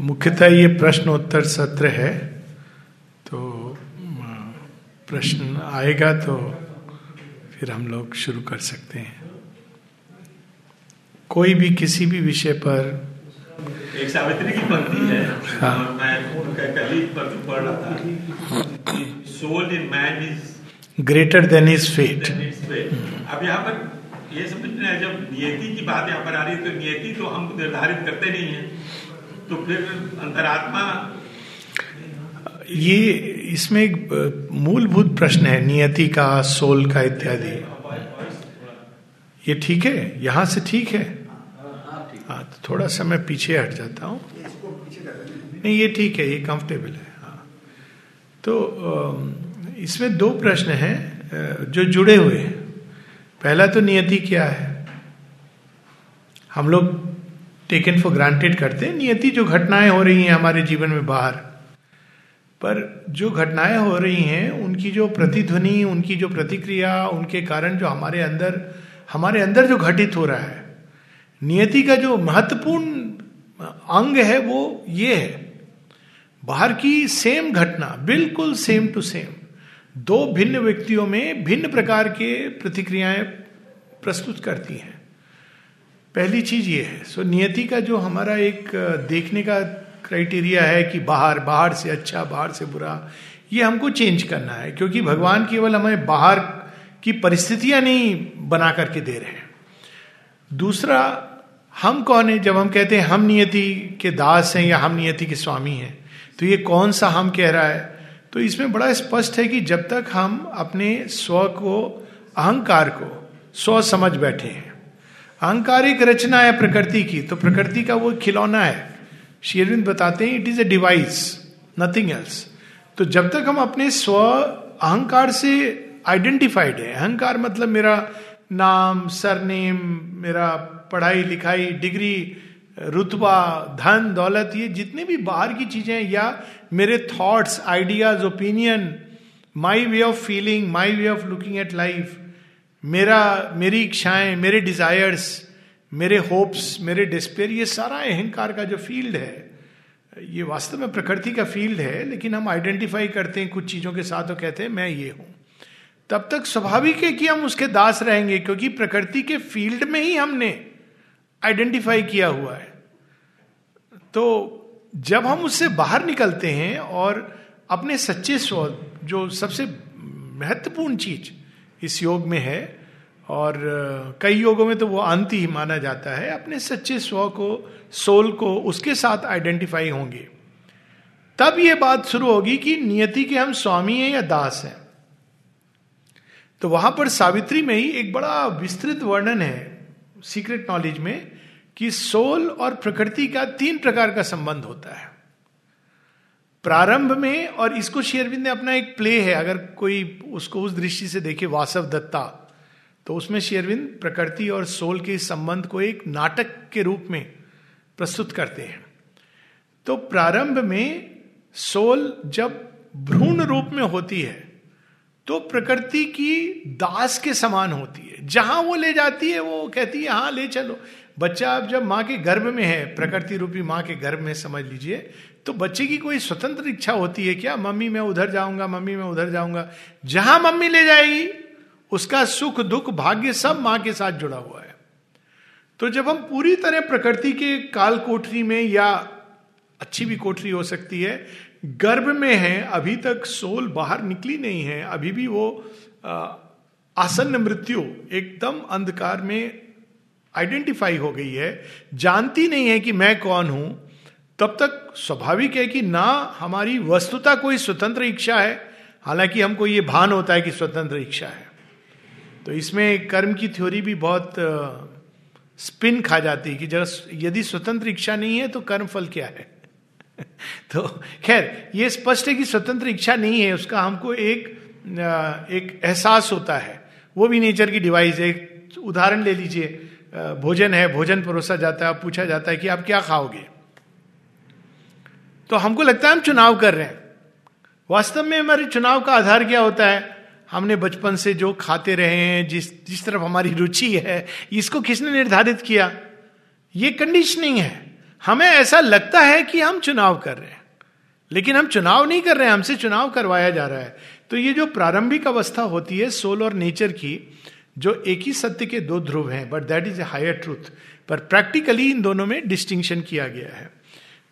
मुख्यतः ये प्रश्नोत्तर सत्र है तो प्रश्न आएगा तो फिर हम लोग शुरू कर सकते हैं। कोई भी किसी भी विषय पर एक सावित्री की पंक्ति है हाँ। और मैं कल ही पढ़ रहा था। Soul in man is greater than his fate अब यहाँ पर ये समझना है जब नियति की बात यहाँ पर आ रही है तो नियति तो हम निर्धारित करते नहीं है। तो फिर अंतरात्मा ये इसमें एक मूलभूत प्रश्न है, नियति का, सोल का इत्यादि। ये ठीक है? यहाँ से ठीक है? हाँ तो थोड़ा सा मैं पीछे हट जाता हूँ। नहीं, ये ठीक है, ये कंफर्टेबल है हाँ। तो इसमें दो प्रश्न हैं जो जुड़े हुए हैं। पहला तो नियति क्या है? हम लोग टेकन फॉर ग्रांटेड करते हैं। नियति जो घटनाएँ हो रही हैं हमारे जीवन में बाहर, पर जो घटनाएँ हो रही हैं, उनकी जो प्रतिध्वनि, उनकी जो प्रतिक्रिया, उनके कारण जो हमारे अंदर हमारे अंदर जो घटित हो रहा है, नियति का जो महत्वपूर्ण अंग है वो ये है। बाहर की सेम घटना, बिल्कुल सेम टू सेम दो भिन्न व्यक्तियों में भिन्न प्रकार के प्रतिक्रियाएँ प्रस्तुत करती हैं। पहली चीज़ ये है। सो नियति का जो हमारा एक देखने का क्राइटेरिया है कि बाहर बाहर से अच्छा बाहर से बुरा, ये हमको चेंज करना है, क्योंकि भगवान केवल हमें बाहर की परिस्थितियाँ नहीं बना करके दे रहे हैं। दूसरा, हम कौन है? जब हम कहते हैं हम नियति के दास हैं या हम नियति के स्वामी हैं तो ये कौन सा हम कह रहा है? तो इसमें बड़ा स्पष्ट है कि जब तक हम अपने स्व को, अहंकार को, स्व समझ बैठे हैं अहंकार एक रचना है प्रकृति की तो प्रकृति का वो खिलौना है। शेरविंद बताते हैं it is a device nothing else तो जब तक हम अपने स्व अहंकार से आइडेंटिफाइड है, अहंकार मतलब मेरा नाम, सरनेम, मेरा पढ़ाई, लिखाई, डिग्री, रुतबा, धन, दौलत, ये जितने भी बाहर की चीज़ें हैं, या मेरे thoughts ideas opinion my way of feeling my way of looking at life मेरा, मेरी इच्छाएँ, मेरे डिजायर्स मेरे होप्स मेरे डिस्पेयर ये सारा अहंकार का जो फ़ील्ड है, ये वास्तव में प्रकृति का फ़ील्ड है, लेकिन हम आइडेंटिफाई करते हैं, कुछ चीज़ों के साथ और कहते हैं, मैं ये हूँ। तब तक स्वाभाविक है कि हम उसके दास रहेंगे, क्योंकि प्रकृति के फ़ील्ड में ही हमने आइडेंटिफाई किया हुआ है। तो जब हम उससे बाहर निकलते हैं और अपने सच्चे स्व जो सबसे महत्वपूर्ण चीज़ इस योग में है और कई योगों में तो वो अंत ही माना जाता है। अपने सच्चे स्व को, सोल को उसके साथ आइडेंटिफाई होंगे। तब ये बात शुरू होगी कि नियति के हम स्वामी हैं या दास हैं। तो वहाँ पर सावित्री में ही एक बड़ा विस्तृत वर्णन है सीक्रेट नॉलेज में, कि सोल और प्रकृति का तीन प्रकार का संबंध होता है। प्रारंभ में और इसको शेरविंद ने अपना एक प्ले है, अगर कोई उसको उस दृष्टि से देखे वासव दत्ता तो उसमें शेरविंद प्रकृति और सोल के संबंध को एक नाटक के रूप में प्रस्तुत करते हैं। तो प्रारंभ में सोल जब भ्रूण रूप में होती है तो प्रकृति की दास के समान होती है। जहाँ वो ले जाती है, वो कहती है हाँ ले चलो। बच्चा अब जब माँ के गर्भ में है, प्रकृति रूपी माँ के गर्भ में, समझ लीजिए तो बच्चे की कोई स्वतंत्र इच्छा होती है, क्या मम्मी मैं उधर जाऊँगा, मम्मी मैं उधर जाऊँगा? जहाँ मम्मी ले जाएगी, उसका सुख, दुख, भाग्य सब माँ के साथ जुड़ा हुआ है। तो जब हम पूरी तरह प्रकृति के काल कोठरी में या अच्छी भी कोठरी हो सकती है, गर्भ में है, अभी तक सोल बाहर निकली नहीं है, अभी भी वो आसन्न मृत्यु एकदम अंधकार में आइडेंटिफाई हो गई है। जानती नहीं है कि मैं कौन हूँ तब तक स्वाभाविक है कि ना हमारी वस्तुता कोई स्वतंत्र इच्छा है, हालाँकि हमको ये भान होता है कि स्वतंत्र इच्छा है। तो इसमें कर्म की थ्योरी भी बहुत स्पिन खा जाती है कि जब यदि स्वतंत्र इच्छा नहीं है तो कर्म फल क्या है? तो खैर, ये स्पष्ट है कि स्वतंत्र इच्छा नहीं है, उसका हमको एक एक एहसास होता है। वो भी नेचर की डिवाइस है। उदाहरण ले लीजिए भोजन है, भोजन परोसा जाता है, पूछा जाता है कि आप क्या खाओगे? तो हमको लगता है हम चुनाव कर रहे हैं। वास्तव में हमारे चुनाव का आधार क्या होता है? हमने बचपन से जो खाते रहे हैं, जिस जिस तरफ़ हमारी रुचि है, इसको किसने निर्धारित किया? ये कंडीशनिंग है। हमें ऐसा लगता है कि हम चुनाव कर रहे हैं। लेकिन हम चुनाव नहीं कर रहे हैं, हमसे चुनाव करवाया जा रहा है। तो ये जो प्रारंभिक अवस्था होती है सोल और नेचर की, जो एक ही सत्य के दो ध्रुव हैं but that is a higher truth पर प्रैक्टिकली इन दोनों में डिस्टिंक्शन किया गया है।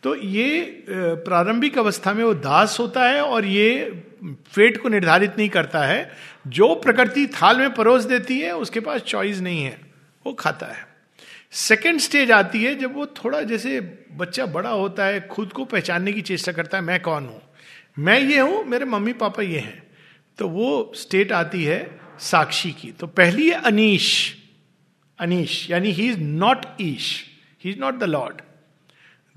तो ये प्रारंभिक अवस्था में वो दास होता है और ये फेट को निर्धारित नहीं करता है। जो प्रकृति थाल में परोस देती है, उसके पास चॉइस नहीं है। वो खाता है। सेकेंड स्टेज आती है जब वो थोड़ा जैसे बच्चा बड़ा होता है, खुद को पहचानने की चेष्टा करता है, मैं कौन हूँ? मैं ये हूँ, मेरे मम्मी पापा ये हैं। तो वो स्टेट आती है साक्षी की। तो पहली है अनीश। अनीश, यानी he is not Isha he is not the lord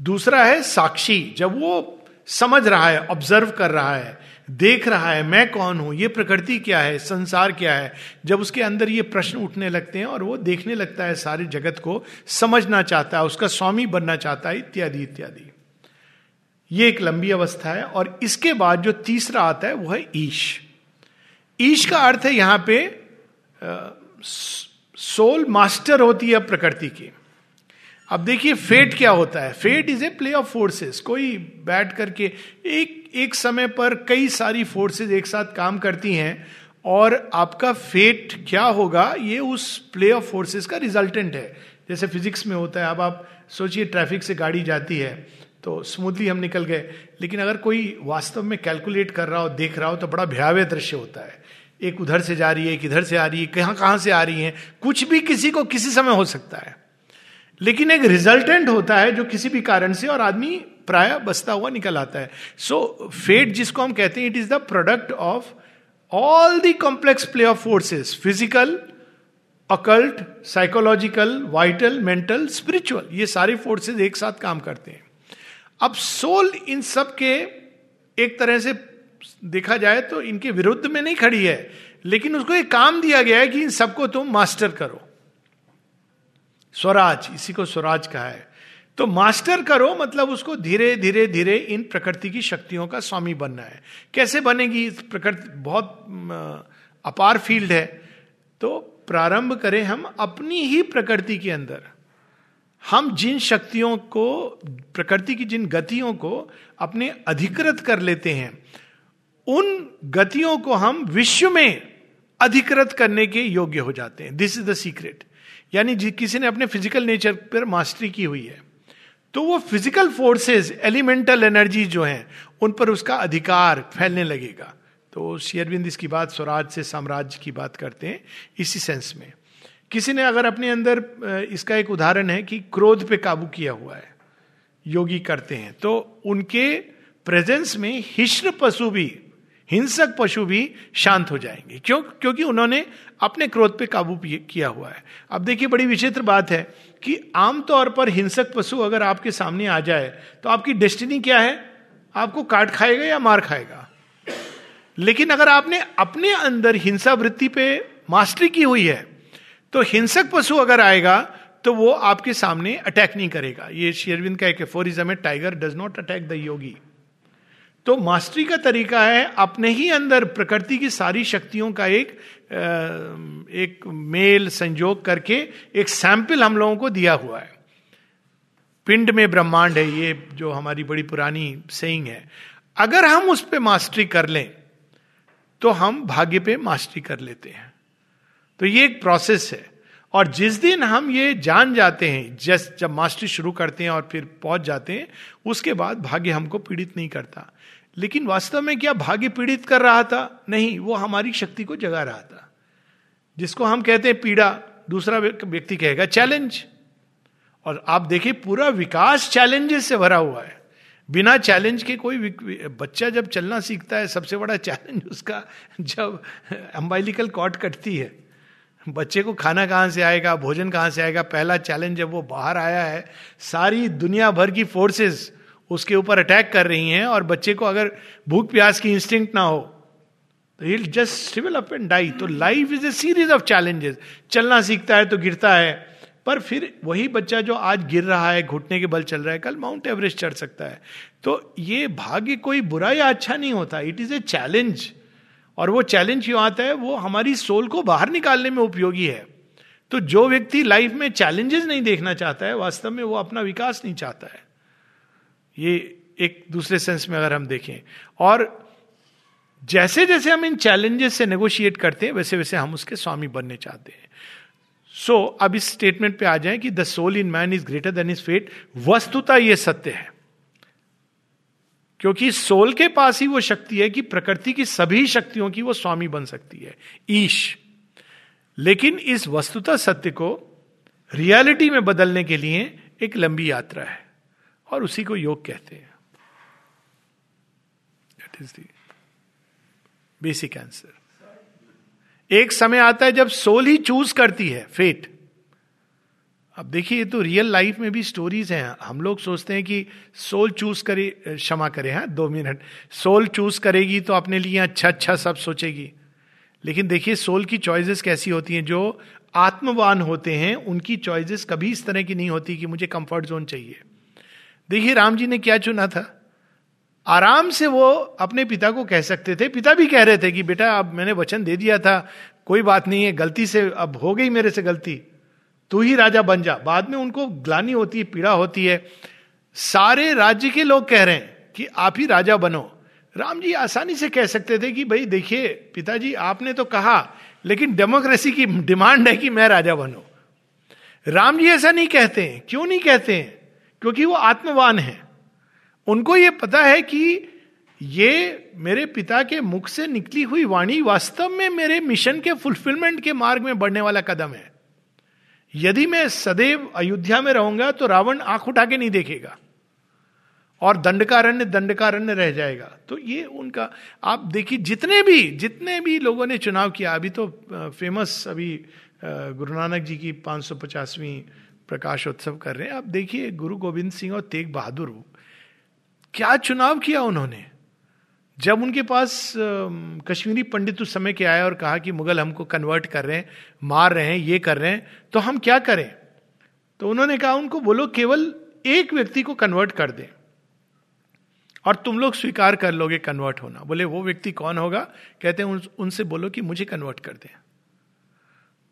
दूसरा है साक्षी। जब वो समझ रहा है ऑब्ज़र्व कर रहा है, देख रहा है, मैं कौन हूँ, ये प्रकृति क्या है, संसार क्या है, जब उसके अंदर ये प्रश्न उठने लगते हैं और वो देखने लगता है सारे जगत को, समझना चाहता है, उसका स्वामी बनना चाहता है, इत्यादि इत्यादि। ये एक लंबी अवस्था है और इसके बाद जो तीसरा आता है, वो है ईश। ईश का अर्थ है यहाँ पे सोल मास्टर होती है प्रकृति की। अब देखिए फेट क्या होता है? Fate is a play of forces कोई बैठ करके एक एक समय पर कई सारी फोर्सेस एक साथ काम करती हैं और आपका फेट क्या होगा? ये उस प्ले ऑफ़ फोर्सेस का रिजल्टेंट है। जैसे फिजिक्स में होता है, अब आप सोचिए ट्रैफ़िक से गाड़ी जाती है तो स्मूथली हम निकल गए। लेकिन अगर कोई वास्तव में कैलकुलेट कर रहा हो, देख रहा हो तो बड़ा भयावह दृश्य होता है। एक उधर से जा रही है, एक इधर से आ रही है, कहाँ कहाँ से आ रही है? कुछ भी किसी को किसी समय हो सकता है। लेकिन एक रिजल्टेंट होता है जो किसी भी कारण से और आदमी प्राय बसता हुआ निकल आता है। सो so, फेट जिसको हम कहते हैं it is the product of all the complex play of forces physical occult psychological vital mental spiritual ये सारे फोर्सेस एक साथ काम करते हैं। अब सोल इन सब के एक तरह से देखा जाए तो इनके विरुद्ध में नहीं खड़ी है लेकिन उसको एक काम दिया गया है कि इन सबको तुम मास्टर करो। स्वराज, इसी को स्वराज कहा है। तो मास्टर करो मतलब उसको धीरे धीरे धीरे इन प्रकृति की शक्तियों का स्वामी बनना है। कैसे बनेगी? इस प्रकृति बहुत अपार फ़ील्ड है। तो प्रारंभ करें हम अपनी ही प्रकृति के अंदर। हम जिन शक्तियों को, प्रकृति की जिन गतियों को अपने अधिकृत कर लेते हैं, उन गतियों को हम विश्व में अधिकृत करने के योग्य हो जाते हैं। दिस इज़ द सीक्रेट यानी किसी ने अपने फ़िज़िकल नेचर पर मास्टरी की हुई है तो वो फ़िज़िकल फोर्सेस एलिमेंटल एनर्जी जो हैं, उन पर उसका अधिकार फैलने लगेगा। तो शेयरबिंद इसकी बात, स्वराज से साम्राज्य की बात करते हैं, इसी सेंस में। किसी ने अगर अपने अंदर इसका एक उदाहरण है कि क्रोध पे काबू किया हुआ है, योगी करते हैं तो उनके प्रेजेंस में हिश्र पशु भी हिंसक पशु भी शांत हो जाएँगे। क्यों? क्योंकि उन्होंने अपने क्रोध पे काबू किया हुआ है। अब देखिए, बड़ी विचित्र बात है कि आमतौर पर हिंसक पशु अगर आपके सामने आ जाए तो आपकी डेस्टिनी क्या है? आपको काट खाएगा या मार खाएगा? लेकिन अगर आपने अपने अंदर हिंसा वृत्ति पे मास्टरी की हुई है तो हिंसक पशु अगर आएगा तो वो आपके सामने अटैक नहीं करेगा। ये शेरविंद का एक एफोरिज्म है tiger does not attack the yogi तो मास्टरी का तरीका है अपने ही अंदर प्रकृति की सारी शक्तियों का एक एक मेल संयोग करके एक सैंपल हम लोगों को दिया हुआ है। पिंड में ब्रह्मांड है, ये जो हमारी बड़ी पुरानी सेइंग है। अगर हम उस पर मास्टरी कर लें तो हम भाग्य पे मास्टरी कर लेते हैं। तो ये एक प्रोसेस है। और जिस दिन हम ये जान जाते हैं जस्ट जब मास्टरी शुरू करते हैं और फिर पहुँच जाते हैं, उसके बाद भाग्य हमको पीड़ित नहीं करता। लेकिन वास्तव में क्या भाग्य पीड़ित कर रहा था? नहीं, वो हमारी शक्ति को जगा रहा था। जिसको हम कहते हैं पीड़ा, दूसरा व्यक्ति कहेगा चैलेंज। और आप देखिए, पूरा विकास चैलेंजेस से भरा हुआ है। बिना चैलेंज के कोई बच्चा जब चलना सीखता है, सबसे बड़ा चैलेंज उसका जब अम्बाइलिकल कॉट कटती है। बच्चे को खाना कहाँ से आएगा, भोजन कहाँ से आएगा? पहला चैलेंज जब वो बाहर आया है, सारी दुनिया भर की फोर्सेस उसके ऊपर अटैक कर रही हैं और बच्चे को अगर भूख प्यास की इंस्टिंक्ट ना हो तो he just shrivel up and die तो life is a series of challenges चलना सीखता है तो गिरता है, पर फिर वही बच्चा जो आज गिर रहा है, घुटने के बल चल रहा है, कल माउंट एवरेस्ट चढ़ सकता है। तो ये भाग्य कोई बुरा या अच्छा नहीं होता। इट इज़ ए चैलेंज और वो चैलेंज क्यों आता है, वो हमारी सोल को बाहर निकालने में उपयोगी है। तो जो व्यक्ति लाइफ में चैलेंजेस नहीं देखना चाहता है, वास्तव में वो अपना विकास नहीं चाहता है। ये एक दूसरे सेंस में अगर हम देखें। और जैसे जैसे हम इन चैलेंजेस से नेगोशिएट करते हैं वैसे वैसे हम उसके स्वामी बनने चाहते हैं। सो so, अब इस स्टेटमेंट पे आ जाए कि the soul in man is greater than his fate वस्तुता यह सत्य है। क्योंकि सोल के पास ही वो शक्ति है कि प्रकृति की सभी शक्तियों की वो स्वामी बन सकती है ईश। लेकिन इस वस्तुता सत्य को रियलिटी में बदलने के लिए एक लंबी यात्रा है। और उसी को योग कहते हैं। दैट इज़ बेसिक आंसर एक समय आता है जब सोल ही चूज़ करती है फेट अब देखिए, ये तो रियल लाइफ में भी स्टोरीज हैं। हम लोग सोचते हैं कि सोल चूज़ करे, क्षमा करे हाँ दो मिनट। सोल चूज़ करेगी तो अपने लिए अच्छा अच्छा सब सोचेगी। लेकिन देखिए, सोल की चॉइसेस कैसी होती हैं? जो आत्मवान होते हैं, उनकी चॉइसेस कभी इस तरह की नहीं होती कि मुझे कंफर्ट जोन चाहिए। देखिए, राम जी ने क्या चुना था? आराम से वो अपने पिता को कह सकते थे। पिता भी कह रहे थे कि, बेटा, अब मैंने वचन दे दिया था, कोई बात नहीं है, गलती से, अब हो गई मेरे से गलती। तू ही राजा बन जा। बाद में उनको ग्लानी होती है, पीड़ा होती है। सारे राज्य के लोग कह रहे हैं कि, आप ही राजा बनो। राम जी आसानी से कह सकते थे कि, भाई, देखिए, पिताजी, आपने तो कहा, लेकिन डेमोक्रेसी की डिमांड है कि मैं राजा बनो। राम जी ऐसा नहीं कहते हैं। क्यों नहीं कहते हैं? क्योंकि वो आत्मवान है। उनको ये पता है कि ये मेरे पिता के मुख से निकली हुई वाणी वास्तव में मेरे मिशन के फुलफिलमेंट के मार्ग में बढ़ने वाला कदम है। यदि मैं सदैव अयोध्या में रहूँगा तो रावण आँख उठा के नहीं देखेगा और दंडकारण्य दंडकारण्य रह जाएगा। तो ये उनका, आप देखिए, जितने भी जितने भी लोगों ने चुनाव किया, अभी तो फ़ेमस अभी गुरु नानक जी की 550वीं प्रकाशोत्सव कर रहे हैं। आप देखिए गुरु गोविंद सिंह और तेग बहादुर क्या चुनाव किया उन्होंने? जब उनके पास कश्मीरी पंडित उस समय के आए और कहा कि मुगल हमको कन्वर्ट कर रहे हैं मार रहे हैं ये कर रहे हैं तो हम क्या करें? तो उन्होंने कहा उनको बोलो केवल एक व्यक्ति को कन्वर्ट कर दें। और तुम लोग स्वीकार कर लोगे कन्वर्ट होना। बोले वो व्यक्ति कौन होगा? कहते हैं उन, उनसे बोलो कि मुझे कन्वर्ट कर दें।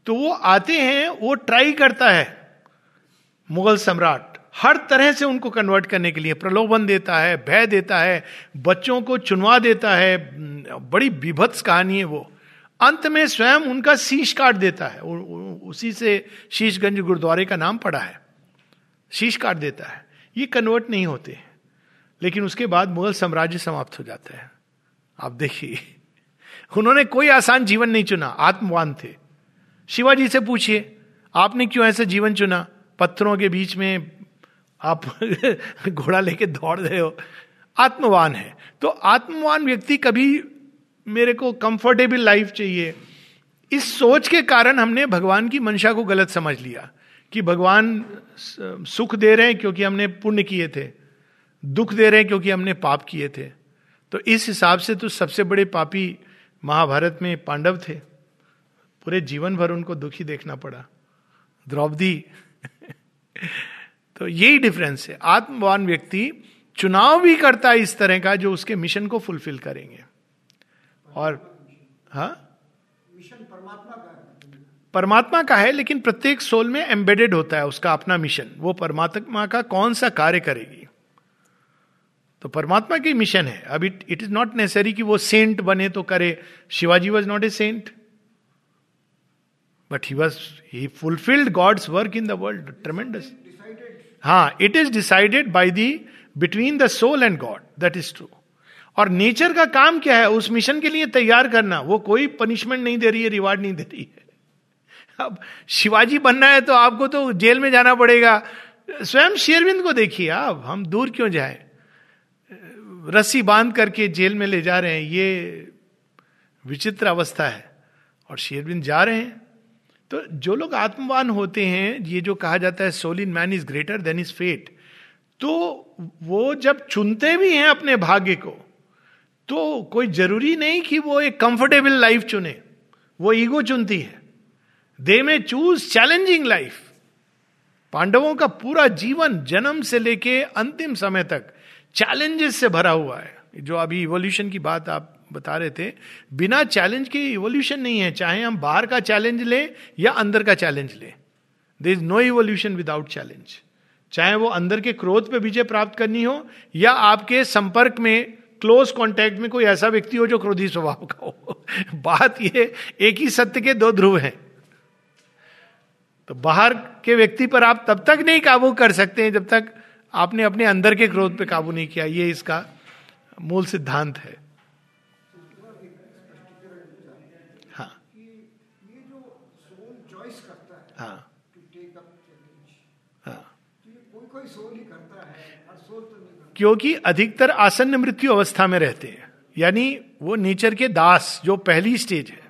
तो वो आते हैं वो ट्राई करता है। मुगल सम्राट हर तरह से उनको कन्वर्ट करने के लिए प्रलोभन देता है, भय देता है, बच्चों को चुनवा देता है बड़ी विभत्स कहानी है वो। अंत में स्वयं उनका शीश काट देता है उसी से शीशगंज गुरुद्वारे का नाम पड़ा है। शीश काट देता है। ये कन्वर्ट नहीं होते। लेकिन उसके बाद मुगल साम्राज्य समाप्त हो जाता है। आप देखिए, उन्होंने कोई आसान जीवन नहीं चुना, आत्मवान थे। शिवाजी से पूछिए, आपने क्यों ऐसा जीवन चुना? पत्थरों के बीच में आप घोड़ा लेके दौड़ रहे हो। आत्मवान है। तो आत्मवान व्यक्ति कभी मेरे को कंफर्टेबल लाइफ चाहिए। इस सोच के कारण हमने भगवान की मंशा को गलत समझ लिया कि भगवान सुख दे रहे हैं क्योंकि हमने पुण्य किए थे। दुख दे रहे हैं क्योंकि हमने पाप किए थे। तो इस हिसाब से तो सबसे बड़े पापी महाभारत में पांडव थे। पूरे जीवन भर उनको दुखी देखना पड़ा। द्रौपदी तो यही डिफरेंस है। आत्मवान व्यक्ति चुनाव भी करता है इस तरह का जो उसके मिशन को फुलफिल करेंगे। और हा? मिशन परमात्मा का परमात्मा का है लेकिन प्रत्येक सोल में एम्बेडेड होता है उसका अपना मिशन वो परमात्मा का कौन सा कार्य करेगी? तो परमात्मा की मिशन है। अब it it is not necessary कि वो सेंट बने तो करे। Shivaji was not a saint but he was he fulfilled God's work in the world tremendous हाँ it is decided by the between the soul and God that is true और nature का काम क्या है? उस मिशन के लिए तैयार करना। वो कोई पनिशमेंट नहीं दे रही है रिवार्ड नहीं दे रही है। अब शिवाजी बनना है तो आपको तो जेल में जाना पड़ेगा। स्वयं शेरविंद को देखिए आप हम दूर क्यों जाए? रस्सी बाँध करके जेल में ले जा रहे हैं। ये विचित्र अवस्था है। और शेरविंद जा रहे हैं। तो जो लोग आत्मवान होते हैं, ये जो कहा जाता है soul in man is greater than his fate तो वो जब चुनते भी हैं अपने भाग्य को तो कोई ज़रूरी नहीं कि वो एक कंफर्टेबल लाइफ चुने। वो ईगो चुनती है। दे में चूज़ चैलेंजिंग लाइफ पांडवों का पूरा जीवन जन्म से लेके अंतिम समय तक चैलेंजेस से भरा हुआ है। जो अभी इवोल्यूशन की बात आप बता रहे थे, बिना चैलेंज के इवोल्यूशन नहीं है। चाहे हम बाहर का चैलेंज लें या अंदर का चैलेंज लें there is no evolution without challenge चाहे वो अंदर के क्रोध पे विजय प्राप्त करनी हो या आपके संपर्क में क्लोज कांटेक्ट में कोई ऐसा व्यक्ति हो जो क्रोधी स्वभाव का हो। बात ये, एक ही सत्य के दो ध्रुव हैं। तो बाहर के व्यक्ति पर आप तब तक नहीं काबू कर सकते हैं जब तक आपने अपने अंदर के क्रोध पे काबू नहीं किया। ये इसका मूल सिद्धांत है। क्योंकि अधिकतर आसन्न मृत्यु अवस्था में रहते हैं। यानी वो नेचर के दास, जो पहली स्टेज है।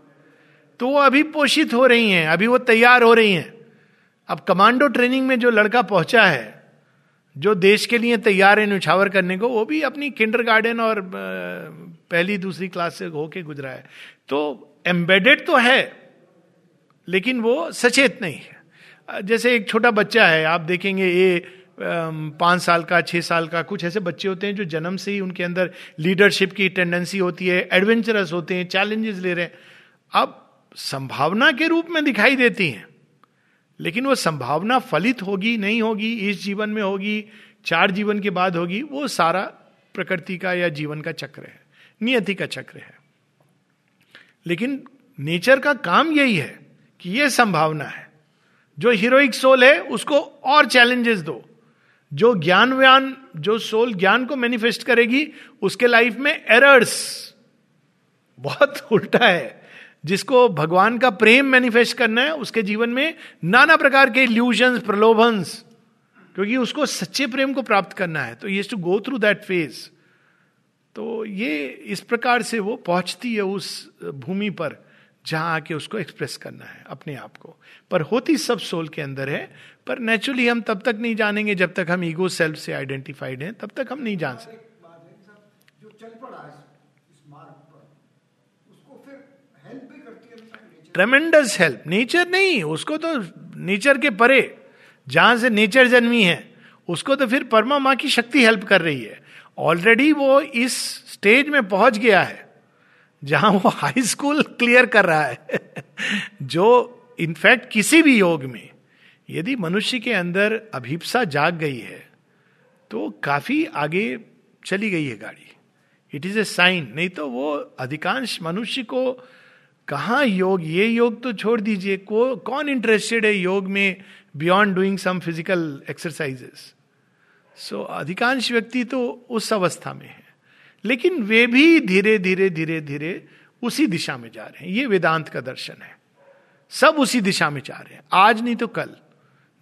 तो वो अभी पोषित हो रही हैं, अभी वो तैयार हो रही हैं। अब कमांडो ट्रेनिंग में जो लड़का पहुँचा है, जो देश के लिए तैयार है न्यौछावर करने को, वो भी अपनी किंडर गार्डन और पहली दूसरी क्लास से होके गुजरा है। तो एम्बेडेड तो है, लेकिन वो सचेत नहीं है। जैसे एक छोटा बच्चा है, आप देखेंगे, ये पाँच साल का छः साल का, कुछ ऐसे बच्चे होते हैं जो जन्म से ही उनके अंदर लीडरशिप की टेंडेंसी होती है एडवेंचरस होते हैं चैलेंजेस ले रहे हैं। अब संभावना के रूप में दिखाई देती हैं, लेकिन वो संभावना फलित होगी, नहीं होगी, इस जीवन में होगी, चार जीवन के बाद होगी, वो सारा प्रकृति का या जीवन का चक्र है, नियति का चक्र है। लेकिन नेचर का काम यही है कि ये संभावना है, जो हीरोइक सोल है, उसको और चैलेंजेस दो। जो ज्ञान व्यान जो सोल ज्ञान को मैनिफेस्ट करेगी, उसके लाइफ में एरर्स बहुत उल्टा है। जिसको भगवान का प्रेम मैनिफेस्ट करना है, उसके जीवन में नाना प्रकार के इल्यूजन प्रलोभन्स, क्योंकि उसको सच्चे प्रेम को प्राप्त करना है। तो ये to go through that phase तो ये इस प्रकार से वो पहुँचती है उस भूमि पर, जहाँ आके उसको एक्सप्रेस करना है, अपने आप को। पर होती सब सोल के अंदर है पर नेचुरली हम तब तक नहीं जानेंगे जब तक हम ईगो सेल्फ से आइडेंटिफाइड हैं तब तक हम नहीं जान सकते ट्रेमेंडस हेल्प नेचर नहीं उसको तो नेचर के परे जहाँ से नेचर जन्मी है उसको तो फिर परमा माँ की शक्ति हेल्प कर रही है। ऑलरेडी वो इस स्टेज में पहुँच गया है जहाँ वो हाई स्कूल क्लियर कर रहा है जो इनफैक्ट किसी भी योग में यदि मनुष्य के अंदर अभिप्सा जाग गई है तो काफ़ी आगे चली गई है गाड़ी। इट इज़ ए साइन नहीं तो वो अधिकांश मनुष्य को कहा योग, ये योग तो छोड़ दीजिए। को, कौन इंटरेस्टेड है योग में beyond doing some physical exercises so अधिकांश व्यक्ति तो उस अवस्था में है। लेकिन वे भी धीरे धीरे धीरे धीरे उसी दिशा में जा रहे हैं। ये वेदांत का दर्शन है। सब उसी दिशा में जा रहे हैं। आज नहीं तो कल।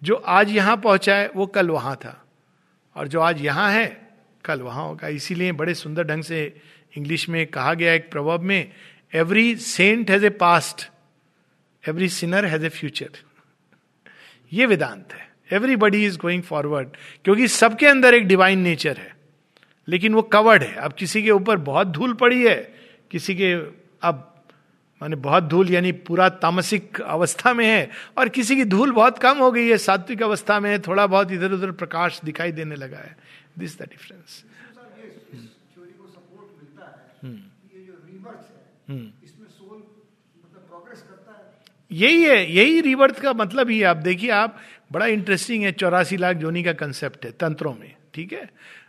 जो आज यहाँ पहुँचा है, वो कल वहाँ था। और जो आज यहाँ है, कल वहाँ होगा। इसीलिए बड़े सुंदर ढंग से इंग्लिश में कहा गया एक प्रभाव में every saint has a past every sinner has a future ये वेदांत है। एवरीबडी इज़ गोइंग फॉरवर्ड क्योंकि सबके अंदर एक डिवाइन नेचर है। लेकिन वो कवर्ड है। अब किसी के ऊपर बहुत धूल पड़ी है, किसी के, अब माने बहुत धूल यानी पूरा तामसिक अवस्था में है और किसी की धूल बहुत कम हो गई है सात्विक अवस्था में है थोड़ा बहुत इधर उधर प्रकाश दिखाई देने लगा है। दिस द डिफरेंस यही है यही रिवर्थ का मतलब ही है। आप देखिए आप बड़ा इंटरेस्टिंग है चौरासी लाख जोनी का कंसेप्ट है तंत्रों में ठीक है?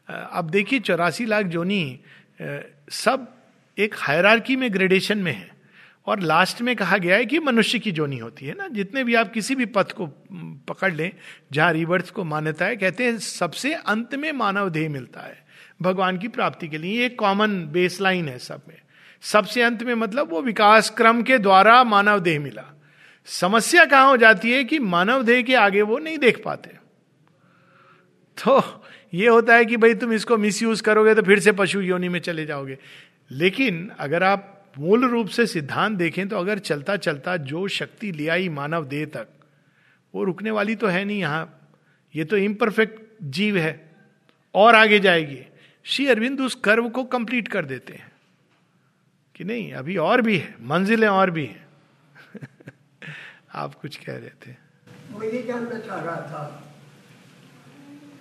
अब देखिए चौरासी लाख जोनी सब एक हायरार्की में ग्रेडेशन में है। और लास्ट में कहा गया है कि मनुष्य की जोनी होती है ना। जितने भी आप किसी भी पथ को पकड़ लें, जहाँ रिवर्थ को मान्यता है, कहते हैं सबसे अंत में मानव देह मिलता है। भगवान की प्राप्ति के लिए एक कॉमन बेसलाइन है सब में। सबसे अंत में मतलब वो विकास क्रम के द्वारा मानव देह मिला। समस्या कहाँ हो जाती है कि मानव देह के आगे वो नहीं देख पाते। तो ये होता है कि भाई तुम इसको मिसयूज करोगे तो फिर से पशु योनि में चले जाओगे। लेकिन अगर आप मूल रूप से सिद्धांत देखें तो अगर चलता चलता जो शक्ति ले आई मानव देह तक, वो रुकने वाली तो है नहीं यहाँ। ये तो इम्परफेक्ट जीव है, और आगे जाएगी। श्री अरविंद उस कर्व को कंप्लीट कर देते हैं कि नहीं, अभी और भी है, मंजिलें और भी हैं। आप कुछ कह रहे थे। वो ये जानना चाह रहा था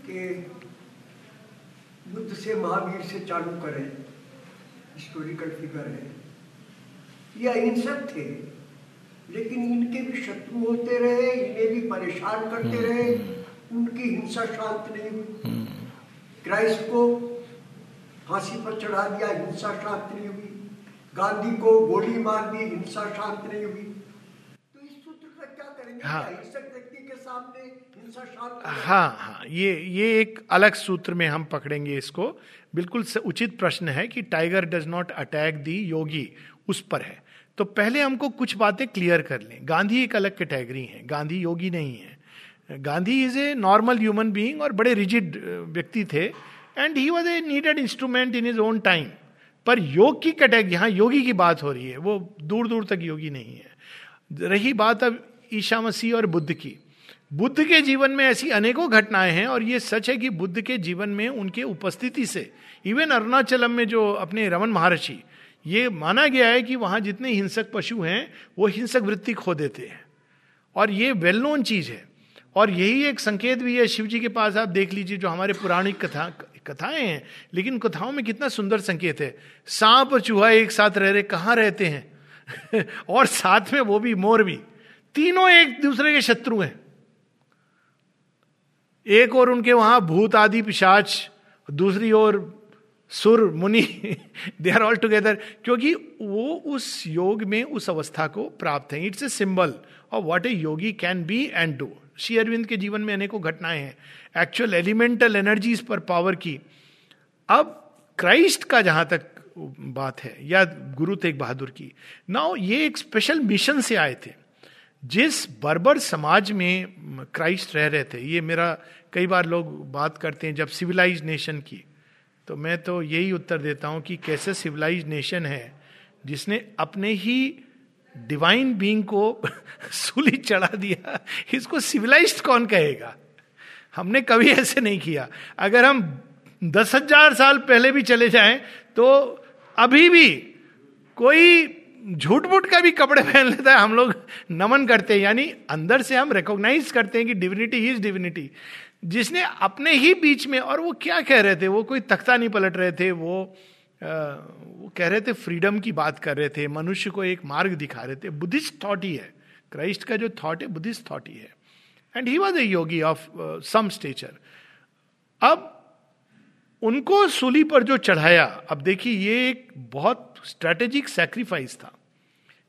कि बुद्ध से महावीर से चालू करें हिस्टोरिकल फिगर है। ये अहिंसक थे। लेकिन इनके भी शत्रु होते रहे इन्हें भी परेशान करते हम्म, रहे हम्म। उनकी हिंसा शांत नहीं हुई। क्राइस्ट को फांसी पर चढ़ा दिया हिंसा शांत नहीं हुई। गांधी को गोली मार दी हिंसा शांत नहीं हुई। तो इस सूत्र का क्या करेंगे? हाँ। हिंसक व्यक्ति के सामने हिंसा शांत हाँ हाँ ये ये एक अलग सूत्र में हम पकड़ेंगे इसको। बिल्कुल उचित प्रश्न है कि tiger does not attack the yogi उस पर है। तो पहले हमको कुछ बातें क्लियर कर लें। गांधी एक अलग कैटेगरी है। गांधी योगी नहीं है। Gandhi is a normal human being और बड़े रिजिड व्यक्ति थे। And he was a needed instrument in his own time पर योग की कैटेगरी यहाँ योगी की बात हो रही है। वो दूर दूर तक योगी नहीं है। रही बात अब ईशा मसीह और बुद्ध की। बुद्ध के जीवन में ऐसी अनेकों घटनाएँ हैं और ये सच है कि बुद्ध के जीवन में उनके उपस्थिति से इवन अरुणाचलम में जो अपने रमन महर्षि ये माना गया है कि वहाँ जितने हिंसक पशु हैं, वो हिंसक वृत्ति खो देते हैं। और ये वेल नोन चीज़ है। और यही एक संकेत भी है शिव जी के पास आप देख लीजिए जो हमारे पुराणिक कथा, कथाएँ हैं, लेकिन कथाओं में कितना सुंदर संकेत है। सांप और चूहा एक साथ रह रहे, कहाँ रहते हैं? और साथ में वो भी, मोर भी। तीनों एक दूसरे के शत्रु हैं। एक और उनके वहाँ भूत आदि पिशाच, दूसरी ओर सुर, मुनि दे आर ऑल टुगेदर क्योंकि वो उस योग में, उस अवस्था को प्राप्त है। It's a symbol of what a yogi can be and do Shri Aurobindo के जीवन में अनेकों घटनाएँ हैं। एक्चुअल एलिमेंटल एनर्जीज पर पावर की। अब क्राइस्ट का जहाँ तक बात है, या गुरु तेग बहादुर की। नाउ ये एक स्पेशल मिशन से आए थे। जिस बर्बर समाज में क्राइस्ट रह रहे थे, ये मेरा कई बार लोग बात करते हैं, जब सिविलाइज नेशन की। तो मैं तो यही उत्तर देता हूँ कि कैसे सिविलाइज नेशन है, जिसने अपने ही डिवाइन बीइंग को सूली चढ़ा दिया, इसको सिविलाइज्ड कौन कहेगा? हमने कभी ऐसे नहीं किया। अगर हम दस हज़ार साल पहले भी चले जाएँ तो अभी भी कोई झूठ मूठ का भी कपड़े पहन लेता है, हम लोग नमन करते हैं, यानी अंदर से हम रिकॉग्नाइज करते हैं कि डिविनिटी इज़ डिविनिटी जिसने अपने ही बीच में और वो क्या कह रहे थे? वो कोई तख्ता नहीं पलट रहे थे वो आ, वो कह रहे थे फ्रीडम की बात कर रहे थे मनुष्य को एक मार्ग दिखा रहे थे। बुद्धिस्ट थॉट ही। है क्राइस्ट का जो थॉट है बुद्धिस्ट थॉट ही। है and he was a yogi of some stature अब उनको सूली पर जो चढ़ाया अब देखिए ये एक बहुत स्ट्रेटेजिक सेक्रीफाइस था।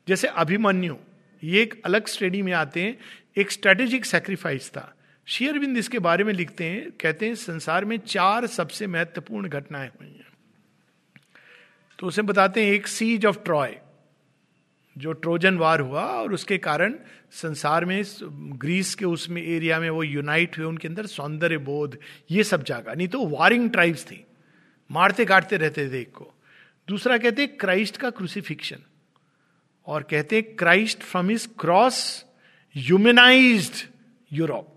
जैसे अभिमन्यु ये एक अलग श्रेणी में आते हैं एक स्ट्रेटेजिक सेक्रीफाइस था। शेयरबिंद इसके बारे में लिखते हैं, कहते हैं, संसार में चार सबसे महत्वपूर्ण घटनाएँ हुई हैं। तो उसे बताते हैं, एक सीज ऑफ़ ट्रॉय जो ट्रोजन वार हुआ और उसके कारण संसार में, ग्रीस के उसमें एरिया में वो यूनाइट हुए, उनके अंदर सौंदर्य बोध, ये सब जागा। नहीं तो वारिंग ट्राइब्स थी, मारते काटते रहते थे एक को। दूसरा कहते हैं क्राइस्ट का क्रूसिफिक्शन और कहते हैं Christ from his cross humanized Europe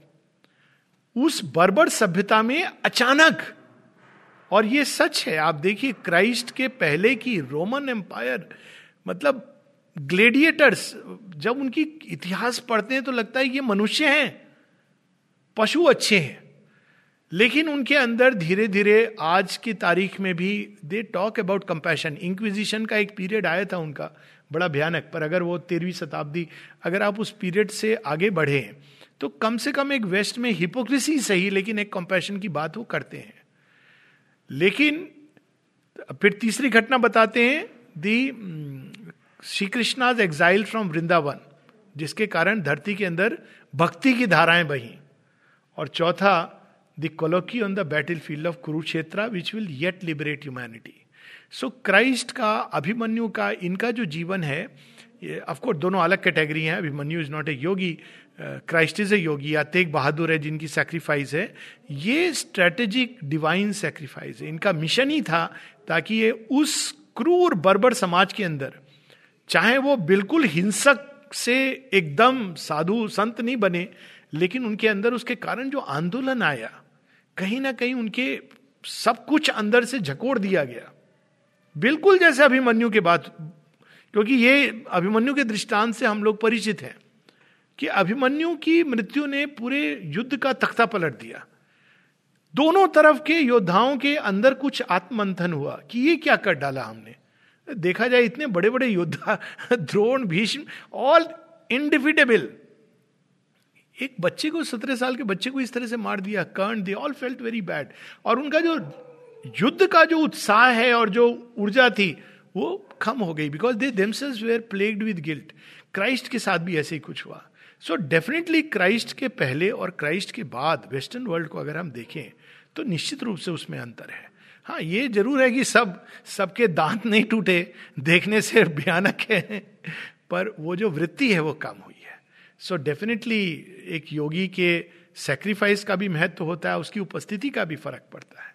उस बर्बर सभ्यता में अचानक। और ये सच है, आप देखिए क्राइस्ट के पहले की रोमन एम्पायर मतलब ग्लेडिएटर्स, जब उनकी इतिहास पढ़ते हैं तो लगता है ये मनुष्य हैं, पशु अच्छे हैं। लेकिन उनके अंदर धीरे धीरे आज की तारीख में भी they talk about compassion inquisition का एक पीरियड आया था उनका, बड़ा भयानक, पर अगर वो तेरहवीं शताब्दी, अगर आप उस पीरियड से आगे बढ़े तो कम से कम एक वेस्ट में हिपोक्रेसी सही, लेकिन एक कंपैशन की बात वो करते हैं। लेकिन, फिर तीसरी घटना बताते हैं the Shri Krishna's exile from Vrindavan जिसके कारण धरती के अंदर भक्ति की धाराएँ बही। और चौथा the colloquy on the battlefield of Kurukshetra which will yet liberate humanity so Christ का, अभिमन्यु का, इनका जो जीवन है ऑफकोर्स दोनों अलग कैटेगरी हैं। Abhimanyu is not a yogi Christ is a yogi या तेग बहादुर है जिनकी सेक्रीफाइस है। ये स्ट्रेटेजिक डिवाइन सेक्रीफाइस है। इनका मिशन ही था ताकि ये उस क्रूर, बर्बर समाज के अंदर, चाहे वो बिल्कुल हिंसक से एकदम साधु संत नहीं बने, लेकिन उनके अंदर उसके कारण जो आंदोलन आया, कहीं ना कहीं उनके सब कुछ अंदर से झकोड़ दिया गया। बिल्कुल जैसे अभिमन्यु के बात, क्योंकि ये अभिमन्यु के दृष्टांत से हम लोग परिचित हैं। कि अभिमन्यु की मृत्यु ने पूरे युद्ध का तख्ता पलट दिया। दोनों तरफ़ के योद्धाओं के अंदर कुछ आत्मंथन हुआ कि ये क्या कर डाला हमने। देखा जाए, इतने बड़े बड़े योद्धा, द्रोण, भीष्म ऑल इनडिफिटेबल एक बच्चे को, सत्रह साल के बच्चे को इस तरह से मार दिया Karna they all felt very bad और उनका जो युद्ध का जो उत्साह है और जो ऊर्जा थी, वो कम हो गई because they themselves were plagued with guilt Christ के साथ भी ऐसे ही कुछ हुआ। सो डेफिनेटली क्राइस्ट के पहले और क्राइस्ट के बाद वेस्टर्न वर्ल्ड को अगर हम देखें तो निश्चित रूप से उसमें अंतर है। हाँ ये ज़रूर है कि सब सबके दांत नहीं टूटे देखने से भयानक है पर वो जो वृत्ति है वो कम हुई है। सो so डेफिनेटली एक योगी के सेक्रीफाइस का भी महत्व तो होता है उसकी उपस्थिति का भी फ़र्क पड़ता है।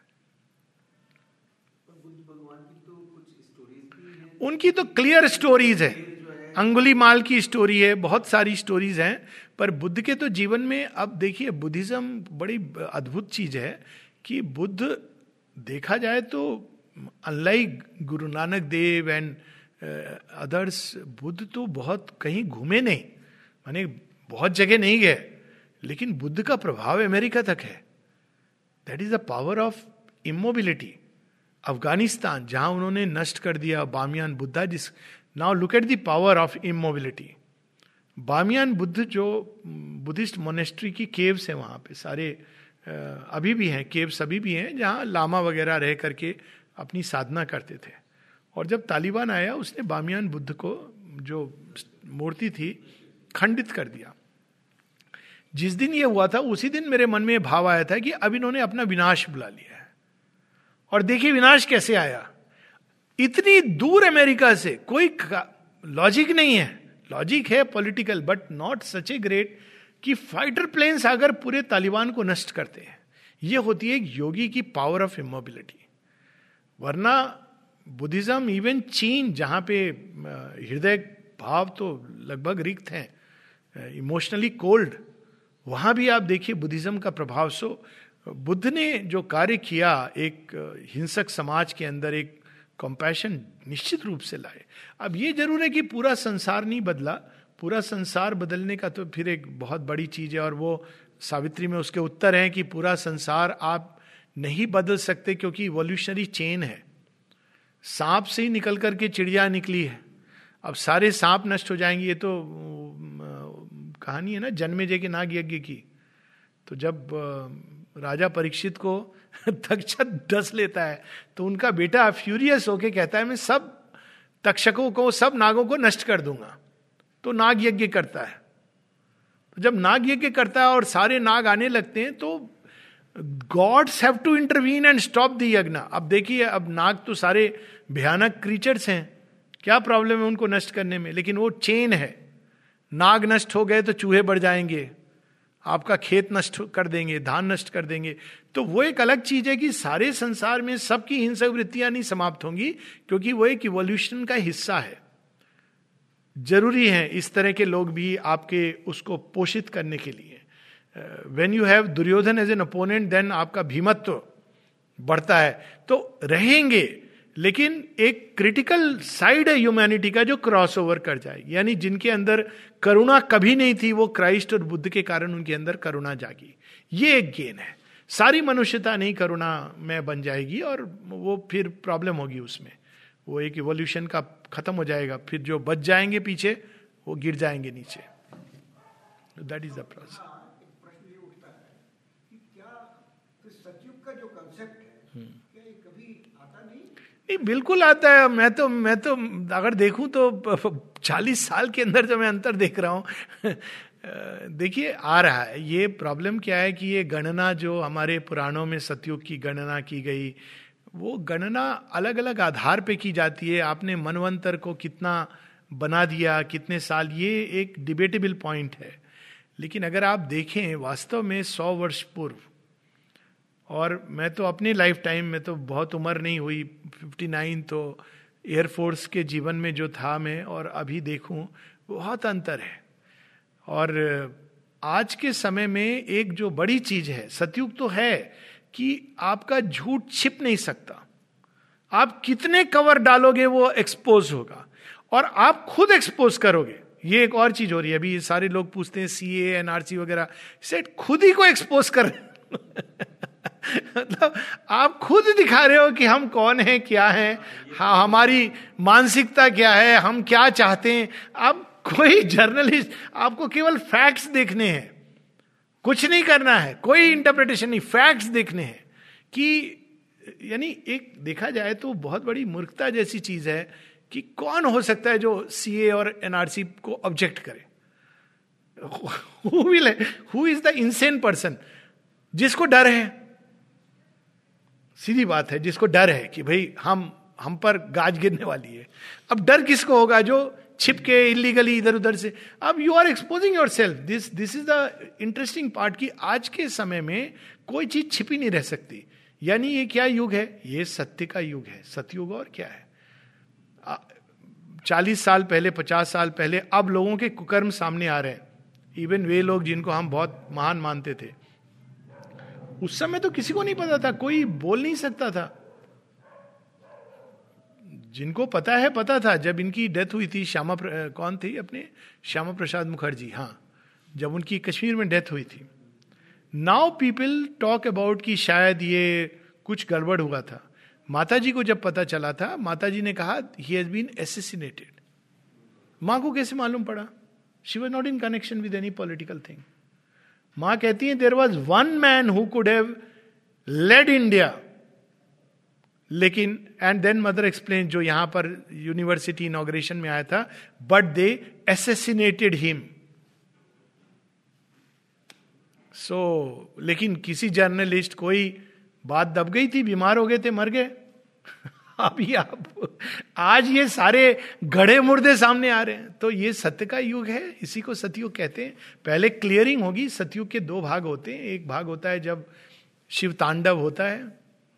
उनकी तो क्लियर स्टोरीज है। अंगुली माल की स्टोरी है, बहुत सारी स्टोरीज हैं, पर बुद्ध के तो जीवन में अब देखिए, बुद्धिज्म बड़ी अद्भुत चीज़ है कि बुद्ध देखा जाए तो unlike Guru Nanak Dev and others Buddha तो बहुत कहीं घूमे नहीं, माने बहुत जगह नहीं गए, लेकिन बुद्ध का प्रभाव अमेरिका तक है। That is the power of immobility Afghanistan, जहाँ उन्होंने नष्ट कर दिया बामियान बुद्धा, जिस now look at the power of immobility Bamiyan Buddha जो बुद्धिस्ट मोनेस्ट्री की केव्स है वहाँ पे सारे अभी भी हैं केव्स अभी भी हैं जहाँ लामा वगैरह रह करके अपनी साधना करते थे। और जब तालिबान आया, उसने बामियान बुद्ध को जो मूर्ति थी, खंडित कर दिया। जिस दिन ये हुआ था, उसी दिन मेरे मन में भाव आया था कि अब इन्होंने अपना विनाश बुला लिया है। और देखिए विनाश कैसे आया। इतनी दूर अमेरिका से, कोई लॉजिक नहीं है। लॉजिक है political but not such a great कि फाइटर प्लेन्स अगर पूरे तालिबान को नष्ट करते हैं। ये होती है योगी की पावर ऑफ़ इमोबिलिटी वरना बुद्धिज्म इवन चीन, जहाँ पे हृदय भाव तो लगभग रिक्त हैं इमोशनली कोल्ड वहाँ भी आप देखिए बुद्धिज्म का प्रभाव। सो बुद्ध ने जो कार्य किया एक हिंसक समाज के अंदर, एक कंपैशन निश्चित रूप से लाए। अब ये ज़रूर है कि पूरा संसार नहीं बदला। पूरा संसार बदलने का तो फिर एक बहुत बड़ी चीज़ है और वो सावित्री में उसके उत्तर हैं कि पूरा संसार आप नहीं बदल सकते क्योंकि इवोल्यूशनरी चेन है। सांप से ही निकल करके चिड़िया निकली है। अब सारे सांप नष्ट हो जाएँगे, ये तो कहानी है ना जन्मे जय के नाग यज्ञ की। तो जब राजा परीक्षित को तक्षक डस लेता है। तो उनका बेटा फ्यूरियस होके कहता है, मैं सब तक्षकों को, सब नागों को नष्ट कर दूँगा। तो नाग यज्ञ करता है। तो जब नाग यज्ञ करता है और सारे नाग आने लगते हैं तो gods have to intervene and stop the yajna अब देखिए, अब नाग तो सारे भयानक क्रीचर्स हैं। क्या प्रॉब्लम है उनको नष्ट करने में? लेकिन वो चेन है। नाग नष्ट हो गए तो चूहे बढ़ जाएँगे। आपका खेत नष्ट कर देंगे, धान नष्ट कर देंगे। तो वो एक अलग चीज़ है कि सारे संसार में सबकी हिंसक वृत्तियाँ नहीं समाप्त होंगी, क्योंकि वो एक इवोल्यूशन का हिस्सा है। ज़रूरी है इस तरह के लोग भी आपके उसको पोषित करने के लिए। When you have Duryodhana as an opponent then आपका भीमत्व बढ़ता है। तो रहेंगे लेकिन एक क्रिटिकल साइड है ह्यूमैनिटी का जो क्रॉस ओवर कर जाए। यानी जिनके अंदर करुणा कभी नहीं थी, वो क्राइस्ट और बुद्ध के कारण उनके अंदर करुणा जागी। ये एक गेन है। सारी मनुष्यता नहीं, करुणा में बन जाएगी और वो फिर प्रॉब्लम होगी उसमें। वो एक इवोल्यूशन का खत्म हो जाएगा। फिर जो बच जाएँगे पीछे, वो गिर जाएँगे नीचे। दैट इज़ द प्रोसेस नहीं, बिल्कुल आता है। मैं तो मैं तो अगर देखूँ तो चालीस साल के अंदर जो मैं अंतर देख रहा हूँ देखिए, आ रहा है। ये प्रॉब्लम क्या है कि ये गणना जो हमारे पुराणों में सतयुग की गणना की गई, वो गणना अलग अलग आधार पे की जाती है। आपने मनवंतर को कितना बना दिया, कितने साल, ये एक डिबेटेबल पॉइंट है। लेकिन अगर आप देखें, वास्तव में सौ वर्ष पूर्व और मैं तो अपनी लाइफ टाइम में तो बहुत उम्र नहीं हुई 59 तो एयरफोर्स के जीवन में जो था मैं और अभी देखूँ, बहुत अंतर है। और आज के समय में एक जो बड़ी चीज़ है, सतयुग तो है कि आपका झूठ छिप नहीं सकता। आप कितने कवर डालोगे वो एक्सपोज होगा और आप खुद एक्सपोज करोगे। ये एक और चीज़ हो रही है, अभी सारे लोग पूछते हैं सी एनआरसी वगैरह सेट खुद ही को एक्सपोज कर मतलब आप खुद दिखा रहे हो कि हम कौन हैं, क्या हैं हाँ हमारी मानसिकता क्या है, हम क्या चाहते हैं। आप कोई जर्नलिस्ट, आपको केवल फैक्ट्स देखने हैं। कुछ नहीं करना है, कोई इंटरप्रिटेशन नहीं फैक्ट्स देखने हैं। कि, यानी एक देखा जाए तो बहुत बड़ी मूर्खता जैसी चीज़ है कि कौन हो सकता है जो सीए और एनआरसी को ऑब्जेक्ट करे। Who who is the insane person जिसको डर है। सीधी बात है, जिसको डर है कि भाई हम हम पर गाज गिरने वाली है। अब डर किसको होगा जो छिप के इलीगली इधर उधर से? अब you are exposing yourself this this is the interesting part कि आज के समय में कोई चीज़ छिपी नहीं रह सकती। यानी ये क्या युग है? ये सत्य का युग है। सतयुग और क्या है? चालीस साल पहले, पचास साल पहले अब लोगों के कुकर्म सामने आ रहे हैं। इवन वे लोग जिनको हम बहुत महान मानते थे। उस समय तो किसी को नहीं पता था, कोई बोल नहीं सकता था। जिनको पता है, पता था, जब इनकी डेथ हुई थी श्यामा कौन थी अपने? श्यामा प्रसाद मुखर्जी हाँ जब उनकी कश्मीर में डेथ हुई थी। नाउ पीपल टॉक अबाउट कि शायद ये कुछ गड़बड़ हुआ था। माता जी को जब पता चला था माता जी ने कहा ही हैज़ बीन एसेसिनेटेड माँ को कैसे मालूम पड़ा? She was not in connection with any political thing माँ कहती है there was one man who could have led India लेकिन एंड देन मदर एक्सप्लेन जो यहाँ पर यूनिवर्सिटी इनोग्रेशन में आया था but they assassinated him so लेकिन किसी जर्नलिस्ट कोई बात दब गई थी, बीमार हो गए थे, मर गए। अभी आप, आज ये सारे घड़े मुर्दे सामने आ रहे हैं। तो ये सत्य का युग है, इसी को सतयुग कहते हैं। पहले क्लियरिंग होगी, सतयुग के दो भाग होते हैं। एक भाग होता है जब शिव तांडव होता है,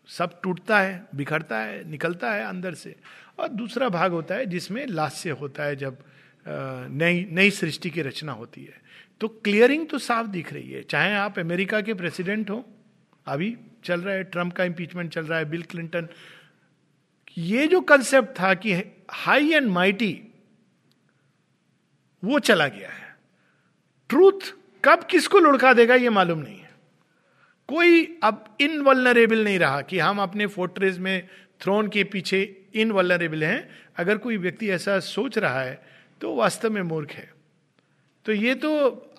सब टूटता है, बिखरता है, निकलता है अंदर से। और दूसरा भाग होता है जिसमें लास्य होता है जब नई नई सृष्टि की रचना होती है। तो क्लियरिंग तो साफ़ दिख रही है। चाहे आप अमेरिका के प्रेसिडेंट हो, अभी चल रहा है, ट्रंप का इम्पीचमेंट चल रहा है, बिल क्लिंटन ये जो कंसेप्ट था कि हाई एंड माइटी वो चला गया है। ट्रूथ कब किसको लुढ़का देगा ये मालूम नहीं है। कोई अब इनवलनरेबल नहीं रहा कि हम अपने फोर्ट्रेस में थ्रोन के पीछे इनवलनरेबल हैं। अगर कोई व्यक्ति ऐसा सोच रहा है तो वास्तव में मूर्ख है। तो ये तो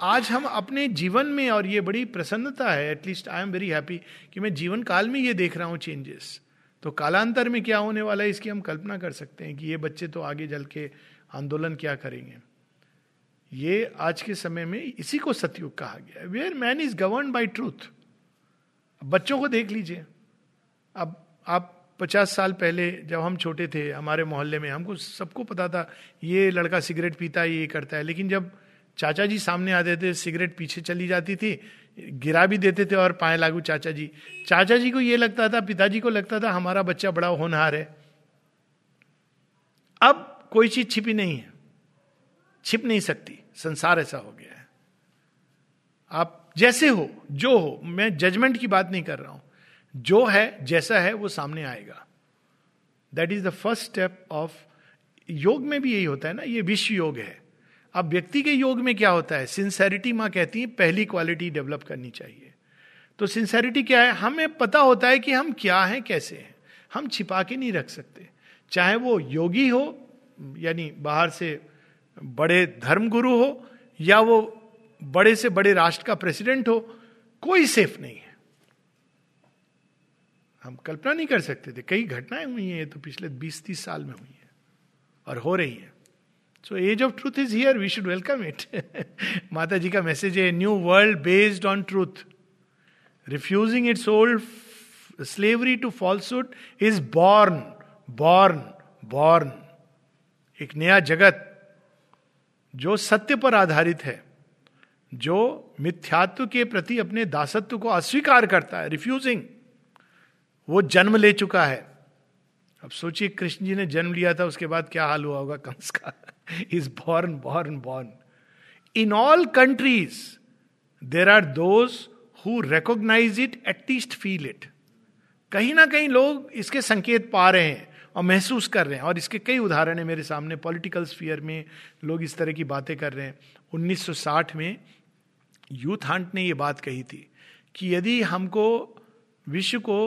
आज हम अपने जीवन में, और ये बड़ी प्रसन्नता है at least I am very happy कि मैं जीवन काल में ये देख रहा हूँ चेंजेस तो कालांतर में क्या होने वाला है, इसकी हम कल्पना कर सकते हैं कि ये बच्चे तो आगे जल के आंदोलन क्या करेंगे। ये आज के समय में इसी को सतयुग कहा गया where man is govern by truth बच्चों को देख लीजिए। अब आप पचास साल पहले जब हम छोटे थे, हमारे मोहल्ले में हमको सबको पता था, ये लड़का सिगरेट पीता है, ये करता है। लेकिन जब चाचा जी सामने आते थे, सिगरेट पीछे चली जाती थी गिरा भी देते थे और पाए लागू। चाचा जी चाचा जी को यह लगता था, पिताजी को लगता था, हमारा बच्चा बड़ा होनहार है। अब कोई चीज़ छिपी नहीं है, छिप नहीं सकती। संसार ऐसा हो गया है। आप जैसे हो, जो हो, मैं जजमेंट की बात नहीं कर रहा हूँ। जो है, जैसा है, वो सामने आएगा। That is the first step of yoga में भी यही होता है ना, ये विश्व योग है। अब व्यक्ति के योग में क्या होता है? सिंसेरिटी माँ कहती है, पहली क्वालिटी डेवलप करनी चाहिए। तो सिंसेरिटी क्या है? हमें पता होता है कि हम क्या हैं, कैसे हैं। हम छिपा के नहीं रख सकते। चाहे वो योगी हो, यानी बाहर से बड़े धर्म गुरु हो, या वो बड़े से बड़े राष्ट्र का प्रेसिडेंट हो, कोई सेफ़ नहीं है। हम कल्पना नहीं कर सकते थे। कई घटनाएँ हुई हैं, ये तो पिछले 20-30 साल में हुई है, और हो रही हैं। So age of truth is here we should welcome it Mata ji का मैसेज है new world based on truth refusing its old slavery to falsehood is born born born एक नया जगत, जो सत्य पर आधारित है, जो मिथ्यात्व के प्रति अपने दासत्व को अस्वीकार करता है रिफ्यूजिंग वो जन्म ले चुका है। अब सोचिए, कृष्ण जी ने जन्म लिया था, उसके बाद क्या हाल हुआ होगा? कंस का। Is born born born in all countries there are those who recognise it at least feel it कहीं ना कहीं लोग इसके संकेत पा रहे हैं और महसूस कर रहे हैं। और इसके कई उदाहरण है मेरे सामने। पॉलिटिकल स्फीयर में लोग इस तरह की बातें कर रहे हैं। 1960 में यूथ हंट ने ये बात कही थी कि यदि हमको विश्व को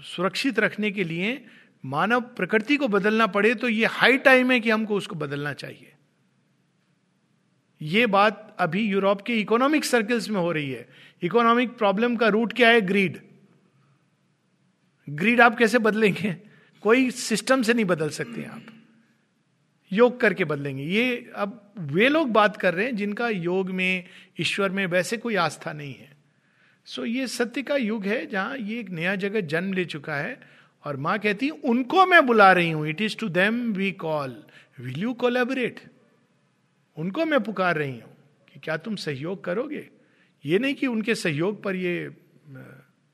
सुरक्षित रखने के लिए मानव प्रकृति को बदलना पड़े तो ये हाई टाइम है कि हमको उसको बदलना चाहिए। ये बात अभी यूरोप के इकोनॉमिक सर्कल्स में हो रही है। इकोनॉमिक प्रॉब्लम का रूट क्या है? ग्रीड ग्रीड आप कैसे बदलेंगे? कोई सिस्टम से नहीं बदल सकते आप। योग करके बदलेंगे। ये अब वे लोग बात कर रहे हैं जिनका योग में, ईश्वर में वैसे कोई आस्था नहीं है। सो ये सत्य का युग है जहाँ ये एक नया जगह जन्म ले चुका है और माँ कहती उनको मैं बुला रही हूँ। It is to them we call will you collaborate उनको मैं पुकार रही हूँ कि क्या तुम सहयोग करोगे? ये नहीं कि उनके सहयोग पर ये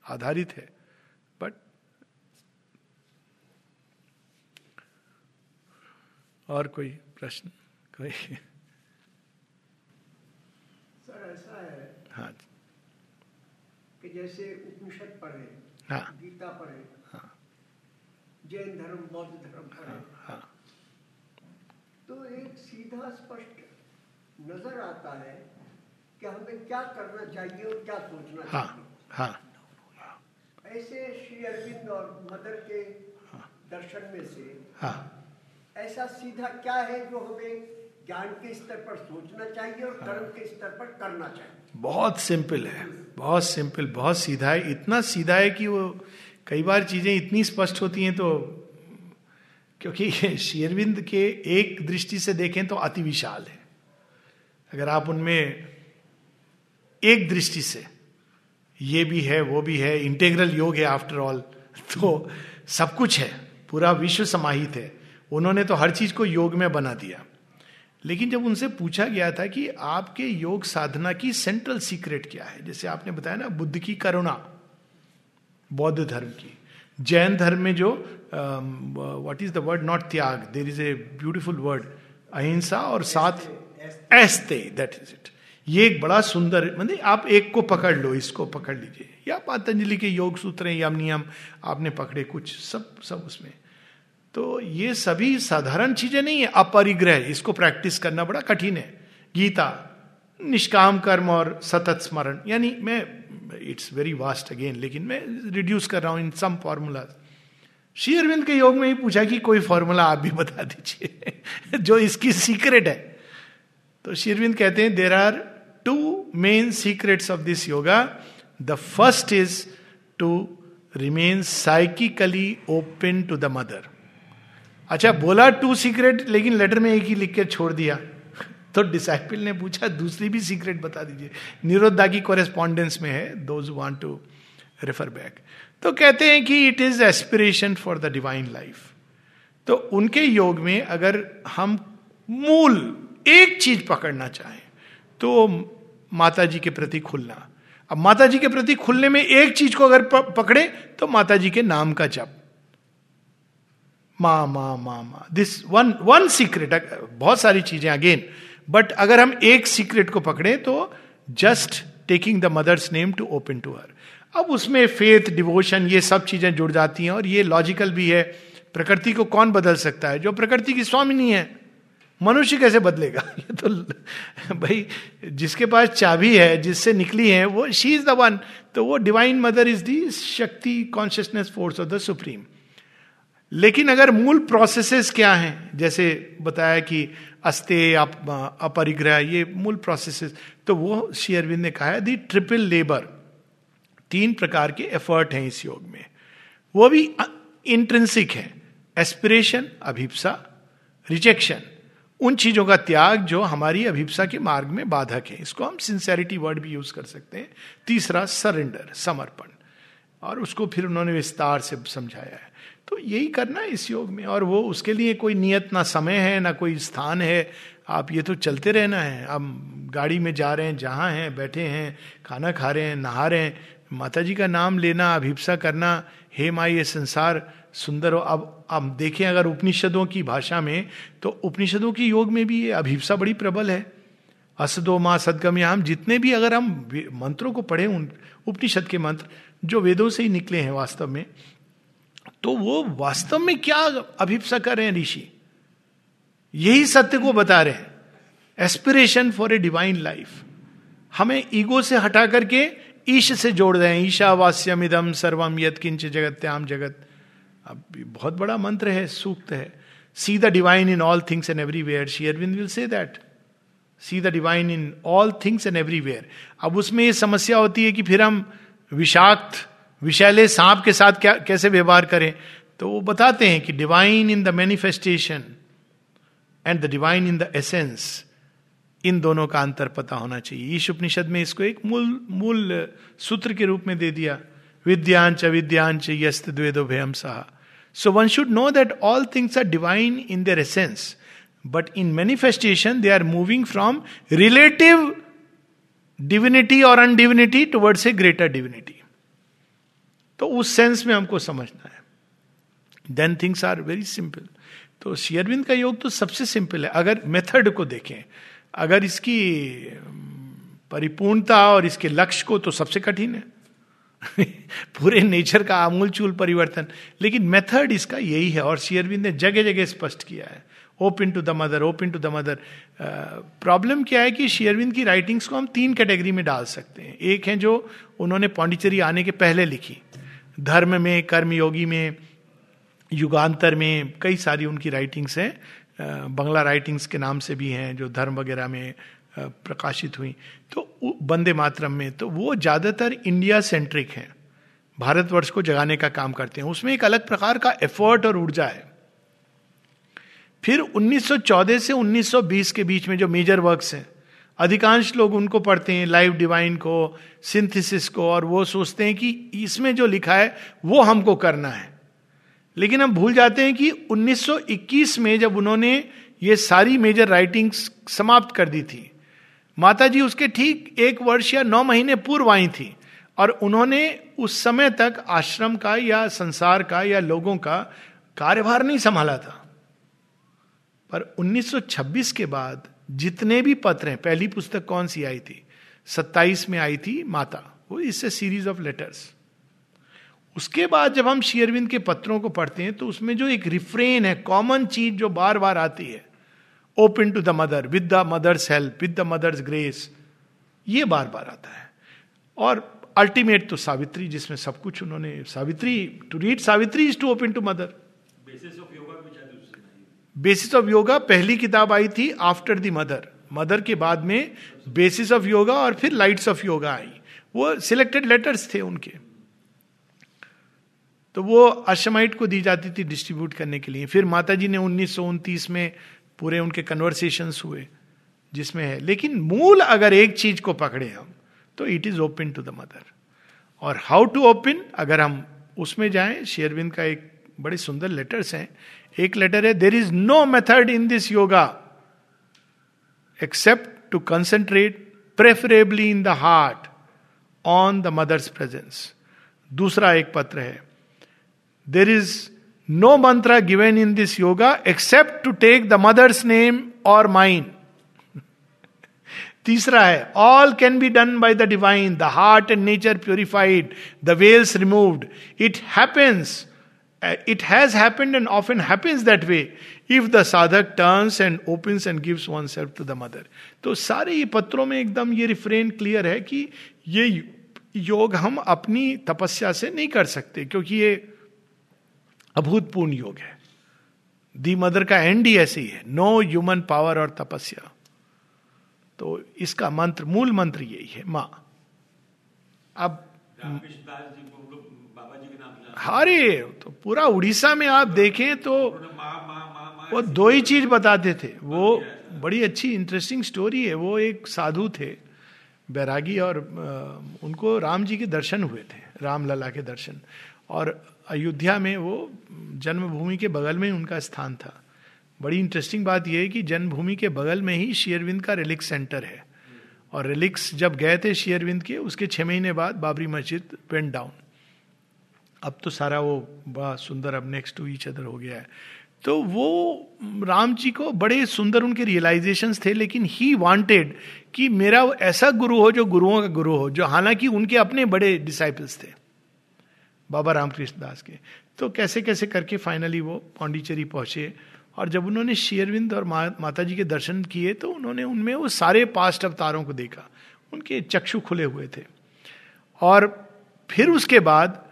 आधारित है। बट और कोई प्रश्न? कोई सर ऐसा है हाँ कि जैसे उपनिषद पढ़े हाँ। गीता पढ़े हाँ। जैन धर्म बौद्ध धर्म पढ़े। हाँ तो एक सीधा स्पष्ट नज़र आता है कि हमें क्या करना चाहिए और क्या सोचना हाँ चाहिए। हाँ। ऐसे श्री अरविंद और मदर के दर्शन में से हाँ। ऐसा सीधा क्या है जो हमें ज्ञान के स्तर पर सोचना चाहिए और कर्म के स्तर पर करना चाहिए। बहुत सिंपल है, बहुत सिंपल, बहुत सीधा है। इतना सीधा है कि वो कई बार चीज़ें इतनी स्पष्ट होती हैं तो क्योंकि शेरविंद के एक दृष्टि से देखें तो अति विशाल है। अगर आप उनमें एक दृष्टि से, ये भी है, वो भी है, इंटेग्रल योग है आफ्टर ऑल तो सब कुछ है, पूरा विश्व समाहित है। उन्होंने तो हर चीज़ को योग में बना दिया। लेकिन जब उनसे पूछा गया था कि आपके योग साधना की सेंट्रल सीक्रेट क्या है जैसे आपने बताया ना बुद्ध की करुणा बौद्ध धर्म की जैन धर्म में जो what is the word not tyag there is a beautiful word ahimsa और साथ एस्ते दैट इज़ इट ये एक बड़ा सुंदर मतलब आप एक को पकड़ लो इसको पकड़ लीजिए। या पतंजलि के योग सूत्र यम नियम आपने पकड़े कुछ सब सब उसमें। तो ये सभी साधारण चीज़ें नहीं है। अपरिग्रह, इसको प्रैक्टिस करना बड़ा कठिन है। गीता, निष्काम कर्म और सतत स्मरण। यानी मैं इट्स वेरी वास्ट अगेन लेकिन मैं रिड्यूस कर रहा हूँ in some formula Shri Aurobindo के योग में ही पूछा कि कोई फॉर्मूला आप भी बता दीजिए, जो इसकी सीक्रेट है। तो शेरविंद कहते हैं there are two main secrets of this yoga the first is to remain psychically open to the mother अच्छा बोला टू सीक्रेट लेकिन लेटर में एक ही लिख के छोड़ दिया। तो डिसाइपल ने पूछा, दूसरी भी सीक्रेट बता दीजिए। निरोधा की कोरेस्पॉन्डेंस में है those want to refer back तो कहते हैं कि it is aspiration for the divine life तो उनके योग में अगर हम मूल एक चीज़ पकड़ना चाहें तो माता जी के प्रति खुलना। अब माता जी के प्रति खुलने में एक चीज़ को अगर पकड़े तो माता जी के नाम का जप। मा मा मा मा. दिस वन वन सीक्रेट बहुत सारी चीज़ें अगेन बट अगर हम एक सीक्रेट को पकड़े तो just taking the mother's name to open to her अब उसमें फेथ डिवोशन ये सब चीज़ें जुड़ जाती हैं और ये लॉजिकल भी है। प्रकृति को कौन बदल सकता है? जो प्रकृति की स्वामी नहीं है। मनुष्य कैसे बदलेगा? ये तो भाई, जिसके पास चाबी है, जिससे निकली है, वो शी इज़ द वन तो वो divine mother is the shakti consciousness force of the supreme लेकिन अगर मूल प्रोसेसेस क्या हैं? जैसे बताया कि अस्ते अपरिग्रह, ये मूल प्रोसेसेस तो वो शेयरविंद ने कहा है दी ट्रिपल लेबर तीन प्रकार के एफर्ट हैं इस योग में। वो भी इंट्रेंसिक है। एस्पिरेशन अभिप्सा रिजेक्शन उन चीज़ों का त्याग जो हमारी अभिप्सा के मार्ग में बाधक है। इसको हम सिंसेरिटी वर्ड भी यूज़ कर सकते हैं। तीसरा सरेंडर समर्पण। और उसको फिर उन्होंने विस्तार से समझाया है। तो यही करना है इस योग में। और वो उसके लिए कोई नियत ना समय है, ना कोई स्थान है। आप ये तो चलते रहना है। अब गाड़ी में जा रहे हैं, जहाँ हैं, बैठे हैं, खाना खा रहे हैं, नहा रहे हैं। माता जी का नाम लेना, अभिप्सा करना, हे माँ, ये संसार सुंदर हो। अब अब देखें अगर उपनिषदों की भाषा में तो उपनिषदों की योग में भी ये अभिप्सा बड़ी प्रबल है। असदो माँ सदगम या हम जितने भी अगर हम मंत्रों को पढ़े, उन उपनिषद के मंत्र जो वेदों से ही निकले हैं वास्तव में तो वो वास्तव में क्या अभिप्सा कर रहे हैं ऋषि? यही सत्य को बता रहे हैं। Aspiration for a divine life हमें ईगो से हटा करके ईश से जोड़ रहे हैं। ईशावास्यम इदम सर्वम यद किंच जगत्याम जगत। अब बहुत बड़ा मंत्र है, सूक्त है। See the divine in all things and everywhere Aurobindo will say that see the divine in all things and everywhere अब उसमें ये समस्या होती है कि फिर हम विषाक्त विषैले सांप के साथ क्या, कैसे व्यवहार करें? तो वो बताते हैं कि divine in the manifestation and the divine in the essence इन दोनों का अंतर पता होना चाहिए। ईश उपनिषद में इसको एक मूल मूल सूत्र के रूप में दे दिया। विद्यांच अविद्यांच यस्त द्वेदो भयम सहा। So one should know that all things are divine in their essence but in manifestation they are moving from relative divinity और undivinity towards a greater divinity तो उस सेंस में हमको समझना है। Then things are very simple तो शेयरविंद का योग तो सबसे सिंपल है। अगर मेथड को देखें, अगर इसकी परिपूर्णता और इसके लक्ष्य को तो सबसे कठिन है। पूरे नेचर का आमूल चूल परिवर्तन। लेकिन मेथड इसका यही है और शेयरविंद ने जगह जगह स्पष्ट किया है। Open to the mother open to the mother problem क्या है कि शेयरविंद की राइटिंग्स को हम तीन कैटेगरी में डाल सकते हैं। एक है जो उन्होंने पांडिचेरी आने के पहले लिखी। धर्म में, कर्म योगी में, युगांतर में कई सारी उनकी राइटिंग्स हैं। बंगला राइटिंग्स के नाम से भी हैं, जो धर्म वगैरह में प्रकाशित हुई। तो बंदे मातरम में तो वो ज़्यादातर इंडिया सेंट्रिक हैं। भारतवर्ष को जगाने का काम करते हैं। उसमें एक अलग प्रकार का एफर्ट और ऊर्जा है। फिर 1914 से 1920 के बीच में जो मेजर वर्क्स हैं अधिकांश लोग उनको पढ़ते हैं लाइव डिवाइन को सिंथेसिस को, और वो सोचते हैं कि इसमें जो लिखा है, वो हमको करना है। लेकिन हम भूल जाते हैं कि 1921 में जब उन्होंने ये सारी मेजर राइटिंग्स समाप्त कर दी थी माता जी उसके ठीक एक वर्ष या नौ महीने पूर्व आई थी, और उन्होंने उस समय तक आश्रम का या संसार का या लोगों का कार्यभार नहीं संभाला था। पर 1926 के बाद जितने भी पत्र हैं, पहली पुस्तक कौन सी आई थी? 27 में आई थी माता। वो इससे सीरीज़ ऑफ़ लेटर्स उसके बाद जब हम शेयरविंद के पत्रों को पढ़ते हैं तो उसमें जो एक रिफ्रेन है कॉमन चीज़ जो बार बार आती है open to the mother with the mother's help with the mother's grace ये बार बार आता है। और अल्टीमेट तो सावित्री, जिसमें सब कुछ उन्होंने, Savitri to read Savitri is to open to mother basis of yoga पहली किताब आई थी आफ्टर द मदर मदर के बाद में बेसिस ऑफ़ योगा और फिर लाइट्स ऑफ़ योगा आई। वो सिलेक्टेड लेटर्स थे उनके। तो वो अशमाइट को दी जाती थी डिस्ट्रीब्यूट करने के लिए। फिर माता जी ने उन्नीस सौ उनतीस में पूरे उनके कन्वर्सेशन हुए, जिसमें है। लेकिन मूल अगर एक चीज़ को पकड़े हम तो it is open to the mother और हाउ टू ओपन अगर हम उसमें जाएँ शेयरविंद का एक बड़े सुंदर लेटर्स हैं। एक लेटर है there is no method in this yoga except to concentrate preferably in the heart on the mother's presence दूसरा एक पत्र है there is no mantra given in this yoga except to take the mother's name और mind तीसरा है all can be done by the divine the heart and nature purified the veils removed it happens it has happened and of an happens that way if the sadhak turns and opens and gives oneself to the mother तो सारे ये पत्रों में एकदम ये refrain clear है कि ये योग हम अपनी तपस्या से नहीं कर सकते, क्योंकि ये अभूतपूर्ण योग है। दी मदर का एंड ही ऐसे ही है। नो ह्यूमन पावर और तपस्या। तो इसका मंत्र, मूल मंत्र यही है, माँ। अब हरे तो पूरा उड़ीसा में आप देखें तो वो दो ही चीज़ बताते थे। वो बड़ी अच्छी इंटरेस्टिंग स्टोरी है। वो एक साधु थे, बैरागी, और उनको राम जी के दर्शन हुए थे राम लला के दर्शन। और अयोध्या में वो जन्मभूमि के बगल में उनका स्थान था। बड़ी इंटरेस्टिंग बात यह है कि जन्मभूमि के बगल में ही शेयरविंद का रिलिक्स सेंटर है। और रिलिक्स जब गए थे शेयरविंद के, उसके छह महीने बाद बाबरी मस्जिद वेंट डाउन अब तो सारा वो बड़ा सुंदर अब नेक्स्ट टू ईच अदर हो गया है। तो वो राम जी को बड़े सुंदर उनके रियलाइजेशन थे लेकिन ही वांटेड कि मेरा ऐसा गुरु हो जो गुरुओं का गुरु हो जो हालाँकि उनके अपने बड़े डिसाइपल्स थे बाबा रामकृष्ण दास के। तो कैसे कैसे करके फाइनली वो पांडिचेरी पहुँचे और जब उन्होंने शेयरविंद और मा, माता जी के दर्शन किए तो उन्होंने उनमें वो सारे पास्ट अवतारों को देखा। उनके चक्षु खुले हुए थे। और फिर उसके बाद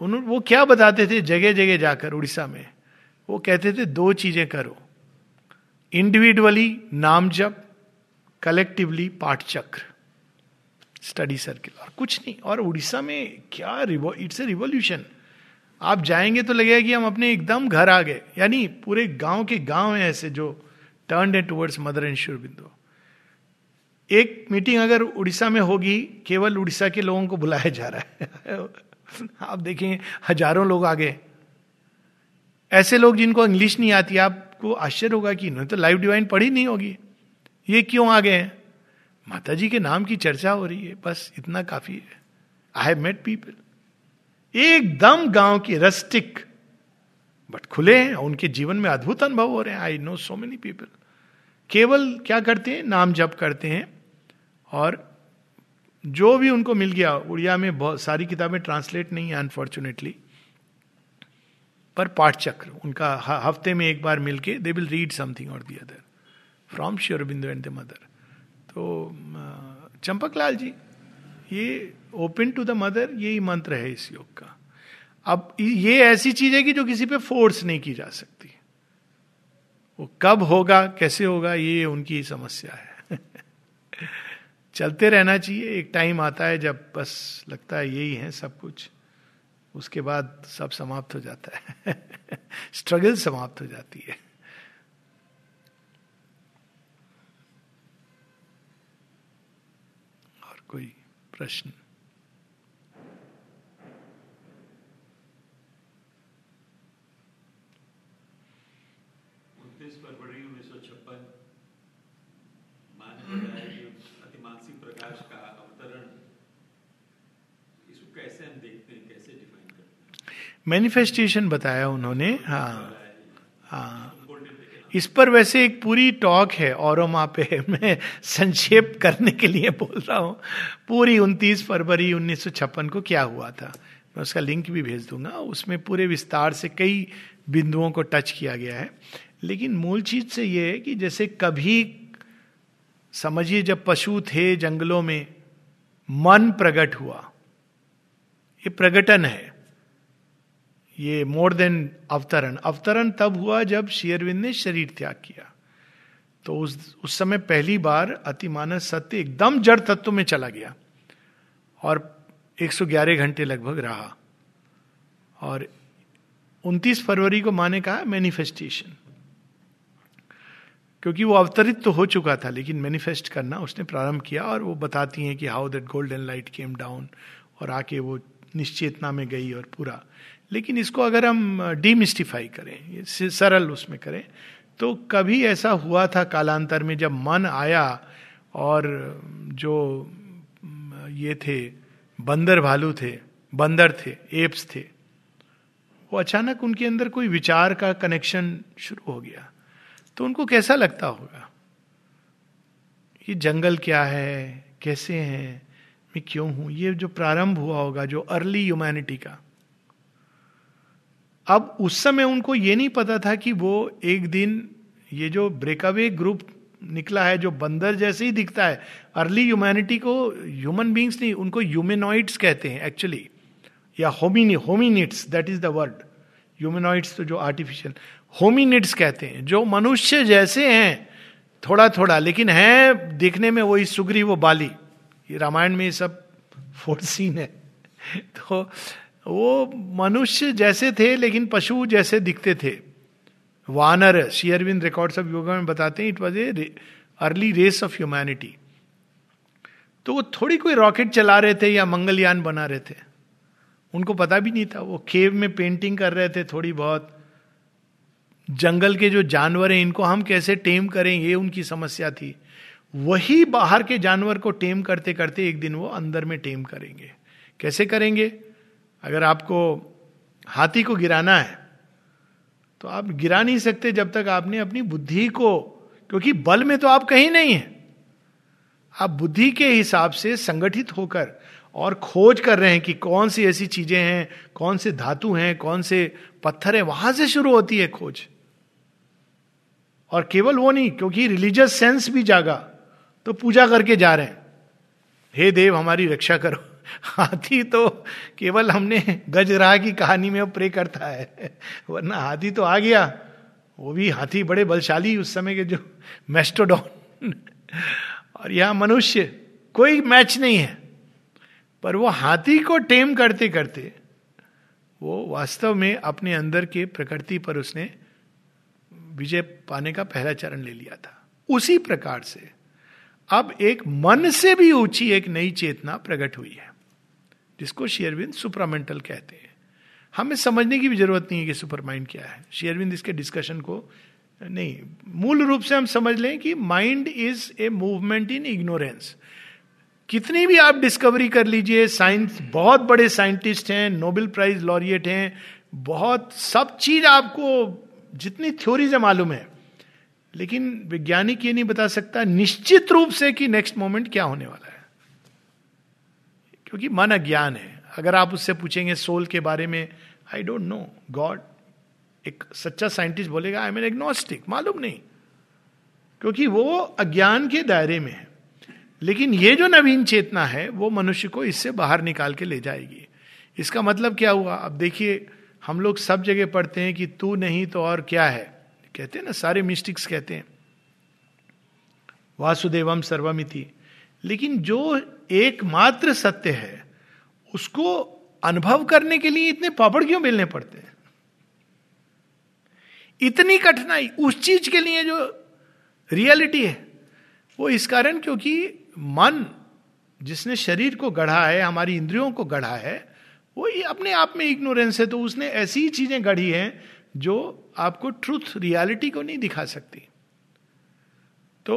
उन, वो क्या बताते थे जगह जगह जाकर उड़ीसा में? वो कहते थे, दो चीज़ें करो। इंडिविजुअली नाम जप कलेक्टिवली पाठ चक्र स्टडी सर्किल और कुछ नहीं। और उड़ीसा में क्या इट्स ए रिवोल्यूशन आप जाएँगे तो लगेगा कि हम अपने एकदम घर आ गए। यानी पूरे गाँव के गाँव हैं ऐसे जो टर्न है towards mother and Sri Aurobindo एक मीटिंग अगर उड़ीसा में होगी, केवल उड़ीसा के लोगों को बुलाया जा रहा है। आप देखें, हज़ारों लोग आ गए ऐसे लोग जिनको इंग्लिश नहीं आती, आपको आश्चर्य होगा कि इन्होंने तो लाइव डिवाइन पढ़ी नहीं होगी। ये क्यों आ गए हैं? माता जी के नाम की चर्चा हो रही है। बस इतना काफ़ी है। आई हैव मेट पीपल एकदम गाँव की रस्टिक बट खुले हैं, उनके जीवन में अद्भुत अनुभव हो रहे हैं। I know so many people केवल क्या करते हैं? नाम जप करते हैं। और जो भी उनको मिल गया, उड़िया में बहुत, सारी किताबें ट्रांसलेट नहीं है अनफॉर्चुनेटली पर पाठ चक्र उनका हफ़्ते में एक बार मिलके दे विल रीड समथिंग और the other from Sri Aurobindo and the mother तो चंपक जी, ये ओपन टू द मदर यही मंत्र है इस योग का. अब ये ऐसी चीज़ है कि जो किसी पे फोर्स नहीं की जा सकती. वो कब होगा, कैसे होगा, ये उनकी समस्या है. चलते रहना चाहिए। एक टाइम आता है जब बस लगता है यही है सब कुछ। उसके बाद सब समाप्त हो जाता है। स्ट्रगल समाप्त हो जाती है। और कोई प्रश्न? मैनिफेस्टेशन बताया उन्होंने हाँ हाँ। इस पर वैसे एक पूरी टॉक है और पे मैं संक्षेप करने के लिए बोल रहा हूँ। पूरी 29 फरवरी 1956 को क्या हुआ था? मैं उसका लिंक भी भेज दूँगा। उसमें पूरे विस्तार से कई बिंदुओं को टच किया गया है। लेकिन मूल चीज़ से यह है कि जैसे कभी समझिए जब पशु थे जंगलों में मन प्रकट हुआ। ये प्रकटन है। ये मोर देन अवतरण। अवतरण तब हुआ जब शेयरविंद ने शरीर त्याग किया। तो उस उस समय पहली बार अतिमानस सत्य एकदम जड़ तत्व में चला गया और 111 घंटे लगभग रहा। और 29 फरवरी को माने कहा मैनिफेस्टेशन क्योंकि वो अवतरित तो हो चुका था, लेकिन मैनिफेस्ट करना उसने प्रारंभ किया और वो बताती हैं कि how that golden light came down और आके वो निश्चेतना में गई और पूरा। लेकिन इसको अगर हम डिमिस्टिफाई करें सरल उसमें करें तो कभी ऐसा हुआ था कालांतर में जब मन आया और जो ये थे, बंदर भालू थे, बंदर थे एप्स थे, वो अचानक उनके अंदर कोई विचार का कनेक्शन शुरू हो गया। तो उनको कैसा लगता होगा? ये जंगल क्या है? कैसे हैं? मैं क्यों हूँ? ये जो प्रारंभ हुआ होगा, जो अर्ली ह्यूमैनिटी का। अब उस समय उनको ये नहीं पता था कि वो एक दिन ये जो ब्रेकअवे ग्रुप निकला है, जो बंदर जैसे ही दिखता है अर्ली ह्यूमैनिटी को ह्यूमन बींग्स नहीं, उनको ह्यूमेनॉइड्स कहते हैं एक्चुअली या होमिनी hominids that is the word humanoids तो जो आर्टिफिशियल होमिनिट्स कहते हैं, जो मनुष्य जैसे हैं थोड़ा थोड़ा लेकिन है, देखने में वही सुग्री वो बाली। ये रामायण में ये सब फोर्थ सीन है। तो वो मनुष्य जैसे थे, लेकिन पशु जैसे दिखते थे। वानर शेयरविंद रिकॉर्ड्स ऑफ़ योगा में बताते हैं it was a early race of humanity तो वो थोड़ी कोई रॉकेट चला रहे थे या मंगलयान बना रहे थे। उनको पता भी नहीं था, वो खेव में पेंटिंग कर रहे थे थोड़ी बहुत। जंगल के जो जानवर हैं, इनको हम कैसे टेम करें, ये उनकी समस्या थी। वही बाहर के जानवर को टेम करते करते एक दिन वो अंदर में टेम करेंगे। कैसे करेंगे? अगर आपको हाथी को गिराना है तो आप गिरा नहीं सकते जब तक आपने अपनी बुद्धि को, क्योंकि बल में तो आप कहीं नहीं है। आप बुद्धि के हिसाब से संगठित होकर और खोज कर रहे हैं कि कौन सी ऐसी चीज़ें हैं, कौन से धातु हैं, कौन से पत्थर हैं, वहाँ से शुरू होती है खोज। और केवल वो नहीं, क्योंकि रिलीजियस सेंस भी जागा। तो पूजा करके जा रहे हैं। हे देव, हमारी रक्षा करो। हाथी तो केवल हमने गजराह की कहानी में प्रे करता है, वरना हाथी तो आ गया। वो भी हाथी बड़े बलशाली उस समय के जो मेस्टोडॉन। और यह मनुष्य कोई मैच नहीं है, पर वो हाथी को टेम करते करते वो वास्तव में अपने अंदर के प्रकृति पर उसने विजय पाने का पहला चरण ले लिया था। उसी प्रकार से अब एक मन से भी ऊँची एक नई चेतना प्रकट हुई है, जिसको शेयरविंद सुपरामेंटल कहते हैं। हमें समझने की भी ज़रूरत नहीं है कि सुपरमाइंड क्या है। शेयरविंद इसके डिस्कशन को, नहीं, मूल रूप से हम समझ लें कि mind is a movement in ignorance. कितनी भी आप डिस्कवरी कर लीजिए, साइंस, बहुत बड़े साइंटिस्ट हैं, नोबेल प्राइज लॉरिएट हैं, बहुत सब चीज़ आपको जितनी थ्योरीज मालूम है। लेकिन वैज्ञानिक ये नहीं बता सकता निश्चित रूप से कि नेक्स्ट मोमेंट क्या होने वाला है। क्योंकि मन अज्ञान है। अगर आप उससे पूछेंगे सोल के बारे में आई डोंट नो गॉड एक सच्चा साइंटिस्ट बोलेगा आई एम एग्नोस्टिक मालूम नहीं। क्योंकि वो अज्ञान के दायरे में है। लेकिन ये जो नवीन चेतना है, वो मनुष्य को इससे बाहर निकाल के ले जाएगी। इसका मतलब क्या हुआ? अब देखिए, हम लोग सब जगह पढ़ते हैं कि तू नहीं तो और क्या है? कहते हैं ना, सारे मिस्टिक्स कहते हैं। वासुदेवम सर्वमिति। लेकिन जो एकमात्र सत्य है, उसको अनुभव करने के लिए इतने पापड़ क्यों मिलने पड़ते हैं। इतनी कठिनाई उस चीज़ के लिए जो रियलिटी है, वो इस कारण क्योंकि मन जिसने शरीर को गढ़ा है, हमारी इंद्रियों को गढ़ा है, वो ये अपने आप में इग्नोरेंस है तो उसने ऐसी चीज़ें गढ़ी हैं जो आपको ट्रूथ रियलिटी को नहीं दिखा सकती। तो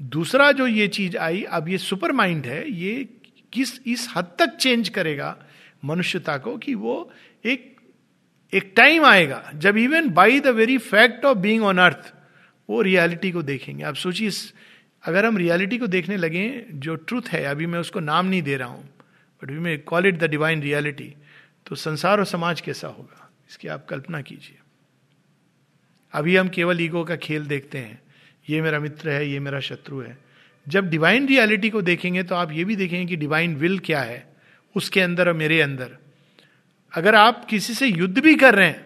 दूसरा जो ये चीज़ आई, अब ये सुपर माइंड है, ये किस, इस हद तक चेंज करेगा मनुष्यता को कि वो एक एक टाइम आएगा, जब even by the very fact of being on earth वो रियलिटी को देखेंगे। आप सोचिए अगर हम रियलिटी को देखने लगे, जो ट्रूथ है, अभी मैं उसको नाम नहीं दे रहा हूँ but we may call it the divine reality तो संसार और समाज कैसा होगा? इसकी आप कल्पना कीजिए। अभी हम केवल ईगो का खेल देखते हैं। ये मेरा मित्र है, ये मेरा शत्रु है। जब डिवाइन रियलिटी को देखेंगे तो आप ये भी देखेंगे कि डिवाइन विल क्या है, उसके अंदर और मेरे अंदर। अगर आप किसी से युद्ध भी कर रहे हैं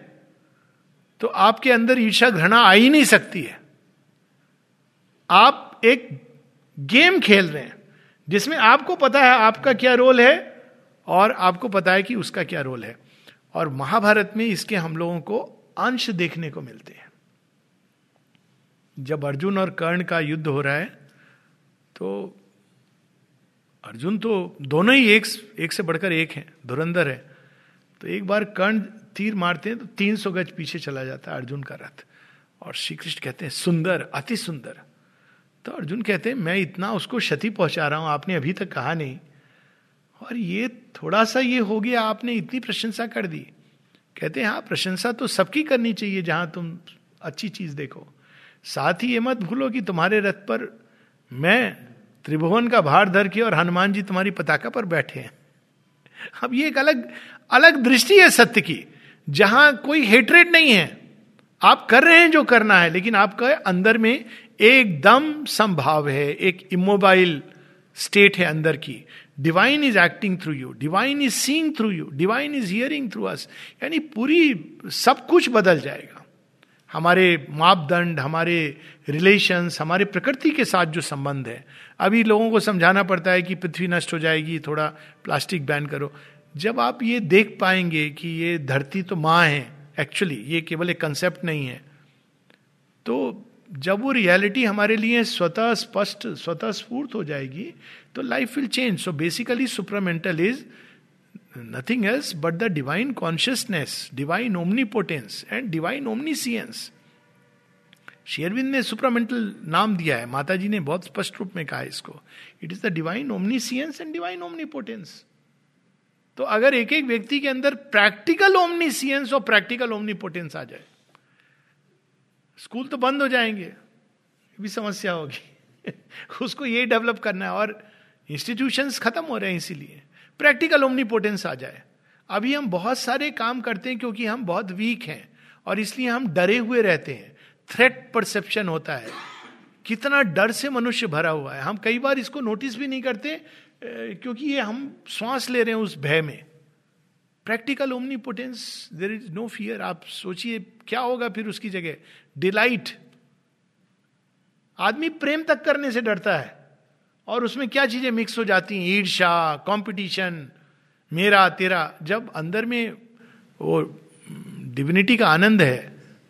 तो आपके अंदर ईर्षा घृणा आ ही नहीं सकती है। आप एक गेम खेल रहे हैं, जिसमें आपको पता है आपका क्या रोल है और आपको पता है कि उसका क्या रोल है। और महाभारत में इसके हम लोगों को अंश देखने को मिलते हैं। जब अर्जुन और कर्ण का युद्ध हो रहा है तो अर्जुन तो दोनों ही एक एक से बढ़कर एक हैं, धुरंधर है। तो एक बार कर्ण तीर मारते हैं तो तीन सौ गज पीछे चला जाता है अर्जुन का रथ। और श्री कृष्ण कहते हैं, सुंदर, अति सुंदर। तो अर्जुन कहते हैं, मैं इतना उसको क्षति पहुँचा रहा हूँ, आपने अभी तक कहा नहीं। और ये थोड़ा सा ये हो गया, आपने इतनी प्रशंसा कर दी। कहते हैं हाँ प्रशंसा तो सबकी करनी चाहिए, जहाँ तुम अच्छी चीज़ देखो। साथ ही ये मत भूलो कि तुम्हारे रथ पर मैं त्रिभुवन का भार धर के और हनुमान जी तुम्हारी पताका पर बैठे हैं। अब ये एक अलग अलग दृष्टि है सत्य की, जहाँ कोई हेटरेट नहीं है। आप कर रहे हैं जो करना है, लेकिन आपका अंदर में एकदम संभाव है, एक इमोबाइल स्टेट है अंदर की। Divine is acting through you divine is seeing through you divine is hearing through us यानी पूरी सब कुछ बदल जाएगा। हमारे मापदंड, हमारे रिलेशंस हमारे प्रकृति के साथ जो संबंध है। अभी लोगों को समझाना पड़ता है कि पृथ्वी नष्ट हो जाएगी, थोड़ा प्लास्टिक बैन करो। जब आप ये देख पाएँगे कि ये धरती तो माँ है एक्चुअली ये केवल एक कंसेप्ट नहीं है तो जब वो रियलिटी हमारे लिए स्वतः स्पष्ट, स्वतः स्फूर्त हो जाएगी तो life will change so basically supramental is nothing else but the divine consciousness omnipotence and divine omniscience Sri Aurobindo ने सुपरामेंटल नाम दिया है माता जी ने बहुत स्पष्ट रूप में कहा इसको it is the divine omniscience and divine omnipotence तो अगर एक एक व्यक्ति के अंदर प्रैक्टिकल ओमनीसियंस और प्रैक्टिकल ओमनीपोटेंस आ जाए स्कूल तो बंद हो जाएँगे भी समस्या होगी उसको ये डेवलप करना है और इंस्टीट्यूशंस खत्म हो रहे हैं इसीलिए प्रैक्टिकल ओमनीपोटेंस आ जाए। अभी हम बहुत सारे काम करते हैं क्योंकि हम बहुत वीक हैं और इसलिए हम डरे हुए रहते हैं। थ्रेट परसेप्शन होता है। कितना डर से मनुष्य भरा हुआ है। हम कई बार इसको नोटिस भी नहीं करते क्योंकि ये हम श्वास ले रहे हैं उस भय में। Practical omnipotence there is no fear आप सोचिए, क्या होगा फिर उसकी जगह? डिलाइट आदमी प्रेम तक करने से डरता है। और उसमें क्या चीज़ें मिक्स हो जाती हैं? ईर्षा कंपटीशन मेरा, तेरा। जब अंदर में वो डिविनिटी का आनंद है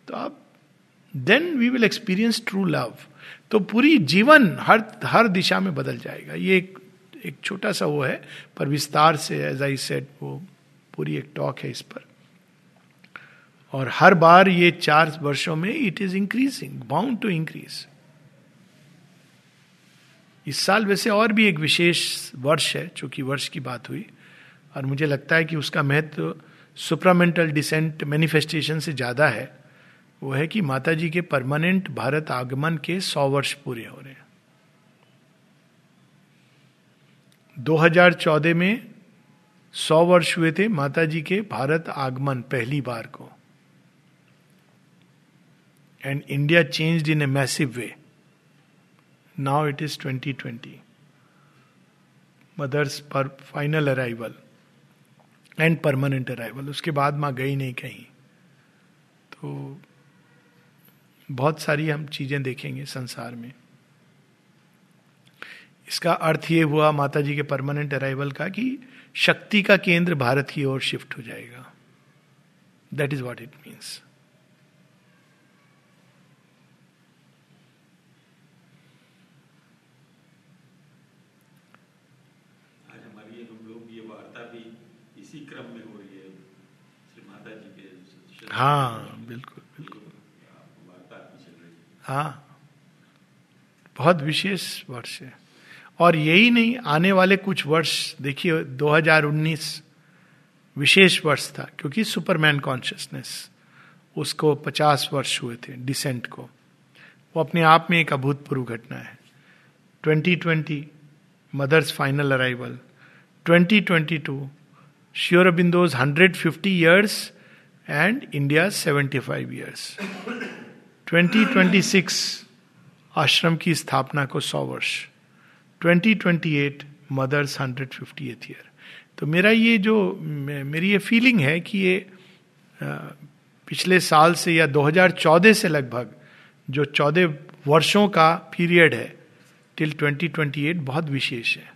तो आप then we will experience true love तो पूरी जीवन हर हर दिशा में बदल जाएगा। ये एक एक छोटा सा वो है, पर विस्तार से एज आई सेट वो पूरी एक टॉक है इस पर। और हर बार ये चार वर्षों में it is increasing bound to increase इस साल वैसे और भी एक विशेष वर्ष है चूँकि वर्ष की बात हुई। और मुझे लगता है कि उसका महत्व सुप्रामेंटल डिसेंट मैनिफेस्टेशन से ज़्यादा है। वो है कि माता जी के परमानेंट भारत आगमन के सौ वर्ष पूरे हो रहे हैं। 2014 में सौ वर्ष हुए थे माता जी के भारत आगमन पहली बार को। And India changed in a massive way now it is 2020 mother's पर final arrival and permanent arrival उसके बाद माँ गई नहीं कहीं। तो बहुत सारी हम चीज़ें देखेंगे संसार में। इसका अर्थ ये हुआ माता जी के परमानेंट अराइवल का कि शक्ति का केंद्र भारत की ओर शिफ्ट हो जाएगा। That is what it means हाँ बिल्कुल बिल्कुल। हाँ। बहुत विशेष वर्ष है। और यही नहीं, आने वाले कुछ वर्ष, देखिए 2019 विशेष वर्ष था, क्योंकि सुपरमैन कॉन्शियसनेस, उसको 50 वर्ष हुए थे, डिसेंट को। वो अपने आप में एक अभूतपूर्व घटना है। 2020 mother's final arrival. 2022 Sri Aurobindo's 150 years and India 75 years 2026 ashram की स्थापना को सौ वर्ष. 2028 मदर्स 150 ईयर तो मेरा ये जो मेरी ये फीलिंग है कि ये पिछले साल से या 2014 से लगभग जो 14 वर्षों का पीरियड है टिल 2028 बहुत विशेष है।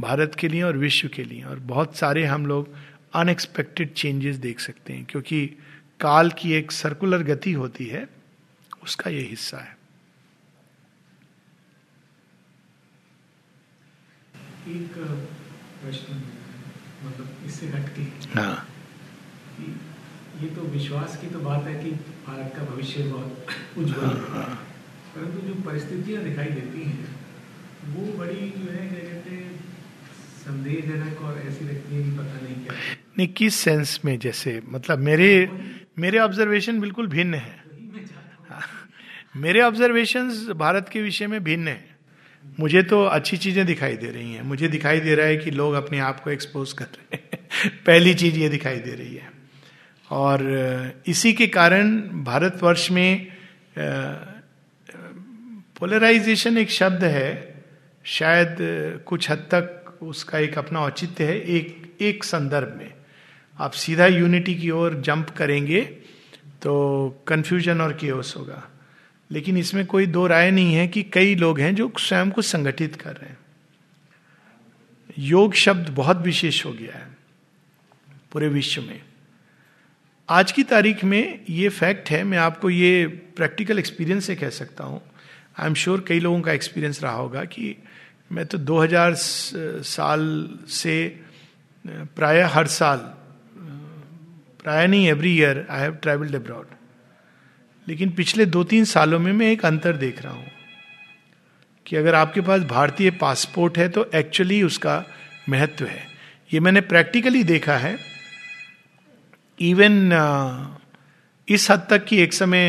भारत के लिए और विश्व के लिए। और बहुत सारे हम लोग अनएक्सपेक्टेड चेंजेस देख सकते हैं क्योंकि काल की एक सर्कुलर गति होती है उसका यह हिस्सा है। एक प्रश्न मतलब इससे हटके। हाँ। ये तो विश्वास की तो बात है कि भारत का भविष्य बहुत उज्जवल है हाँ। परंतु जो परिस्थितियाँ दिखाई देती हैं वो बड़ी जो है क्या कहते हैं संदेहजनक और ऐसी लगती है कि पता नहीं क्या। नहीं किस सेंस में जैसे मतलब मेरे मेरे ऑब्जर्वेशन बिल्कुल भिन्न है। मेरे ऑब्जर्वेशन भारत के विषय में भिन्न है। मुझे तो अच्छी चीज़ें दिखाई दे रही हैं। मुझे दिखाई दे रहा है कि लोग अपने आप को एक्सपोज कर रहे हैं। पहली चीज़ ये दिखाई दे रही है। और इसी के कारण भारतवर्ष में पोलराइजेशन एक शब्द है। शायद कुछ हद तक उसका एक अपना औचित्य है। एक एक संदर्भ में। आप सीधा यूनिटी की ओर जंप करेंगे तो कंफ्यूजन और केओस होगा। लेकिन इसमें कोई दो राय नहीं है कि कई लोग हैं जो स्वयं को संगठित कर रहे हैं। योग शब्द बहुत विशेष हो गया है पूरे विश्व में। आज की तारीख में ये फैक्ट है, मैं आपको ये प्रैक्टिकल एक्सपीरियंस से कह सकता हूँ। आई एम श्योर कई लोगों का एक्सपीरियंस रहा होगा कि मैं तो 2000 साल से प्राय हर साल प्राय नहीं every year I have travelled abroad लेकिन पिछले दो तीन सालों में मैं एक अंतर देख रहा हूँ कि अगर आपके पास भारतीय पासपोर्ट है तो एक्चुअली उसका महत्व है। ये मैंने प्रैक्टिकली देखा है। इवन इस हद तक कि एक समय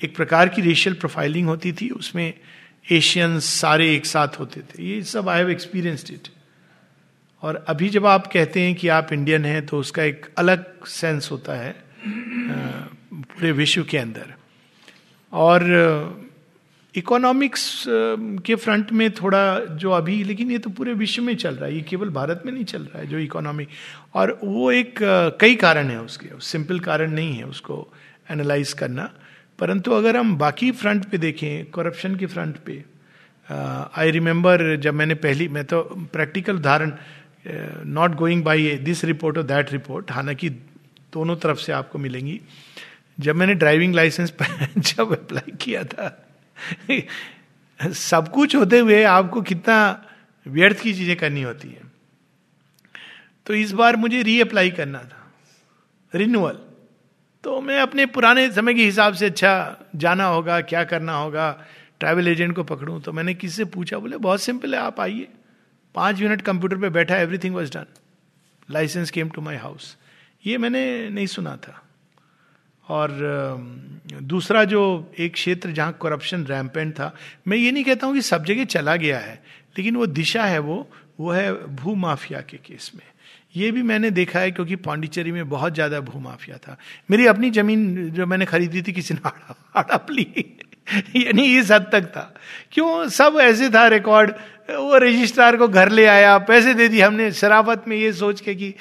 एक प्रकार की रेशियल प्रोफाइलिंग होती थी, उसमें एशियंस सारे एक साथ होते थे। ये सब आई हैव एक्सपीरियंस्ड इट और अभी जब आप कहते हैं कि आप इंडियन हैं तो उसका एक अलग सेंस होता है पूरे विश्व के अंदर। और इकोनॉमिक्स के फ्रंट में थोड़ा जो अभी, लेकिन ये तो पूरे विश्व में चल रहा है, ये केवल भारत में नहीं चल रहा है, जो इकोनॉमी और वो एक कई कारण है उसके सिंपल कारण नहीं है उसको एनालाइज करना। परंतु अगर हम बाकी फ्रंट पे देखें करप्शन के फ्रंट पे आई रिमेम्बर जब मैंने पहली, मैं तो प्रैक्टिकल उदाहरण not going by this report और दैट रिपोर्ट हालाँकि दोनों तरफ़ से आपको मिलेंगी। जब मैंने ड्राइविंग लाइसेंस जब अप्लाई किया था, सब कुछ होते हुए आपको कितना व्यर्थ की चीज़ें करनी होती है। तो इस बार मुझे रीअप्लाई करना था रिन्यूअल तो मैं अपने पुराने समय के हिसाब से अच्छा जाना होगा, क्या करना होगा ट्रैवल एजेंट को पकड़ूं तो मैंने किसी से पूछा, बोले, बहुत सिंपल है, आप आइए। पाँच मिनट कंप्यूटर पे बैठा everything was done licence came to my house ये मैंने नहीं सुना था। और दूसरा जो एक क्षेत्र जहाँ करप्शन रैम्पेंट था, मैं ये नहीं कहता हूँ कि सब जगह चला गया है, लेकिन वो दिशा है वो वो है भू माफिया के केस में। ये भी मैंने देखा है क्योंकि पांडिचेरी में बहुत ज़्यादा भू माफिया था। मेरी अपनी ज़मीन जो मैंने खरीदी थी, किसी ने हड़प ली यानी इस हद तक था। क्यों सब ऐसे था रिकॉर्ड वो रजिस्ट्रार को घर ले आया पैसे दे दिए हमने। शराफत में ये सोच के कि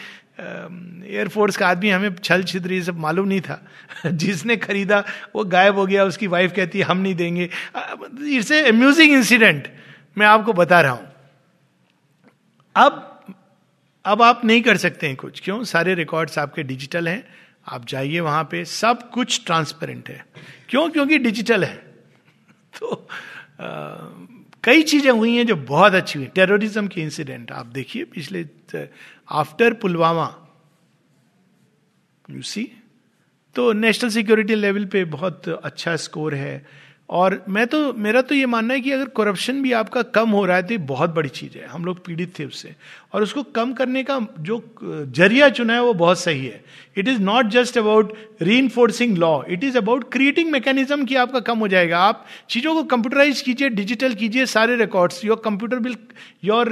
एयरफोर्स का आदमी हमें छल छिद्र ये सब मालूम नहीं था। जिसने खरीदा वो गायब हो गया। उसकी वाइफ कहती है हम नहीं देंगे। इट्स ए अम्यूजिंग इंसिडेंट मैं आपको बता रहा हूँ। अब अब आप नहीं कर सकते हैं कुछ। क्यों? सारे रिकॉर्ड्स आपके डिजिटल हैं। आप जाइए वहाँ पे सब कुछ ट्रांसपेरेंट है। क्यों? क्योंकि डिजिटल है। तो आ, कई चीज़ें हुई हैं जो बहुत अच्छी हुई। टेररिज्म के इंसिडेंट आप देखिए, पिछले आफ्टर पुलवामा यू सी तो नेशनल सिक्योरिटी लेवल पे बहुत अच्छा स्कोर है। और मैं तो मेरा तो ये मानना है कि अगर करप्शन भी आपका कम हो रहा है तो ये बहुत बड़ी चीज़ है। हम लोग पीड़ित थे उससे। और उसको कम करने का जो ज़रिया चुना है, वो बहुत सही है। It is not just about reinforcing law it is about creating mechanism कि आपका कम हो जाएगा। आप चीज़ों को कंप्यूटराइज कीजिए डिजिटल कीजिए सारे records your computer will your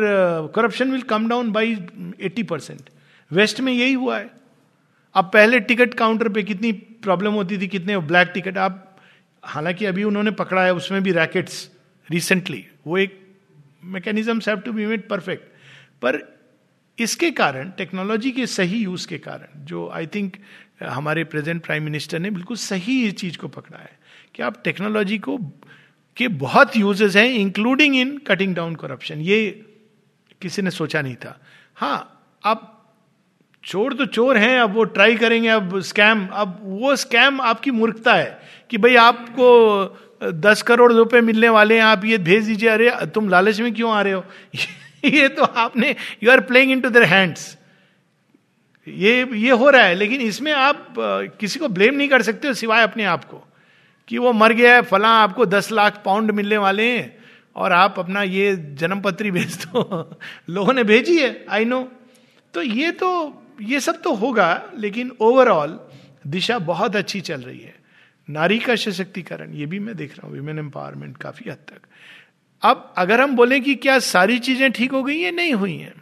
corruption will come down by eighty percent West में यही हुआ है। अब पहले टिकट काउंटर पे कितनी प्रॉब्लम होती थी, कितने ब्लैक टिकट आप हालाँकि अभी उन्होंने पकड़ा है, उसमें भी रैकेट्स रिसेंटली वो एक mechanism have to be made perfect पर इसके कारण टेक्नोलॉजी के सही यूज़ के कारण, जो आई थिंक हमारे प्रेजेंट प्राइम मिनिस्टर ने बिल्कुल सही इस चीज़ को पकड़ा है कि आप टेक्नोलॉजी को, के बहुत यूजेस हैं including in cutting down corruption ये किसी ने सोचा नहीं था। हाँ अब चोर तो चोर हैं, अब वो ट्राई करेंगे, अब स्कैम अब वो स्कैम आपकी मूर्खता है कि भाई आपको दस करोड़ रुपए मिलने वाले हैं, आप ये भेज दीजिए, अरे, तुम लालच में क्यों आ रहे हो? ये तो आपने you are playing into their hands ये ये हो रहा है, लेकिन इसमें आप किसी को ब्लेम नहीं कर सकते हो सिवाय अपने आप को कि वो मर गया है, फला आपको दस लाख पाउंड मिलने वाले हैं और आप अपना ये जन्म पत्री भेज दो। लोगों ने भेजी है आई नो तो ये तो ये सब तो होगा, लेकिन ओवरऑल दिशा बहुत अच्छी चल रही है। नारी का सशक्तिकरण, ये भी मैं देख रहा हूँ विमेन एम्पावरमेंट काफ़ी हद तक। अब अगर हम बोले कि क्या सारी चीज़ें ठीक हो गई है, नहीं हुई हैं।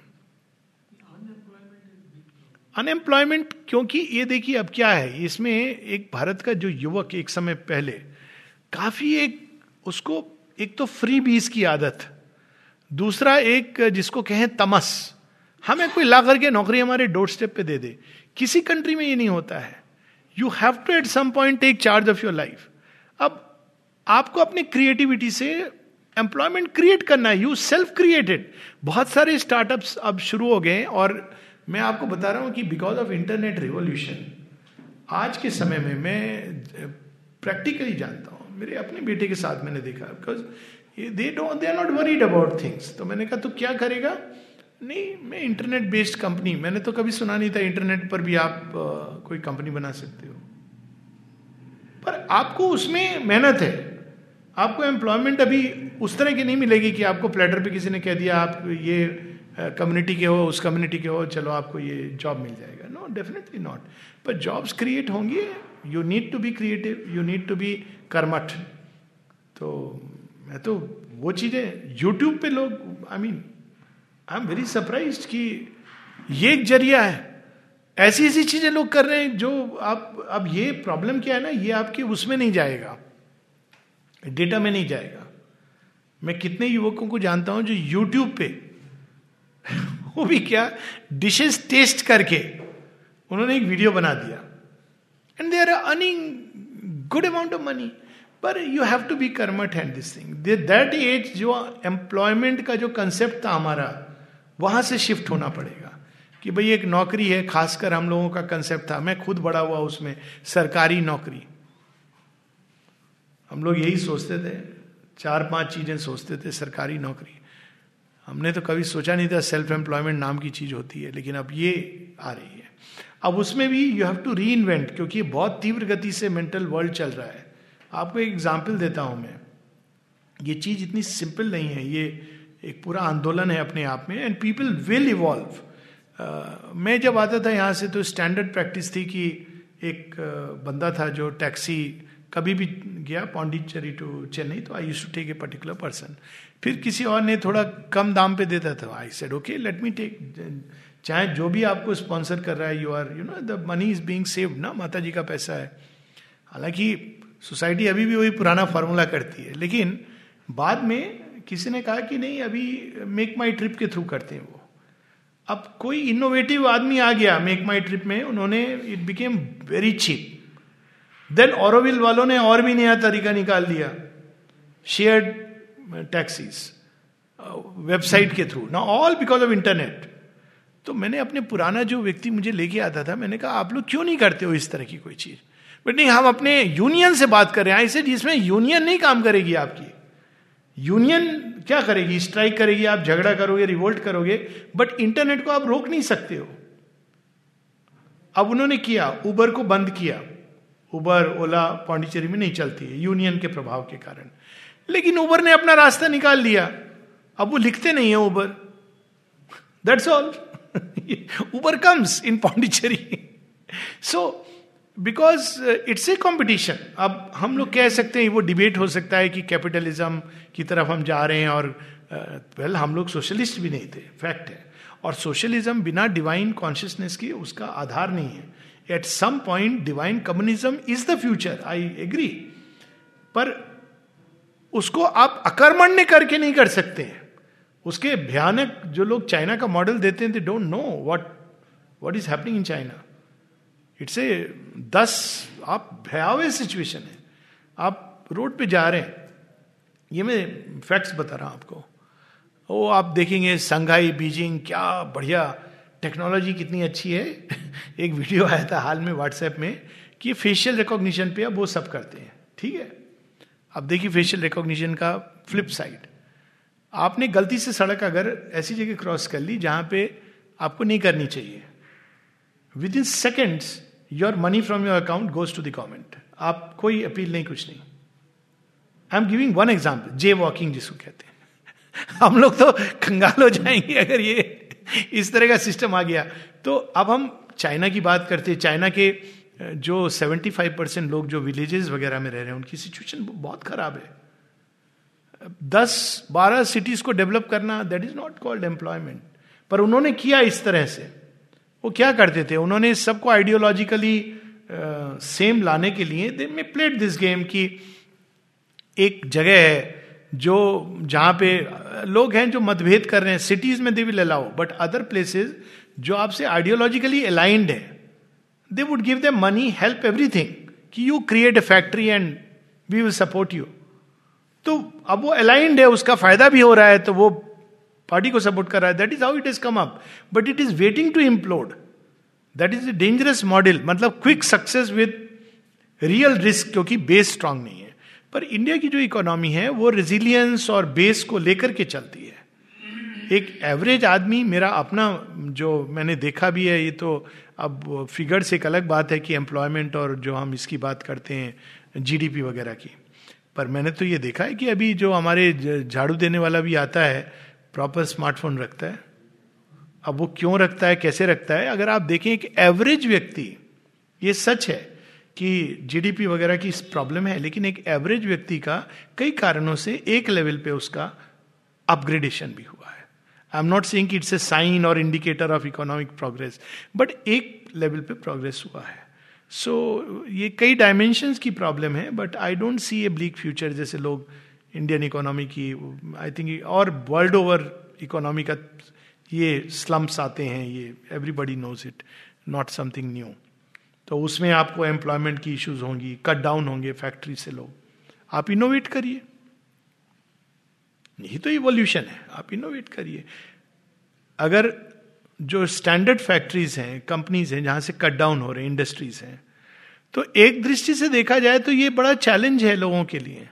अनएम्प्लॉयमेंट क्योंकि ये देखिए अब क्या है, इसमें एक भारत का जो युवक एक समय पहले काफ़ी एक, उसको एक तो फ्री बीज की आदत, दूसरा एक जिसको कहें तमस। हमें कोई ला करके नौकरी हमारे डोर स्टेप पे दे दे। किसी कंट्री में ये नहीं होता है। You have to at some point take charge of your life अब आपको अपनी क्रिएटिविटी से एम्प्लॉयमेंट क्रिएट करना है। यू सेल्फ क्रिएटेड बहुत सारे स्टार्टअप्स अब शुरू हो गए और मैं आपको बता रहा हूँ कि बिकॉज़ ऑफ़ इंटरनेट रिवोल्यूशन आज के समय में मैं प्रैक्टिकली जानता हूँ। मेरे अपने बेटे के साथ मैंने देखा। Because they they are not worried about things तो मैंने कहा तो क्या करेगा? नहीं मैं इंटरनेट बेस्ड कंपनी मैंने तो कभी सुना नहीं था इंटरनेट पर भी आप आ, कोई कंपनी बना सकते हो। पर आपको उसमें मेहनत है। आपको एम्प्लॉयमेंट अभी उस तरह की नहीं मिलेगी कि आपको प्लेटर पे किसी ने कह दिया आप ये कम्युनिटी के हो उस कम्युनिटी के हो चलो आपको ये जॉब मिल जाएगा। नो डेफिनेटली नॉट पर जॉब्स क्रिएट होंगे। You need to be creative you need to be कर्मठ। तो मैं तो वो चीज़ें यूट्यूब पे लोग I mean I am very surprise कि ये एक ज़रिया है। ऐसी ऐसी चीज़ें लोग कर रहे हैं जो आप, अब ये प्रॉब्लम क्या है ना, ये आपके उसमें नहीं जाएगा। डेटा में नहीं जाएगा। मैं कितने युवकों को जानता हूँ जो यूट्यूब पे वो भी क्या डिशेस टेस्ट करके उन्होंने एक वीडियो बना दिया। And they are earning good amount of money पर you have to be कर्मट and this thing that as जो एम्प्लॉयमेंट का जो कंसेप्ट था हमारा वहाँ से शिफ्ट होना पड़ेगा कि भाई एक नौकरी है, खासकर हम लोगों का कंसेप्ट था। मैं खुद बड़ा हुआ उसमें, सरकारी नौकरी। हम लोग यही सोचते थे, चार पाँच चीज़ें सोचते थे, सरकारी नौकरी। हमने तो कभी सोचा नहीं था सेल्फ एम्प्लॉयमेंट नाम की चीज़ होती है, लेकिन अब ये आ रही है। अब उसमें भी you have to reinvent क्योंकि बहुत तीव्र गति से मेंटल वर्ल्ड चल रहा है। आपको एक एग्ज़ाम्पल देता हूँ मैं। ये चीज़ इतनी सिंपल नहीं है, ये एक पूरा आंदोलन है अपने आप में एंड पीपल विल इवॉल्व मैं जब आता था यहाँ से तो स्टैंडर्ड प्रैक्टिस थी कि एक uh, बंदा था जो टैक्सी कभी भी गया पौंडीचेरी टू चेन्नई तो I used to take a particular person फिर किसी और ने थोड़ा कम दाम पे देता था। I said okay let me take चाहे जो भी आपको स्पॉन्सर कर रहा है you are you know the money is being saved ना माता जी का पैसा है। हालाँकि सोसाइटी अभी भी वही पुराना फॉर्मूला करती है लेकिन बाद में किसी ने कहा कि नहीं, अभी मेक माई ट्रिप के थ्रू करते हैं वो। अब कोई इनोवेटिव आदमी आ गया मेक माई ट्रिप में, उन्होंने it became very cheap then Auroville वालों ने और भी नया तरीका निकाल दिया। शेयर्ड टैक्सीज वेबसाइट के थ्रू ना ऑल बिकॉज़ ऑफ़ इंटरनेट तो मैंने अपने पुराना जो व्यक्ति मुझे लेके आता था, मैंने कहा, आप लोग क्यों नहीं करते हो इस तरह की कोई चीज़? बट नहीं, हम अपने यूनियन से बात कर रहे हैं। ऐसे जिसमें यूनियन नहीं काम करेगी आपकी। यूनियन क्या करेगी? स्ट्राइक करेगी, आप झगड़ा करोगे, रिवोल्ट करोगे बट इंटरनेट को आप रोक नहीं सकते हो। अब उन्होंने किया उबर को बंद किया। उबर ओला पांडिचेरी में नहीं चलती है, यूनियन के प्रभाव के कारण। लेकिन उबर ने अपना रास्ता निकाल लिया। अब वो लिखते नहीं है Uber that's all Uber comes in Pondicherry so because it's a competition अब हम लोग कह सकते हैं वो डिबेट हो सकता है कि कैपिटलिज्म की तरफ़ हम जा रहे हैं और वेल uh, हम लोग सोशलिस्ट भी नहीं थे. फैक्ट है. और सोशलिज्म बिना डिवाइन कॉन्शियसनेस के उसका आधार नहीं है. At some point divine communism is the future I agree पर उसको आप अकर्मण्य करके नहीं कर सकते हैं. उसके भयानक जो लोग चाइना का मॉडल देते हैं they don't know what what is happening in China it's a दस, आप भयावह सिचुएशन है। आप रोड पे जा रहे हैं। ये मैं फैक्ट्स बता रहा हूँ आपको। वो आप देखेंगे, संघाई, बीजिंग, क्या बढ़िया। टेक्नोलॉजी कितनी अच्छी है। एक वीडियो आया था हाल में व्हाट्सएप में कि फेशियल रिकॉग्निशन पे अब वो सब करते हैं। ठीक है? अब देखिए फेशियल रिकॉग्निशन का फ्लिप साइड आपने गलती से सड़क अगर ऐसी जगह क्रॉस कर ली जहाँ पे आपको नहीं करनी चाहिए। With in seconds your money from your account goes to the government आप कोई अपील नहीं, कुछ नहीं. I am giving one example jaywalking जिसको कहते हैं. हम लोग तो कंगाल हो जाएँगे अगर ये इस तरह का सिस्टम आ गया. तो अब हम चाइना की बात करते हैं. चाइना के जो 75 परसेंट लोग जो विलेजेस वगैरह में रह रहे हैं, उनकी सिचुएशन बहुत खराब है. दस, बारह सिटीज़ को डेवलप करना that is not called employment पर उन्होंने किया इस तरह से. वो क्या करते थे? उन्होंने सबको आइडियोलॉजिकली सेम लाने के लिए they may played this game की एक जगह है जो, जहाँ पे लोग हैं जो मतभेद कर रहे हैं। सिटीज़ में they will allow but other places जो आपसे आइडियोलॉजिकली अलाइंड है they would give the money help everything कि you create a factory and we will support you तो अब वो अलाइंड है, उसका फ़ायदा भी हो रहा है तो वो पार्टी को सपोर्ट कर रहा है that is how it is come up but it is waiting to implode that is a dangerous model मतलब quick success with real risk क्योंकि बेस स्ट्रांग नहीं है। पर इंडिया की जो इकोनॉमी है, वो रेजिलियंस और बेस को लेकर के चलती है। एक एवरेज आदमी, मेरा अपना जो मैंने देखा भी है, ये तो अब फिगर से एक अलग बात है कि एम्प्लॉयमेंट और जो हम इसकी बात करते हैं जीडीपी वगैरह की। पर मैंने तो ये देखा है कि अभी जो हमारे झाड़ू देने वाला भी आता है प्रॉपर स्मार्टफ़ोन रखता है? अब वो क्यों रखता है? कैसे रखता है? अगर आप देखें एक एवरेज व्यक्ति ये सच है कि जीडीपी वगैरह की प्रॉब्लम है लेकिन एक एवरेज व्यक्ति का कई कारणों से एक लेवल पे उसका अपग्रेडेशन भी हुआ है। I am not saying it's a sign और indicator of economic progress but एक लेवल पे प्रोग्रेस हुआ है। सो so, ये कई डायमेंशन की प्रॉब्लम है but I don't see a bleak future जैसे लोग इंडियन इकोनॉमी की आई थिंक और वर्ल्ड ओवर इकोनॉमी का ये स्लम्स आते हैं, ये everybody knows it not something new तो उसमें आपको एम्प्लॉयमेंट की इश्यूज़ होंगी कट डाउन होंगे फैक्ट्री से लोग। आप इनोवेट करिए। यही तो इवोल्यूशन है, आप इनोवेट करिए। अगर जो स्टैंडर्ड फैक्ट्रीज हैं कंपनीज़ हैं, जहाँ से कट डाउन हो रहे हैं इंडस्ट्रीज़ हैं तो एक दृष्टि से देखा जाए तो ये बड़ा चैलेंज है लोगों के लिए।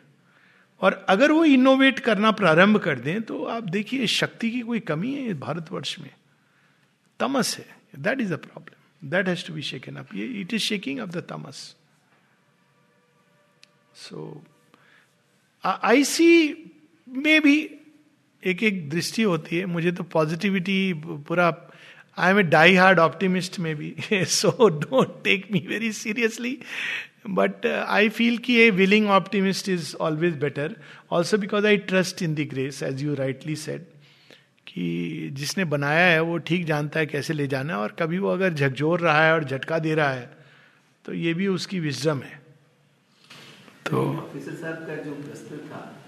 और अगर वो इनोवेट करना प्रारंभ कर दें तो आप देखिए शक्ति की कोई कमी है भारतवर्ष में। तमस है। That is a problem that has to be shaken up ये it is shaking up the Tamas. So आई सी में भी एक एक दृष्टि होती है। मुझे तो पॉजिटिविटी पूरा I am a die hard optimist में भी so don't take me very seriously but I feel कि a willing optimist is always better also because I trust in the grace as you rightly said कि जिसने बनाया है वो ठीक जानता है कैसे ले जाना है और कभी वो अगर झकझोर रहा है और झटका दे रहा है तो ये भी उसकी विजडम है तो ऑफिसर साहब का जो प्रश्न था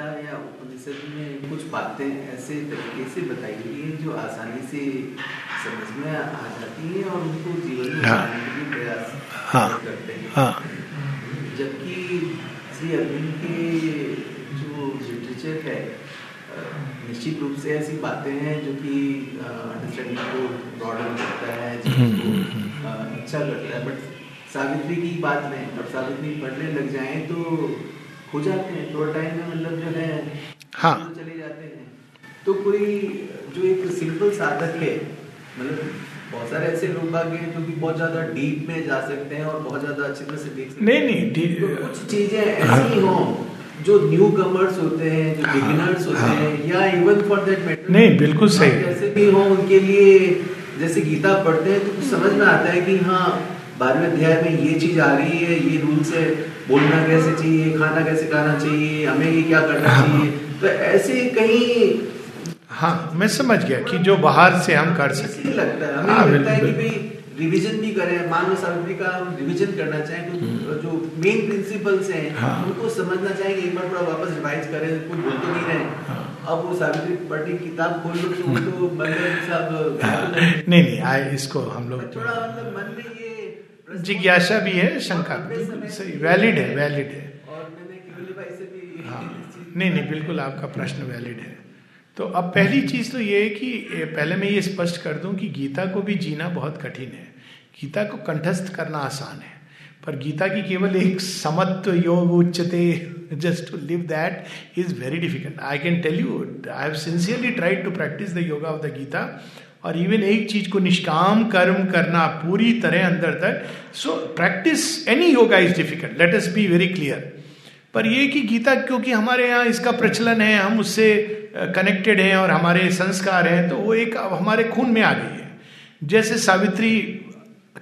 गीता या उपनिषद में कुछ बातें ऐसे तरीके से बताई गई हैं जो आसानी से समझ में आ जाती हैं और उनको जीवन में हाँ, के प्रयास हाँ, करते हैं। हाँ। जबकि श्री अरविंद के जो लिटरेचर है निश्चित रूप से ऐसी बातें हैं जो कि अंडरस्टैंडिंग को ब्रॉडन करता है जिसको अच्छा करता है। बट सावित्री की बात में और सावित्री पढ़ने लग जाए तो हो जाते हैं थोड़ा टाइम में मतलब जो है हाँ। तो चले जाते हैं तो कोई जो एक सिंपल साधक है मतलब बहुत सारे ऐसे लोग आगे हैं जो कि बहुत ज़्यादा डीप में जा सकते हैं और बहुत ज़्यादा अच्छी तरह से देख सकते नहीं नहीं तो कुछ चीज़ें ऐसी हों जो न्यू कमर्स होते हैं जो हाँ, बिगिनर्स होते हाँ। हैं या इवन फॉर दैट मैटर नहीं, बिल्कुल सही। जैसे भी हो उनके लिए जैसे गीता पढ़ते हैं तो कुछ समझ में आता है कि हाँ बारहवें अध्याय में ये चीज़ आ रही है ये रूल्स है बोलना कैसे चाहिए खाना कैसे खाना चाहिए हमें ये क्या करना हाँ। चाहिए तो ऐसे कहीं हाँ मैं समझ गया कि जो बाहर से हम कर इसलिए सकें लगता है हमें हाँ, लगता है कि भाई रिवीजन भी करें मान लो सावित्री का हम रिवीजन करना चाहें तो जो मेन प्रिंसिपल्स हैं हाँ। उनको समझना चाहेंगे एक बार थोड़ा वापस रिवाइज करें कुछ बोल तो नहीं रहे हाँ। अब वो सावित्री पढ़ने की किताब खोल लो तो वो तो सब हाँ, नहीं नहीं आए इसको हम लोग थोड़ा मतलब मन में जिज्ञासा भी है शंका भी बिल्कुल सही वैलिड है वैलिड है। हाँ। नहीं नहीं बिल्कुल आपका प्रश्न वैलिड है। तो अब पहली चीज़ तो ये है कि पहले मैं ये स्पष्ट कर दूँ कि गीता को भी जीना बहुत कठिन है। गीता को कंठस्थ करना आसान है। पर गीता की केवल एक समत्व योग उच्चते just to live that is very difficult I can tell you I have sincerely tried to practise the yoga of the Gita और इवन एक चीज़ को निष्काम कर्म करना पूरी तरह अंदर तक so practise any yoga is difficult let us be very clear पर ये कि गीता, क्योंकि हमारे यहाँ इसका प्रचलन है, हम उससे कनेक्टेड हैं और हमारे संस्कार हैं तो वो एक अब हमारे खून में आ गई है। जैसे सावित्री,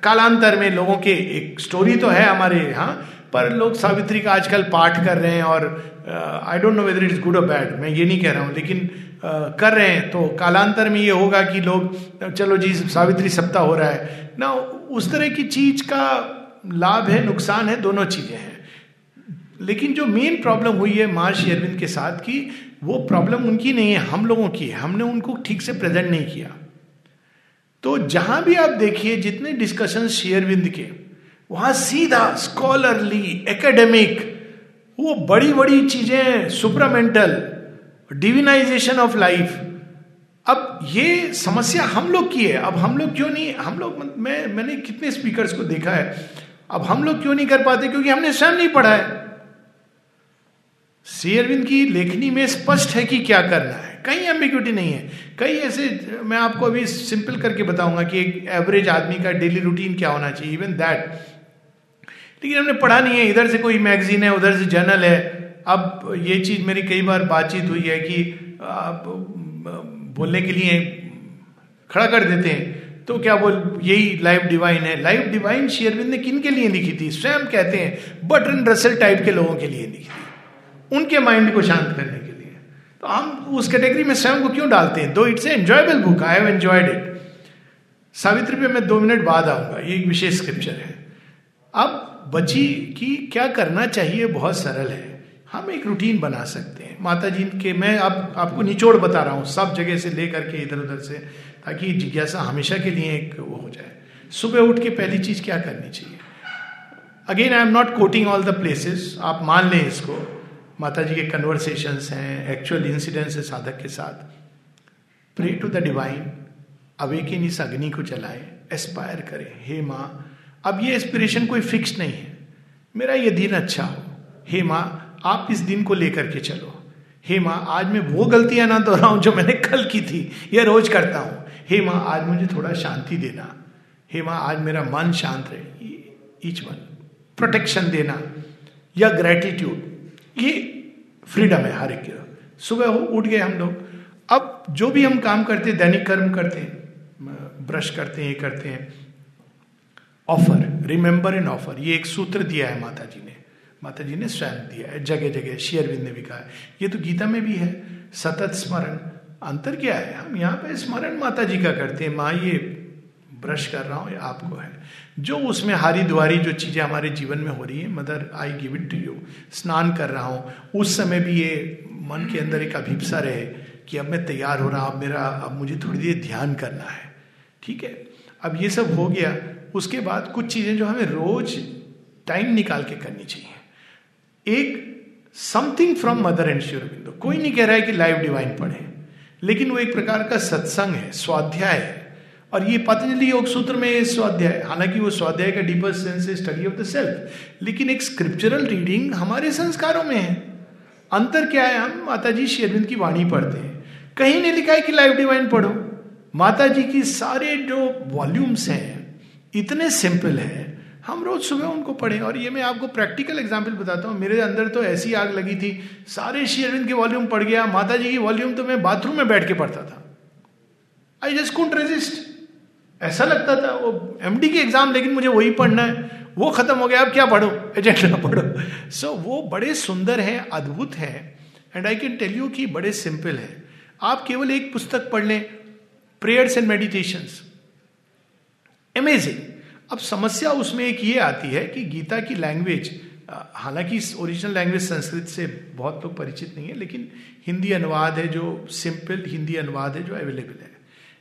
कालांतर में लोगों के एक स्टोरी तो है हमारे यहाँ, पर लोग सावित्री का आजकल पाठ कर रहे हैं और I don't know whether it's good और बैड मैं ये नहीं कह रहा हूँ, लेकिन कर रहे हैं तो कालांतर में ये होगा कि लोग, चलो जी, सावित्री सप्ताह हो रहा है। ना उस तरह की चीज़ का लाभ है, नुकसान है, दोनों चीज़ें हैं। लेकिन जो मेन प्रॉब्लम हुई है महर्षि अरविंद के साथ की, वो प्रॉब्लम उनकी नहीं है, हम लोगों की है। हमने उनको ठीक से प्रेजेंट नहीं किया। तो जहाँ भी आप देखिए, जितने डिस्कशन शेयरविंद के, वहाँ सीधा स्कॉलरली एकेडमिक वो बड़ी बड़ी चीज़ें सुपरामेंटल डिविनाइजेशन ऑफ़ लाइफ अब ये समस्या हम लोग की है। अब हम लोग क्यों नहीं हम लोग मैं मैंने कितने स्पीकर्स को देखा है। अब हम लोग क्यों नहीं कर पाते? क्योंकि हमने स्वयं नहीं पढ़ा है। श्री अरविंद की लेखनी में स्पष्ट है कि क्या करना है। कहीं एम्बिग्यूटी नहीं है। कई ऐसे मैं आपको अभी सिंपल करके बताऊँगा कि एक एवरेज आदमी का डेली रूटीन क्या होना चाहिए। इवन दैट लेकिन हमने पढ़ा नहीं है। इधर से कोई मैगजीन है, उधर से जर्नल है। अब ये चीज़ मेरी कई बार बातचीत हुई है कि आप बोलने के लिए खड़ा कर देते हैं। तो क्या बोल यही लाइव डिवाइन है? लाइव डिवाइन शेयरविंद ने किन के लिए लिखी थी? स्वयं कहते हैं बटन रसल टाइप के लोगों के लिए लिखी थी। उनके माइंड को शांत करने के लिए। तो हम उस कैटेगरी में स्वयं को क्यों डालते हैं? Though it's enjoyable book I have enjoyed it Savitri पे मैं दो मिनट बाद आऊँगा, ये एक विशेष स्क्रिप्चर है। अब बची की क्या करना चाहिए बहुत सरल है। हम एक रूटीन बना सकते हैं। माता जी के, मैं अब आपको निचोड़ बता रहा हूँ, सब जगह से लेकर के इधर उधर से, ताकि जिज्ञासा हमेशा के लिए एक वो हो जाए। सुबह उठ के पहली चीज़ क्या करनी चाहिए? Again I am not quoting all the places आप मान लें इसको। माता जी के कन्वर्सेशन हैं एक्चुअल इंसिडेंट्स है साधक के साथ। Pray to the divine awaken इस अग्नि को चलाए एस्पायर करें। हे माँ, अब ये एस्पिरेशन कोई फिक्स नहीं है। मेरा ये दिन अच्छा हो। हे माँ आप इस दिन को लेकर के चलो। हे माँ, आज मैं वो गलतियाँ ना दोहराऊं जो मैंने कल की थी या रोज करता हूँ। हे माँ, आज मुझे थोड़ा शांति देना। हे माँ, आज मेरा मन शांत रहे। ईच वन प्रोटेक्शन देना या ग्रेटिट्यूड ये फ्रीडम है हर एक सुबह हो, उठ गए हम लोग। अब जो भी हम काम करते हैं, दैनिक कर्म करते हैं ब्रश करते हैं, ये करते हैं। ऑफ़र रिमेंबर एंड ऑफ़र ये एक सूत्र दिया है माता जी ने। माता जी ने स्वयं दिया है, जगह जगह शेयरविंद ने भी कहा है। ये तो गीता में भी है। सतत स्मरण। अंतर क्या है? हम यहाँ पे स्मरण माता जी का करते हैं। माँ, ये ब्रश कर रहा हूँ आपको है। जो उसमें हारी दुआरी जो चीज़ें हमारे जीवन में हो रही है, mother, I give it to you. स्नान कर रहा हूँ। उस समय भी ये मन के अंदर एक अभिप्सा रहे कि अब मैं तैयार हो रहा हूँ, अब मेरा, अब मुझे थोड़ी देर ध्यान करना है। ठीक है? अब ये सब हो गया। उसके बाद कुछ चीज़ें जो हमें रोज टाइम निकाल के करनी चाहिए। एक समथिंग फ्रॉम मदर एंड श्योरबिंदो कोई नहीं कह रहा है कि लाइव डिवाइन पढ़े। लेकिन वो एक प्रकार का सत्संग है, स्वाध्याय है। और ये पतंजलि योग सूत्र में स्वाध्याय। हालाँकि वो स्वाध्याय का डीपर सेंस है स्टडी ऑफ़ द सेल्फ लेकिन एक स्क्रिप्चरल रीडिंग हमारे संस्कारों में है। अंतर क्या है? हम माता जी शेरविंद की वाणी पढ़ते हैं। कहीं नहीं लिखा है कि लाइव डिवाइन पढ़ो। माता जी की सारे जो वॉल्यूम्स हैं, इतने सिंपल हैं हम रोज सुबह उनको पढ़े। और ये मैं आपको प्रैक्टिकल एग्ज़ाम्पल बताता हूँ। मेरे अंदर तो ऐसी आग लगी थी सारे शेरविंद के वॉल्यूम पढ़ गया माता जी की वॉल्यूम तो मैं बाथरूम में बैठ के पढ़ता था। आई जस्ट कुंट रेजिस्ट ऐसा लगता था वो एमडी के एग्ज़ाम लेकिन मुझे वही पढ़ना है। वो खत्म हो गया अब क्या पढ़ो? एजेंडा पढ़ो। सो so, वो बड़े सुंदर हैं अद्भुत हैं। And I can tell you कि बड़े सिंपल है। आप केवल एक पुस्तक पढ़ लें प्रेयर्स एंड मेडिटेशन अमेजिंग अब समस्या उसमें एक ये आती है कि गीता की लैंग्वेज हालाँकि इस ओरिजिनल लैंग्वेज संस्कृत से बहुत लोग परिचित नहीं है, लेकिन हिंदी अनुवाद है जो सिंपल हिंदी अनुवाद है जो अवेलेबल है।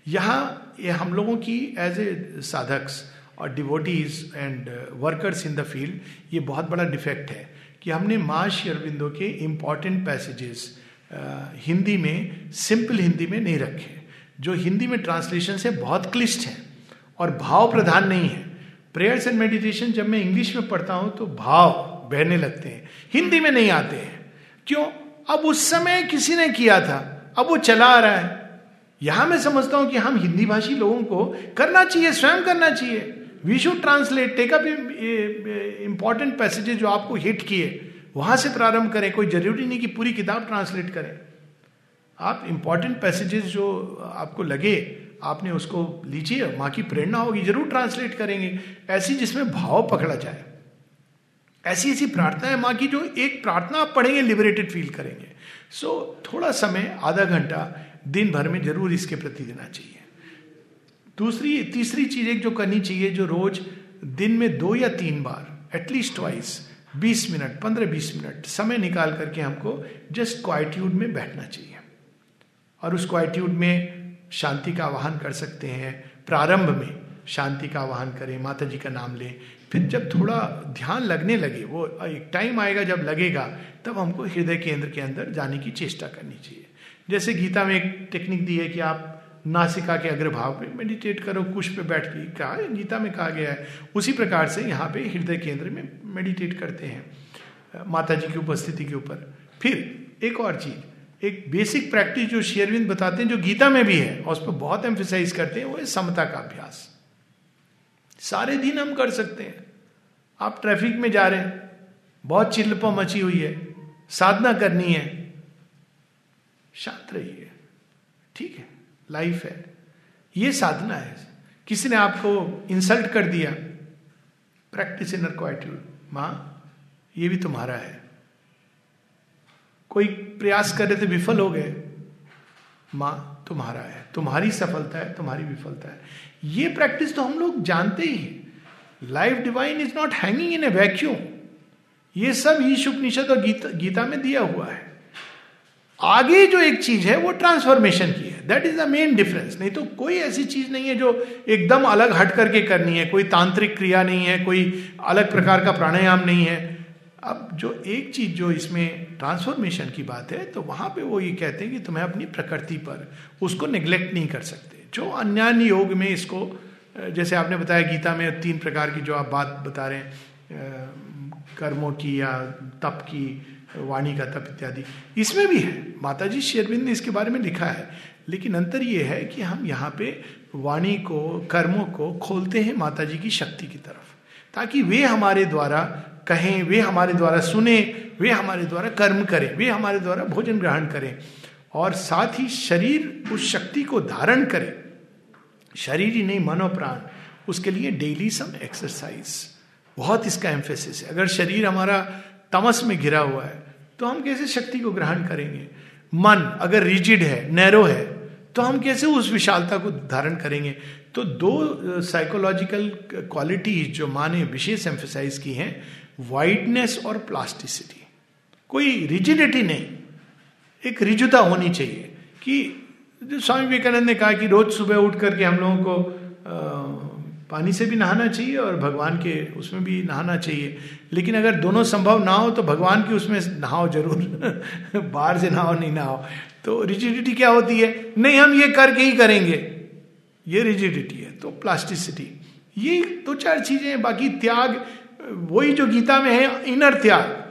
यहाँ, ये हम लोगों की एज ए साधक्स और devotees and workers in the field ये बहुत बड़ा डिफेक्ट है कि हमने माँ शेरबिंदो के इंपॉर्टेंट पैसेजेस हिंदी में सिंपल हिंदी में नहीं रखे जो हिंदी में ट्रांसलेशन से बहुत क्लिष्ट हैं और भाव प्रधान नहीं है। प्रेयर्स एंड मेडिटेशन जब मैं इंग्लिश में पढ़ता हूँ तो भाव बहने लगते हैं। हिंदी में नहीं आते हैं। क्यों? अब उस समय किसी ने किया था। अब वो चला आ रहा है। यहाँ मैं समझता हूँ कि हम हिंदी भाषी लोगों को करना चाहिए, स्वयं करना चाहिए। We should translate take up important passages जो आपको हिट किए, वहाँ से प्रारंभ करें। कोई ज़रूरी नहीं कि पूरी किताब ट्रांसलेट करें। आप इंपॉर्टेंट पैसेजेस जो आपको लगे आपने उसको लीजिए माँ की प्रेरणा होगी ज़रूर ट्रांसलेट करेंगे। ऐसी जिसमें भाव पकड़ा जाए। ऐसी ऐसी प्रार्थना है माँ की जो एक प्रार्थना आप पढ़ेंगे लिबरेटेड फील करेंगे। सो so, थोड़ा समय आधा घंटा दिन भर में ज़रूर इसके प्रति देना चाहिए। दूसरी तीसरी चीज़ एक जो करनी चाहिए जो रोज दिन में दो या तीन बार एटलीस्ट वाइस बीस मिनट पंद्रह बीस मिनट समय निकाल करके हमको जस्ट क्वाइट्यूड में बैठना चाहिए। और उस क्वाइट्यूड में शांति का आवाहन कर सकते हैं। प्रारंभ में शांति का आवाहन करें माता जी का नाम लें। फिर जब थोड़ा ध्यान लगने लगे, वो एक टाइम आएगा जब लगेगा, तब हमको हृदय केंद्र के अंदर जाने की चेष्टा करनी चाहिए। जैसे गीता में एक टेक्निक दी है कि आप नासिका के अग्रभाव पे मेडिटेट करो, कुश पे बैठ के, कहा गीता में कहा गया है। उसी प्रकार से यहाँ पे हृदय केंद्र में मेडिटेट करते हैं माता जी की उपस्थिति के ऊपर। फिर एक और चीज़ एक बेसिक प्रैक्टिस जो शेयरविंद बताते हैं, जो गीता में भी है, और उस पर बहुत एम्फोसाइज करते हैं, वो है समता का अभ्यास। सारे दिन हम कर सकते हैं। आप ट्रैफ़िक में जा रहे हैं, बहुत चिल्लपा मची हुई है, साधना करनी है, शांत रहिए। ठीक है लाइफ है। ये साधना है। किसी ने आपको इंसल्ट कर दिया प्रैक्टिस इन क्वाइट्यूड माँ, ये भी तुम्हारा है। कोई प्रयास कर रहे थे, विफल हो गए। माँ, तुम्हारा है, तुम्हारी सफलता है, तुम्हारी विफलता है। ये प्रैक्टिस तो हम लोग जानते ही हैं। Life divine is not hanging in a vacuum ये सब ईश उपनिषद और गीता गीता में दिया हुआ है। आगे जो एक चीज़ है, वो ट्रांसफॉर्मेशन की है। That is the main difference नहीं तो कोई ऐसी चीज़ नहीं है जो एकदम अलग हट करके करनी है। कोई तांत्रिक क्रिया नहीं है, कोई अलग प्रकार का प्राणायाम नहीं है। अब जो एक चीज़ जो इसमें ट्रांसफॉर्मेशन की बात है तो वहाँ पे वो ये कहते हैं कि तुम्हें अपनी प्रकृति पर उसको निग्लेक्ट नहीं कर सकते। जो अन्य योग में इसको, जैसे आपने बताया गीता में तीन प्रकार की जो आप बात बता रहे हैं कर्मों की या तप की, वाणी का तप इत्यादि, इसमें भी है। माता जी शेरविंद ने इसके बारे में लिखा है। लेकिन अंतर यह है कि हम यहाँ पे वाणी को, कर्मों को खोलते हैं माता जी की शक्ति की तरफ़, ताकि वे हमारे द्वारा कहें, वे हमारे द्वारा सुने, वे हमारे द्वारा कर्म करें, वे हमारे द्वारा भोजन ग्रहण करें और साथ ही शरीर उस शक्ति को धारण करे। शरीर ही नहीं, मनो प्राण, उसके लिए डेली सम एक्सरसाइज बहुत इसका एम्फेसिस है। अगर शरीर हमारा तमस में घिरा हुआ है तो हम कैसे शक्ति को ग्रहण करेंगे? मन अगर रिजिड है नैरो है तो हम कैसे उस विशालता को धारण करेंगे? तो दो साइकोलॉजिकल क्वालिटीज जो माँ ने विशेष एम्फेसाइज की हैं वाइडनेस और प्लास्टिसिटी कोई रिजिडिटी नहीं। एक रिजुता होनी चाहिए कि स्वामी विवेकानंद ने कहा कि रोज सुबह उठ करके हम लोगों को आ, पानी से भी नहाना चाहिए और भगवान के उसमें भी नहाना चाहिए। लेकिन अगर दोनों संभव ना हो तो भगवान की उसमें नहाओ ज़रूर। बाहर से नहाओ नहीं नहाओ। तो रिजिडिटी क्या होती है? नहीं हम ये करके ही करेंगे। ये रिजिडिटी है तो प्लास्टिसिटी ये दो चार चीज़ें बाकी त्याग वही जो गीता में है, इनर त्याग।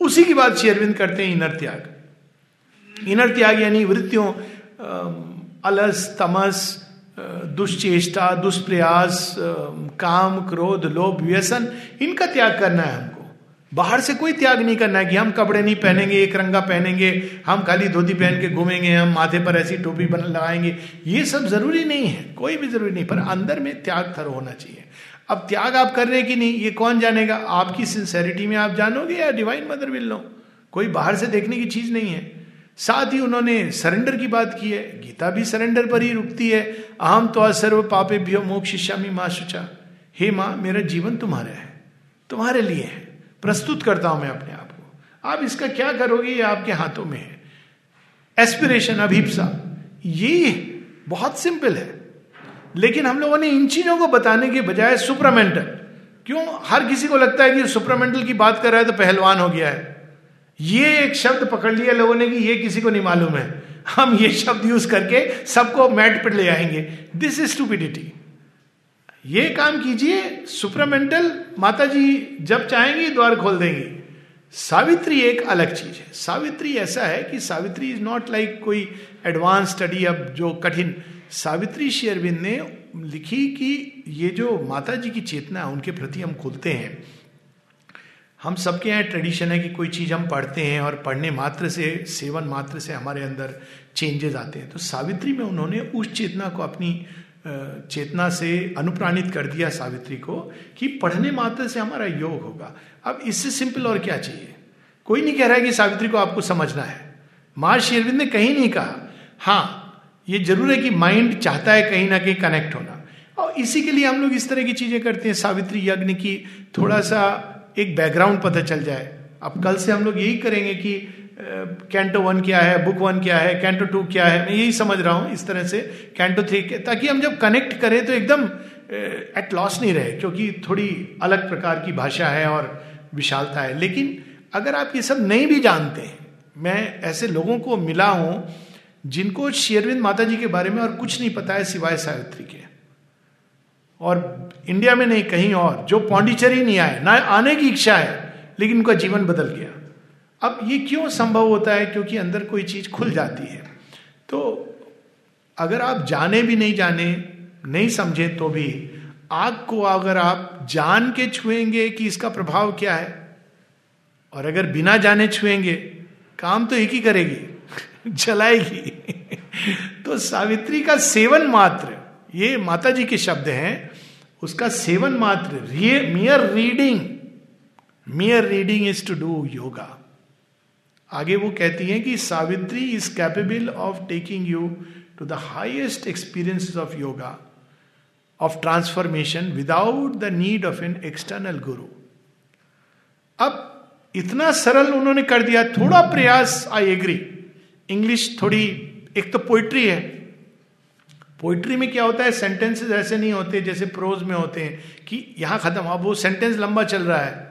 उसी की बात शेरविंद करते हैं, इनर त्याग। इनर त्याग यानी वृत्तियों अलस, तमस दुष्चेष्टा, दुष्प्रयास काम, क्रोध, लोभ, व्यसन, इनका त्याग करना है हमको। बाहर से कोई त्याग नहीं करना है कि हम कपड़े नहीं पहनेंगे, एक रंगा पहनेंगे, हम खाली धोती पहन के घूमेंगे, हम माथे पर ऐसी टोपी बन, लगाएँगे। ये सब ज़रूरी नहीं है, कोई भी ज़रूरी नहीं, पर अंदर में त्याग थर होना चाहिए। अब त्याग आप कर रहे कि नहीं, ये कौन जानेगा? आपकी सिंसेरिटी में आप जानोगे या डिवाइन मदर विल नो कोई बाहर से देखने की चीज़ नहीं है। साथ ही उन्होंने सरेंडर की बात की है। गीता भी सरेंडर पर ही रुकती है। अहम तो सर्व पापे भ्यो मोक्ष मी माँ शुचा। हे माँ, मेरा जीवन तुम्हारा है। तुम्हारे लिए है। प्रस्तुत करता हूँ मैं अपने आप को। आप इसका क्या करोगे? ये आपके हाथों में है। एस्पिरेशन अभिप्सा। ये बहुत सिंपल है। लेकिन हम लोगों ने इन चीज़ों को बताने के बजाय सुपरामेंटल। क्यों? हर किसी को लगता है कि सुपरामेंटल की बात कर रहा है तो पहलवान हो गया है। ये एक शब्द पकड़ लिया लोगों ने कि ये किसी को नहीं मालूम है। हम ये शब्द यूज़ करके सबको मैट पर ले आएँगे। दिस इज़ स्टूपिडिटी ये काम कीजिए, सुपरामेंटल माता जी जब चाहेंगी द्वार खोल देंगी। सावित्री एक अलग चीज़ है। सावित्री ऐसा है कि सावित्री इज़ नॉट लाइक कोई एडवांस स्टडी अब जो कठिन सावित्री श्री शेरविंद ने लिखी कि ये जो माता जी की चेतना है, उनके प्रति हम खुलते हैं। हम सबके यहाँ ट्रेडिशन है कि कोई चीज़ हम पढ़ते हैं और पढ़ने मात्र से, सेवन मात्र से हमारे अंदर चेंजेस आते हैं। तो सावित्री में उन्होंने उस चेतना को अपनी चेतना से अनुप्राणित कर दिया सावित्री को कि पढ़ने मात्र से हमारा योग होगा। अब इससे सिंपल और क्या चाहिए? कोई नहीं कह रहा है कि सावित्री को आपको समझना है। मार शेरविंद ने कहीं नहीं कहा हाँ ये ज़रूर है कि माइंड चाहता है कहीं ना कहीं कनेक्ट होना। और इसी के लिए हम लोग इस तरह की चीज़ें करते हैं, सावित्री यज्ञ की थोड़ा सा एक बैकग्राउंड पता चल जाए। अब कल से हम लोग यही करेंगे कि कैंटो वन क्या है बुक वन क्या है कैंटो टू क्या है, मैं यही समझ रहा हूँ इस तरह से कैंटो थ्री ताकि हम जब कनेक्ट करें तो एकदम एट लॉस नहीं रहे, क्योंकि थोड़ी अलग प्रकार की भाषा है और विशालता है। लेकिन अगर आप ये सब नहीं भी जानते, मैं ऐसे लोगों को मिला हूँ जिनको शेरविंद माता जी के बारे में और कुछ नहीं पता है सिवाय सावित्री के। और इंडिया में नहीं, कहीं और, जो पौंडीचेरी नहीं आए, ना आने की इच्छा है, लेकिन उनका जीवन बदल गया। अब ये क्यों संभव होता है? क्योंकि अंदर कोई चीज़ खुल जाती है। तो अगर आप जाने भी नहीं जाने, नहीं समझे तो भी आग को अगर आप जान के छुएँगे कि इसका प्रभाव क्या है, और अगर बिना जाने छुएँगे, काम तो एक ही करेगी। जलाएगी। तो सावित्री का सेवन मात्र, ये माता जी के शब्द हैं, उसका सेवन मात्र mere reading mere reading is to do yoga आगे वो कहती हैं कि Savitri is capable of taking you to the highest experience of yoga of transformation without the need of an external guru अब इतना सरल उन्होंने कर दिया, थोड़ा प्रयास आई एग्री इंग्लिश थोड़ी, एक तो पोइट्री है। पोइट्री में क्या होता है सेंटेंसेस ऐसे नहीं होते जैसे प्रोज में होते हैं कि यहाँ खत्म, अब वो सेंटेंस लंबा चल रहा है।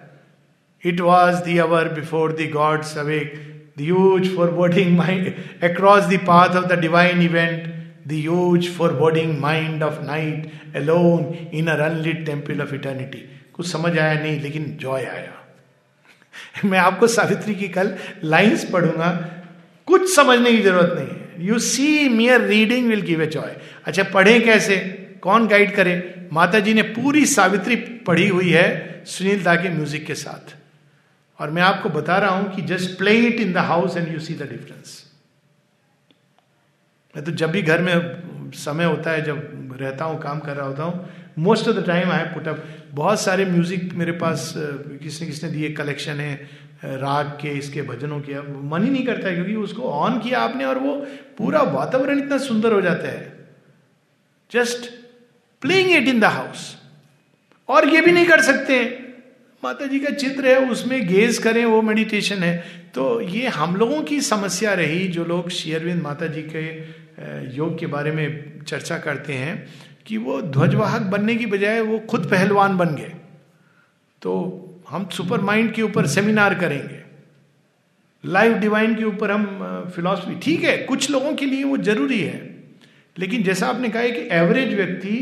It was the hour before the gods awake the huge foreboding mind across the path of the divine event the huge foreboding mind of night alone in a unlit temple of eternity कुछ समझ आया नहीं, लेकिन Joy आया। मैं आपको सावित्री की कल लाइंस पढ़ूँगा कुछ समझने की ज़रूरत नहीं है। You see mere reading will give a joy अच्छा पढ़े कैसे? कौन गाइड करे? माता जी ने पूरी सावित्री पढ़ी हुई है सुनील दा के म्यूज़िक के साथ। और मैं आपको बता रहा हूँ कि just play it in the house and you see the difference मैं तो जब भी घर में समय होता है, जब रहता हूँ, काम कर रहा होता हूँ most of the time I put up बहुत सारे म्यूज़िक मेरे पास किसने किसने दिए कलेक्शन है राग के, इसके भजनों के। मन ही नहीं करता है क्योंकि उसको ऑन किया आपने और वो पूरा वातावरण इतना सुंदर हो जाता है। Just playing it in the house और ये भी नहीं कर सकते। माता जी का चित्र है, उसमें गेज करें, वो मेडिटेशन है। तो ये हम लोगों की समस्या रही, जो लोग शेयरविंद माता जी के योग के बारे में चर्चा करते हैं, कि वो ध्वजवाहक बनने की बजाय वो खुद पहलवान बन गए। तो हम सुपर माइंड के ऊपर सेमिनार करेंगे। लाइव डिवाइन के ऊपर हम फिलॉसफी, ठीक है, कुछ लोगों के लिए वो ज़रूरी है। लेकिन जैसा आपने कहा है कि एवरेज व्यक्ति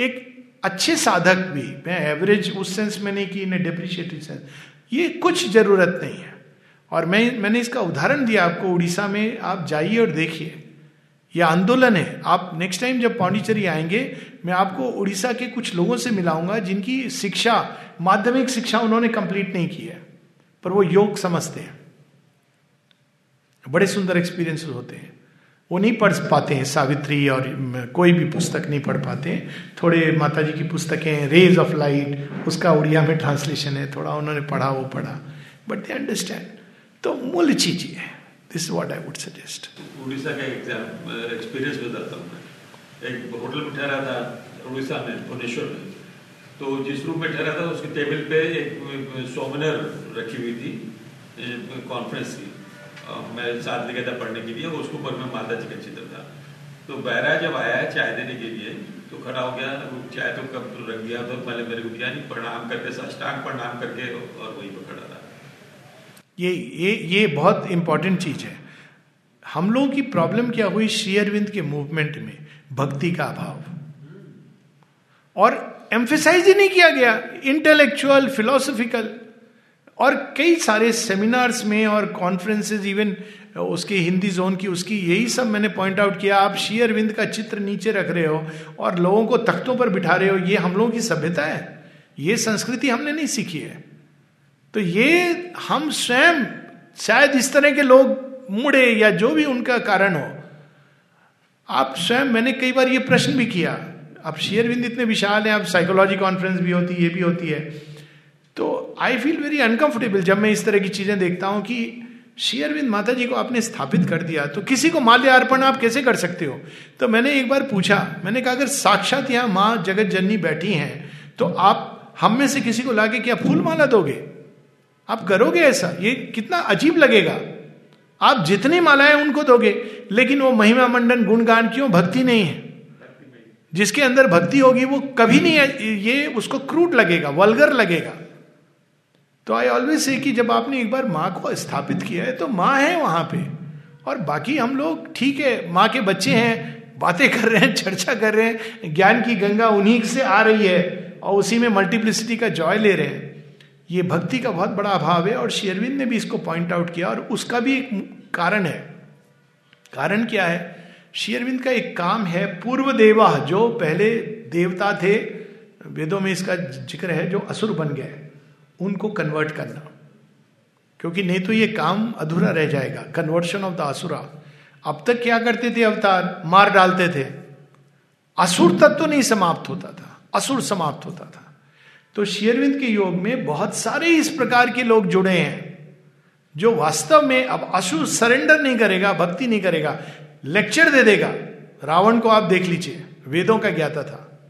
एक अच्छे साधक भी, मैं एवरेज उस सेंस में नहीं कि इन्हें डिप्रिशिएटिव सेंस ये कुछ ज़रूरत नहीं है। और मैं, मैंने इसका उदाहरण दिया आपको, उड़ीसा में आप जाइए और देखिए। यह आंदोलन है। आप नेक्स्ट टाइम जब पांडिचेरी आएँगे, मैं आपको उड़ीसा के कुछ लोगों से मिलाऊँगा जिनकी शिक्षा, माध्यमिक शिक्षा उन्होंने कंप्लीट नहीं की है, पर वो योग समझते हैं। बड़े सुंदर एक्सपीरियंस होते हैं। वो नहीं पढ़ पाते हैं सावित्री और कोई भी पुस्तक नहीं पढ़ पाते हैं। थोड़े माता जी की पुस्तकें रेज ऑफ़ लाइट उसका उड़िया में ट्रांसलेशन है, थोड़ा उन्होंने पढ़ा, वो पढ़ा। बट दे अंडरस्टैंड तो मूल चीज़ ये है। This what I would suggest Orissa का एग्ज़ाम एक्सपीरियंस बताता हूँ मैं। एक होटल में ठहरा था, उड़ीसा में, भुवनेश्वर में। तो जिस रूम में ठहरा था, उसके टेबल पे एक सोमिनर रखी हुई थी कॉन्फ्रेंस की। मैं साथ ले गया था, पढ़ने के लिए उसके ऊपर में माता जी का चित्र था। तो बहरा जब आया चाय देने के लिए तो खड़ा हो गया चाय तो कब रख गया तो पहले मेरे को दिया नहीं, प्रणाम करके, साष्टांग प्रणाम करके और वहीं पर खड़ा। ये ये ये बहुत इंपॉर्टेंट चीज़ है। हम लोगों की प्रॉब्लम क्या हुई श्री अरविंद के मूवमेंट में? भक्ति का अभाव। और एम्फेसाइज ही नहीं किया गया। इंटेलेक्चुअल फिलोसफिकल और कई सारे सेमिनार्स में और कॉन्फ्रेंसेज इवन उसके हिंदी जोन की, उसकी यही सब मैंने पॉइंट आउट किया। आप श्री अरविंद का चित्र नीचे रख रहे हो और लोगों को तख्तों पर बिठा रहे हो, ये हम लोगों की सभ्यता है। ये संस्कृति हमने नहीं सीखी है। तो ये हम स्वयं शायद इस तरह के लोग मुड़े या जो भी उनका कारण हो। आप स्वयं, मैंने कई बार ये प्रश्न भी किया। अब शेयरविंद इतने विशाल हैं, अब साइकोलॉजी कॉन्फ्रेंस भी होती है ये भी होती है। तो आई फील वेरी अनकंफर्टेबल जब मैं इस तरह की चीज़ें देखता हूँ कि शेयरविंद माता जी को आपने स्थापित कर दिया तो किसी को माल्य अर्पण आप कैसे कर सकते हो? तो मैंने एक बार पूछा, मैंने कहा, अगर साक्षात यहाँ माँ जगत जननी बैठी हैं तो आप हम में से किसी को लाके क्या फूल माला दोगे? आप करोगे ऐसा? ये कितना अजीब लगेगा। आप जितनी मालाएँ उनको दोगे, लेकिन वो महिमा मंडन गुणगान क्यों? भक्ति नहीं है। जिसके अंदर भक्ति होगी, वो कभी नहीं है। ये उसको क्रूट लगेगा, वलगर लगेगा। तो आई ऑलवेज से कि जब आपने एक बार माँ को स्थापित किया है तो माँ है वहाँ पे। और बाकी हम लोग ठीक है, माँ के बच्चे हैं, बातें कर रहे हैं, चर्चा कर रहे हैं, ज्ञान की गंगा उन्हीं से आ रही है, और उसी में मल्टीप्लिसिटी का जॉय ले रहे हैं। ये भक्ति का बहुत बड़ा अभाव है और शेरविंद ने भी इसको पॉइंट आउट किया और उसका भी एक कारण है। कारण क्या है? शेरविंद का एक काम है, पूर्व देवा जो पहले देवता थे, वेदों में इसका ज़िक्र है, जो असुर बन गए, उनको कन्वर्ट करना। क्योंकि नहीं तो ये काम अधूरा रह जाएगा कन्वर्शन ऑफ़ द असुरा अब तक क्या करते थे अवतार? मार डालते थे। असुर तत्व तो नहीं समाप्त होता था। असुर समाप्त होता था। तो शेयरविंद के योग में बहुत सारे इस प्रकार के लोग जुड़े हैं, जो वास्तव में अब अशु सरेंडर नहीं करेगा, भक्ति नहीं करेगा लेक्चर दे देगा। रावण को आप देख लीजिए, वेदों का ज्ञाता था।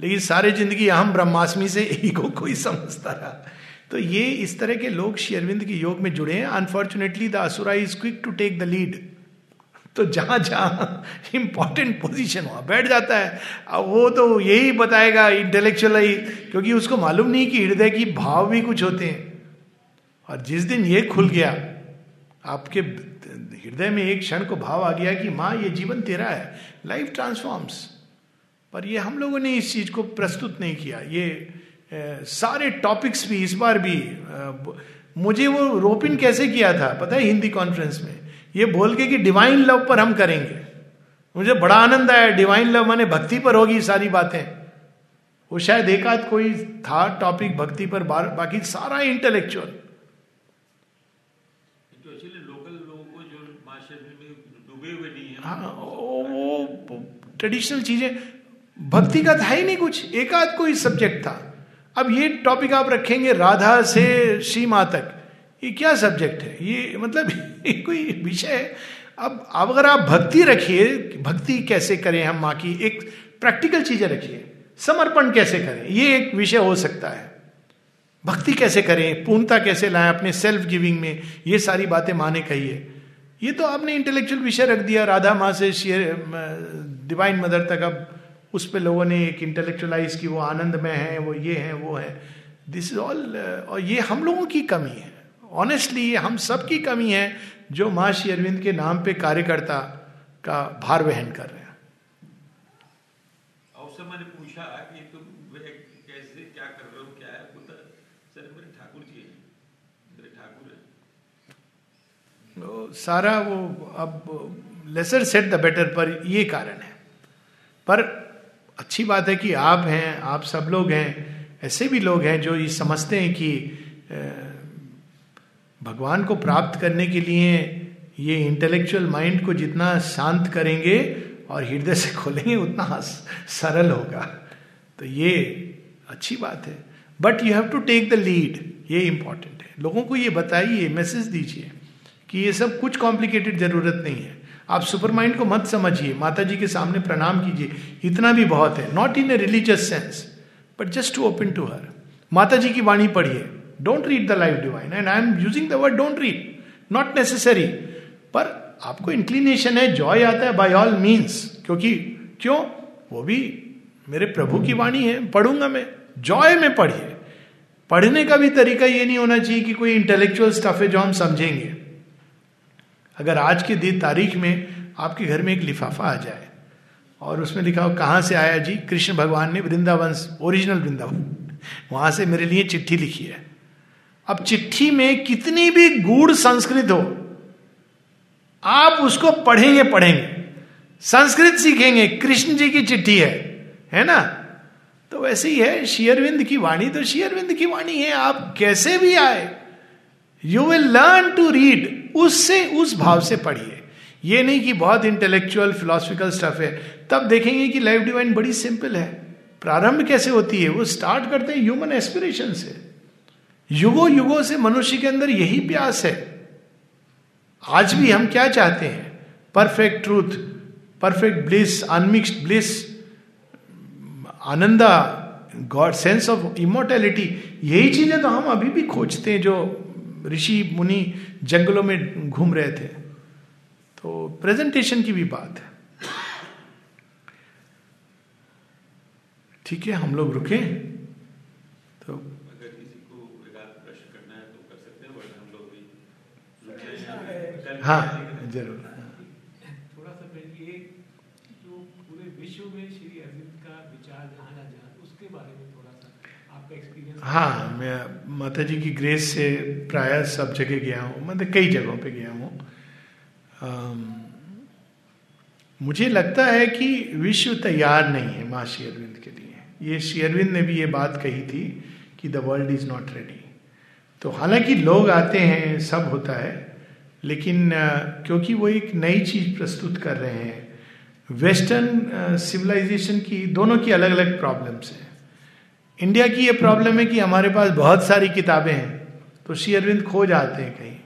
लेकिन सारे ज़िंदगी अहम ब्रह्मास्मि से ईगो को ही समझता रहा। तो ये इस तरह के लोग शेयरविंद के योग में जुड़े हैं। Unfortunately the asura is quick to take the lead तो जहाँ जहाँ इंपॉर्टेंट पोजीशन हुआ बैठ जाता है। वो तो यही बताएगा इंटेलेक्चुअल क्योंकि उसको मालूम नहीं कि हृदय की भाव भी कुछ होते हैं। और जिस दिन ये खुल गया आपके हृदय में एक क्षण को भाव आ गया कि माँ ये जीवन तेरा है लाइफ ट्रांसफॉर्म्स पर ये हम लोगों ने इस चीज़ को प्रस्तुत नहीं किया। ये ए, सारे टॉपिक्स भी इस बार भी ए, मुझे वो रोपिन कैसे किया था पता है हिंदी कॉन्फ्रेंस में? ये बोल के कि डिवाइन लव पर हम करेंगे। मुझे बड़ा आनंद आया डिवाइन लव माने भक्ति पर होगी सारी बातें। वो शायद एक आध कोई था टॉपिक भक्ति पर बाकी सारा इंटेलेक्चुअल हाँ। वो ट्रेडिशनल चीज़ें भक्ति का था ही नहीं कुछ एकाध कोई सब्जेक्ट था। अब ये टॉपिक आप रखेंगे राधा से सीमा तक। ये क्या सब्जेक्ट है? ये मतलब ये कोई विषय है? अब अब अगर आप भक्ति रखिए, भक्ति कैसे करें हम माँ की? एक प्रैक्टिकल चीज़ें रखिए। समर्पण कैसे करें? ये एक विषय हो सकता है। भक्ति कैसे करें? पूर्णता कैसे लाएँ अपने सेल्फ गिविंग में? ये सारी बातें माने है। ये तो आपने इंटेलेक्चुअल विषय रख दिया। राधा माँ से डिवाइन मदर तक अब उस पर लोगों ने एक इंटेलेक्चुअलाइज की, वो आनंद में है, वो ये है, वो है। दिस इज़ ऑल और ये हम लोगों की कमी है। ऑनेस्टली हम सब की कमी है जो माँ श्री अरविंद के नाम पे कार्यकर्ता का भार वहन कर रहे हैं। मैंने पूछा कि तुम कैसे क्या कर रहे हो क्या है? सर मेरे ठाकुर जी मेरे ठाकुर है। सारा वो अब लेसर सेट द बेटर पर ये कारण है। पर अच्छी बात है कि आप हैं आप सब लोग हैं ऐसे भी लोग हैं जो ये समझते हैं कि भगवान को प्राप्त करने के लिए ये इंटेलेक्चुअल माइंड को जितना शांत करेंगे और हृदय से खोलेंगे, उतना सरल होगा। तो ये अच्छी बात है। But you have to take the lead ये इंपॉर्टेंट है। लोगों को ये बताइए मैसेज दीजिए कि ये सब कुछ कॉम्प्लिकेटेड ज़रूरत नहीं है। आप सुपर माइंड को मत समझिए। माता जी के सामने प्रणाम कीजिए। इतना भी बहुत है। Not in a religious sense but just to open to her Mata ji की वाणी पढ़िए। Don't read the life divine and I am using the word don't read not necessary पर आपको इंक्लिनेशन है जॉय आता है बाय ऑल मीन्स क्योंकि क्यों? वो भी मेरे प्रभु की वाणी है, पढ़ूँगा मैं। जॉय में पढ़िए। पढ़ने का भी तरीका ये नहीं होना चाहिए कि कोई इंटेलेक्चुअल स्टफ़ है जो हम समझेंगे। अगर आज के दिन तारीख में आपके घर में एक लिफाफा आ जाए और उसमें लिखा हो, कहाँ से आया जी? कृष्ण भगवान ने वृंदावन ओरिजिनल वृंदावन। वहाँ से मेरे लिए चिट्ठी लिखी है। अब चिट्ठी में कितनी भी गूढ़ संस्कृत हो, आप उसको पढ़ेंगे पढ़ेंगे। संस्कृत सीखेंगे, कृष्ण जी की चिट्ठी है है ना? तो वैसे ही है, शेयरविंद की वाणी तो शेयरविंद की वाणी है, आप कैसे भी आए you will learn to read उससे, उस भाव से पढ़िए। ये नहीं कि बहुत इंटेलेक्चुअल फिलोसफिकल स्टफ़ है। तब देखेंगे कि लाइफ डिवाइन बड़ी सिंपल है। प्रारंभ कैसे होती है? वो स्टार्ट करते हैं ह्यूमन एस्पिरेशन से। युगो युगो से मनुष्य के अंदर यही प्यास है। आज भी हम क्या चाहते हैं? Perfect truth perfect bliss unmixed bliss ananda god sense of immortality यही चीज़ें तो हम अभी भी खोजते हैं जो ऋषि, मुनि जंगलों में घूम रहे थे। तो प्रेजेंटेशन की भी बात है। ठीक है, हम लोग रुके तो अगर किसी को एक आध प्रश्न करना है तो कर सकते हैं वरना हम लोग भी हाँ। ज़रूर। थोड़ा सा पहले जो पूरे विश्व में श्री अरविंद का विचार उसके बारे में थोड़ा सा आपका एक्सपीरियंस हाँ मैं माता जी की ग्रेस से प्राय सब जगह गया हूँ मतलब कई जगहों पे गया हूँ। मुझे लगता है कि विश्व तैयार नहीं है माँ श्री अरविंद के लिए। ये श्री अरविंद ने भी ये बात कही थी कि the world is not ready तो हालाँकि लोग आते हैं सब होता है लेकिन क्योंकि वो एक नई चीज़ प्रस्तुत कर रहे हैं, वेस्टर्न सिविलाइजेशन की दोनों की अलग अलग प्रॉब्लम्स हैं। इंडिया की ये प्रॉब्लम है कि हमारे पास बहुत सारी किताबें हैं तो श्री अरविंद खो जाते हैं कहीं।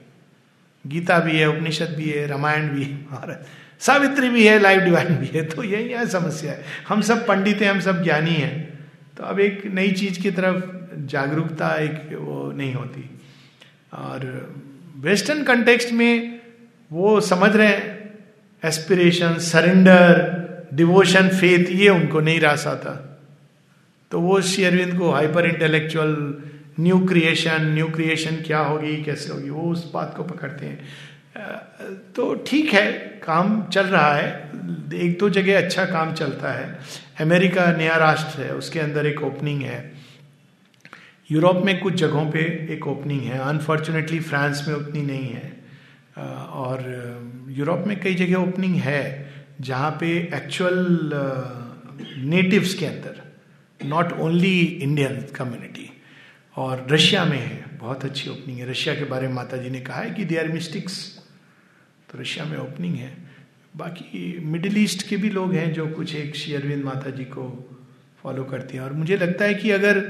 गीता भी है, उपनिषद भी है, रामायण भी है महाराज सावित्री भी है, लाइव डिवाइन भी है तो यही है समस्या है। हम सब पंडित हैं, हम सब ज्ञानी हैं तो अब एक नई चीज़ की तरफ़ जागरूकता एक वो नहीं होती। और वेस्टर्न कंटेक्स्ट में वो समझ रहे हैं। एस्पिरेशन सरेंडर डिवोशन फेथ ये उनको नहीं रास आता तो वो श्री अरविंद को hyper intellectual new creation new creation क्या होगी, कैसे होगी, वो उस बात को पकड़ते हैं। तो ठीक है, काम चल रहा है। एक दो जगह अच्छा काम चलता है। अमेरिका नया राष्ट्र है, उसके अंदर एक ओपनिंग है। यूरोप में कुछ जगहों पे एक ओपनिंग है। अनफॉर्चुनेटली फ्रांस में उतनी नहीं है। और यूरोप में कई जगह ओपनिंग है, जहाँ पे एक्चुअल नेटिव्स के अंदर नॉट ओनली इंडियन कम्युनिटी और रशिया में है। बहुत अच्छी ओपनिंग है। रशिया के बारे में माता जी ने कहा है कि दे आर मिस्टिक्स तो रशिया में ओपनिंग है। बाकी मिडिल ईस्ट के भी लोग हैं जो कुछ एक श्री अरविंद माता जी को फॉलो करती हैं। और मुझे लगता है कि अगर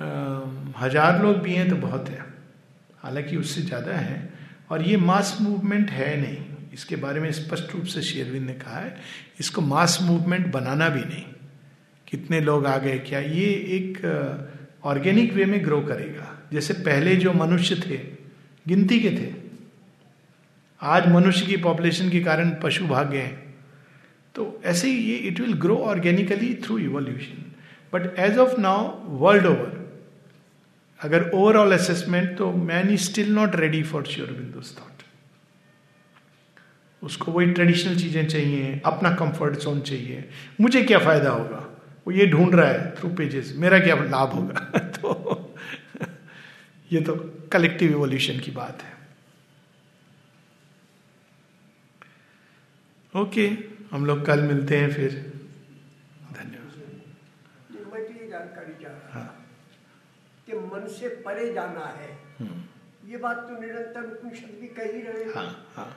हज़ार लोग भी हैं तो बहुत है। हालाँकि उससे ज़्यादा है। और ये मास मूवमेंट है नहीं। इसके बारे में स्पष्ट रूप से श्री अरविंद ने कहा है, इसको मास मूवमेंट बनाना भी नहीं। कितने लोग आ गए, क्या ये एक ऑर्गेनिक वे में ग्रो करेगा? जैसे पहले जो मनुष्य थे, गिनती के थे, आज मनुष्य की पॉपुलेशन के कारण पशु भाग गए तो ऐसे ही ये it will grow organically through evolution but as of now world over अगर ओवरऑल असेसमेंट तो man is still not ready for sure विंदोज thought उसको वही ट्रेडिशनल चीज़ें चाहिए अपना कंफर्ट जोन चाहिए। मुझे क्या फ़ायदा होगा? वो ये ढूंढ रहा है थ्रू पेजेस मेरा क्या लाभ होगा? तो ये तो कलेक्टिव इवोल्यूशन की बात है। ओके okay, हम लोग कल मिलते हैं फिर धन्यवाद मैं तो ये जानकारी चाह रहा हाँ कि मन से परे जाना है। हम्म, ये बात तो निरंतर उपनिषद भी कह ही रहे हाँ। हाँ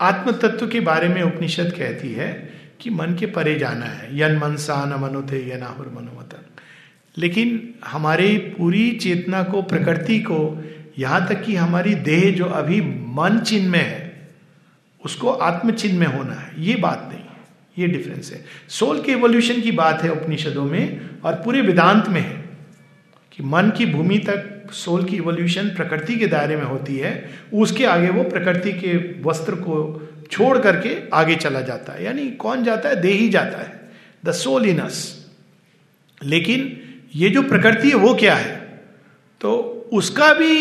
आत्म तत्व के बारे में उपनिषद कहती है कि मन के परे जाना है। यन मन सा न मनुते ये नाहुर मनोमतन। लेकिन हमारे पूरी चेतना को प्रकृति को यहाँ तक कि हमारी देह जो अभी मन चिन्ह में है उसको आत्म चिन्ह में होना है। ये बात नहीं है। ये डिफरेंस है। सोल के एवोल्यूशन की बात है उपनिषदों में और पूरे वेदांत में है। कि मन की भूमि तक, सोल की इवोल्यूशन प्रकृति के दायरे में होती है, उसके आगे वो प्रकृति के वस्त्र को छोड़ करके आगे चला जाता है। यानी कौन जाता है? दे ही जाता है। द सोल इन अस लेकिन ये जो प्रकृति है, वो क्या है? तो उसका भी,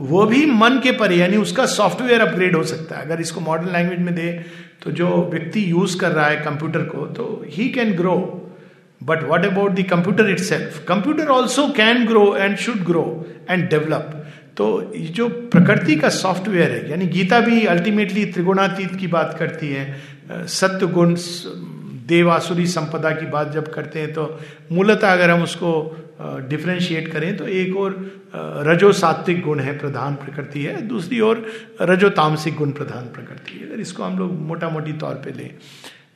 वो भी मन के परे, यानी उसका सॉफ्टवेयर अपग्रेड हो सकता है। अगर इसको मॉडर्न लैंग्वेज में दे तो जो व्यक्ति यूज़ कर रहा है कंप्यूटर को तो ही can grow but what about the computer itself computer also can grow and should grow and develop तो ये जो प्रकृति का सॉफ्टवेयर है, यानी गीता भी अल्टीमेटली त्रिगुणातीत की बात करती है सत्य गुण देवासुरी संपदा की बात जब करते हैं तो मूलतः अगर हम उसको डिफ्रेंशिएट करें तो एक और रजो सात्विक गुण है प्रधान प्रकृति है, दूसरी ओर रजो तामसिक गुण प्रधान प्रकृति है। अगर इसको हम लोग मोटा मोटी तौर पे लें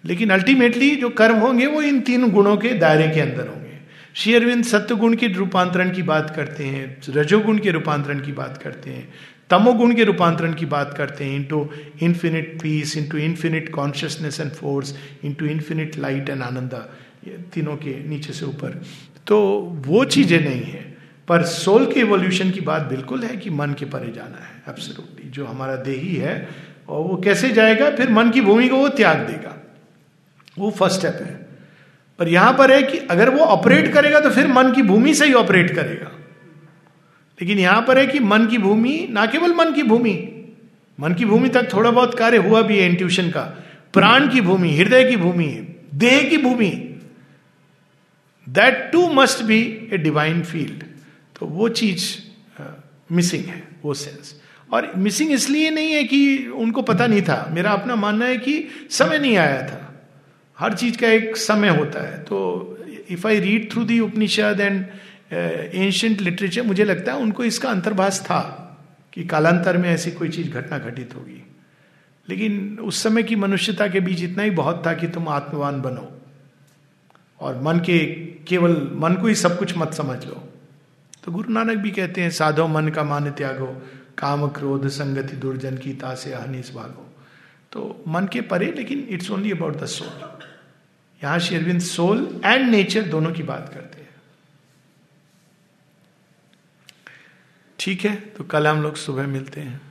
लेकिन अल्टीमेटली जो कर्म होंगे वो इन तीन गुणों के दायरे के अंदर होंगे। श्री अरविंद सत्य गुण के रूपांतरण की बात करते हैं, रजोगुण के रूपांतरण की बात करते हैं, तमोगुण के रूपांतरण की बात करते हैं into infinite peace into infinite consciousness and force into infinite light and ananda तीनों के नीचे से ऊपर। तो वो चीज़ें नहीं है, पर सोल के इवोल्यूशन की बात बिल्कुल है कि मन के परे जाना है एब्सोल्युटली जो हमारा देही है, और वो कैसे जाएगा, फिर मन की भूमि को वो त्याग देगा। वो फ़र्स्ट स्टेप है। पर यहाँ पर है कि अगर वो ऑपरेट करेगा तो फिर मन की भूमि से ही ऑपरेट करेगा। लेकिन यहाँ पर है कि मन की भूमि, ना केवल मन की भूमि, मन की भूमि तक थोड़ा बहुत कार्य हुआ भी है इंट्यूशन का। प्राण की भूमि, हृदय की भूमि देह की भूमि। That too must be a divine field तो वो चीज़ मिसिंग है, वो सेंस और मिसिंग इसलिए नहीं है कि उनको पता नहीं था। मेरा अपना मानना है कि समय नहीं आया था। हर चीज़ का एक समय होता है। तो if I read through the Upanishad and ancient literature मुझे लगता है उनको इसका अंतर्भाष था कि कालांतर में ऐसी कोई चीज़ घटना घटित होगी। लेकिन उस समय की मनुष्यता के बीच इतना ही बहुत था कि तुम आत्मवान बनो और मन के केवल, मन को ही सब कुछ मत समझ लो। तो गुरु नानक भी कहते हैं, साधो मन का मान त्यागो, काम क्रोध संगति दुर्जन की तासे अहनिस भागो। तो मन के परे, लेकिन it's only about the soul यहाँ शेरविंद सोल एंड नेचर दोनों की बात करते हैं। ठीक है? तो कल हम लोग सुबह मिलते हैं।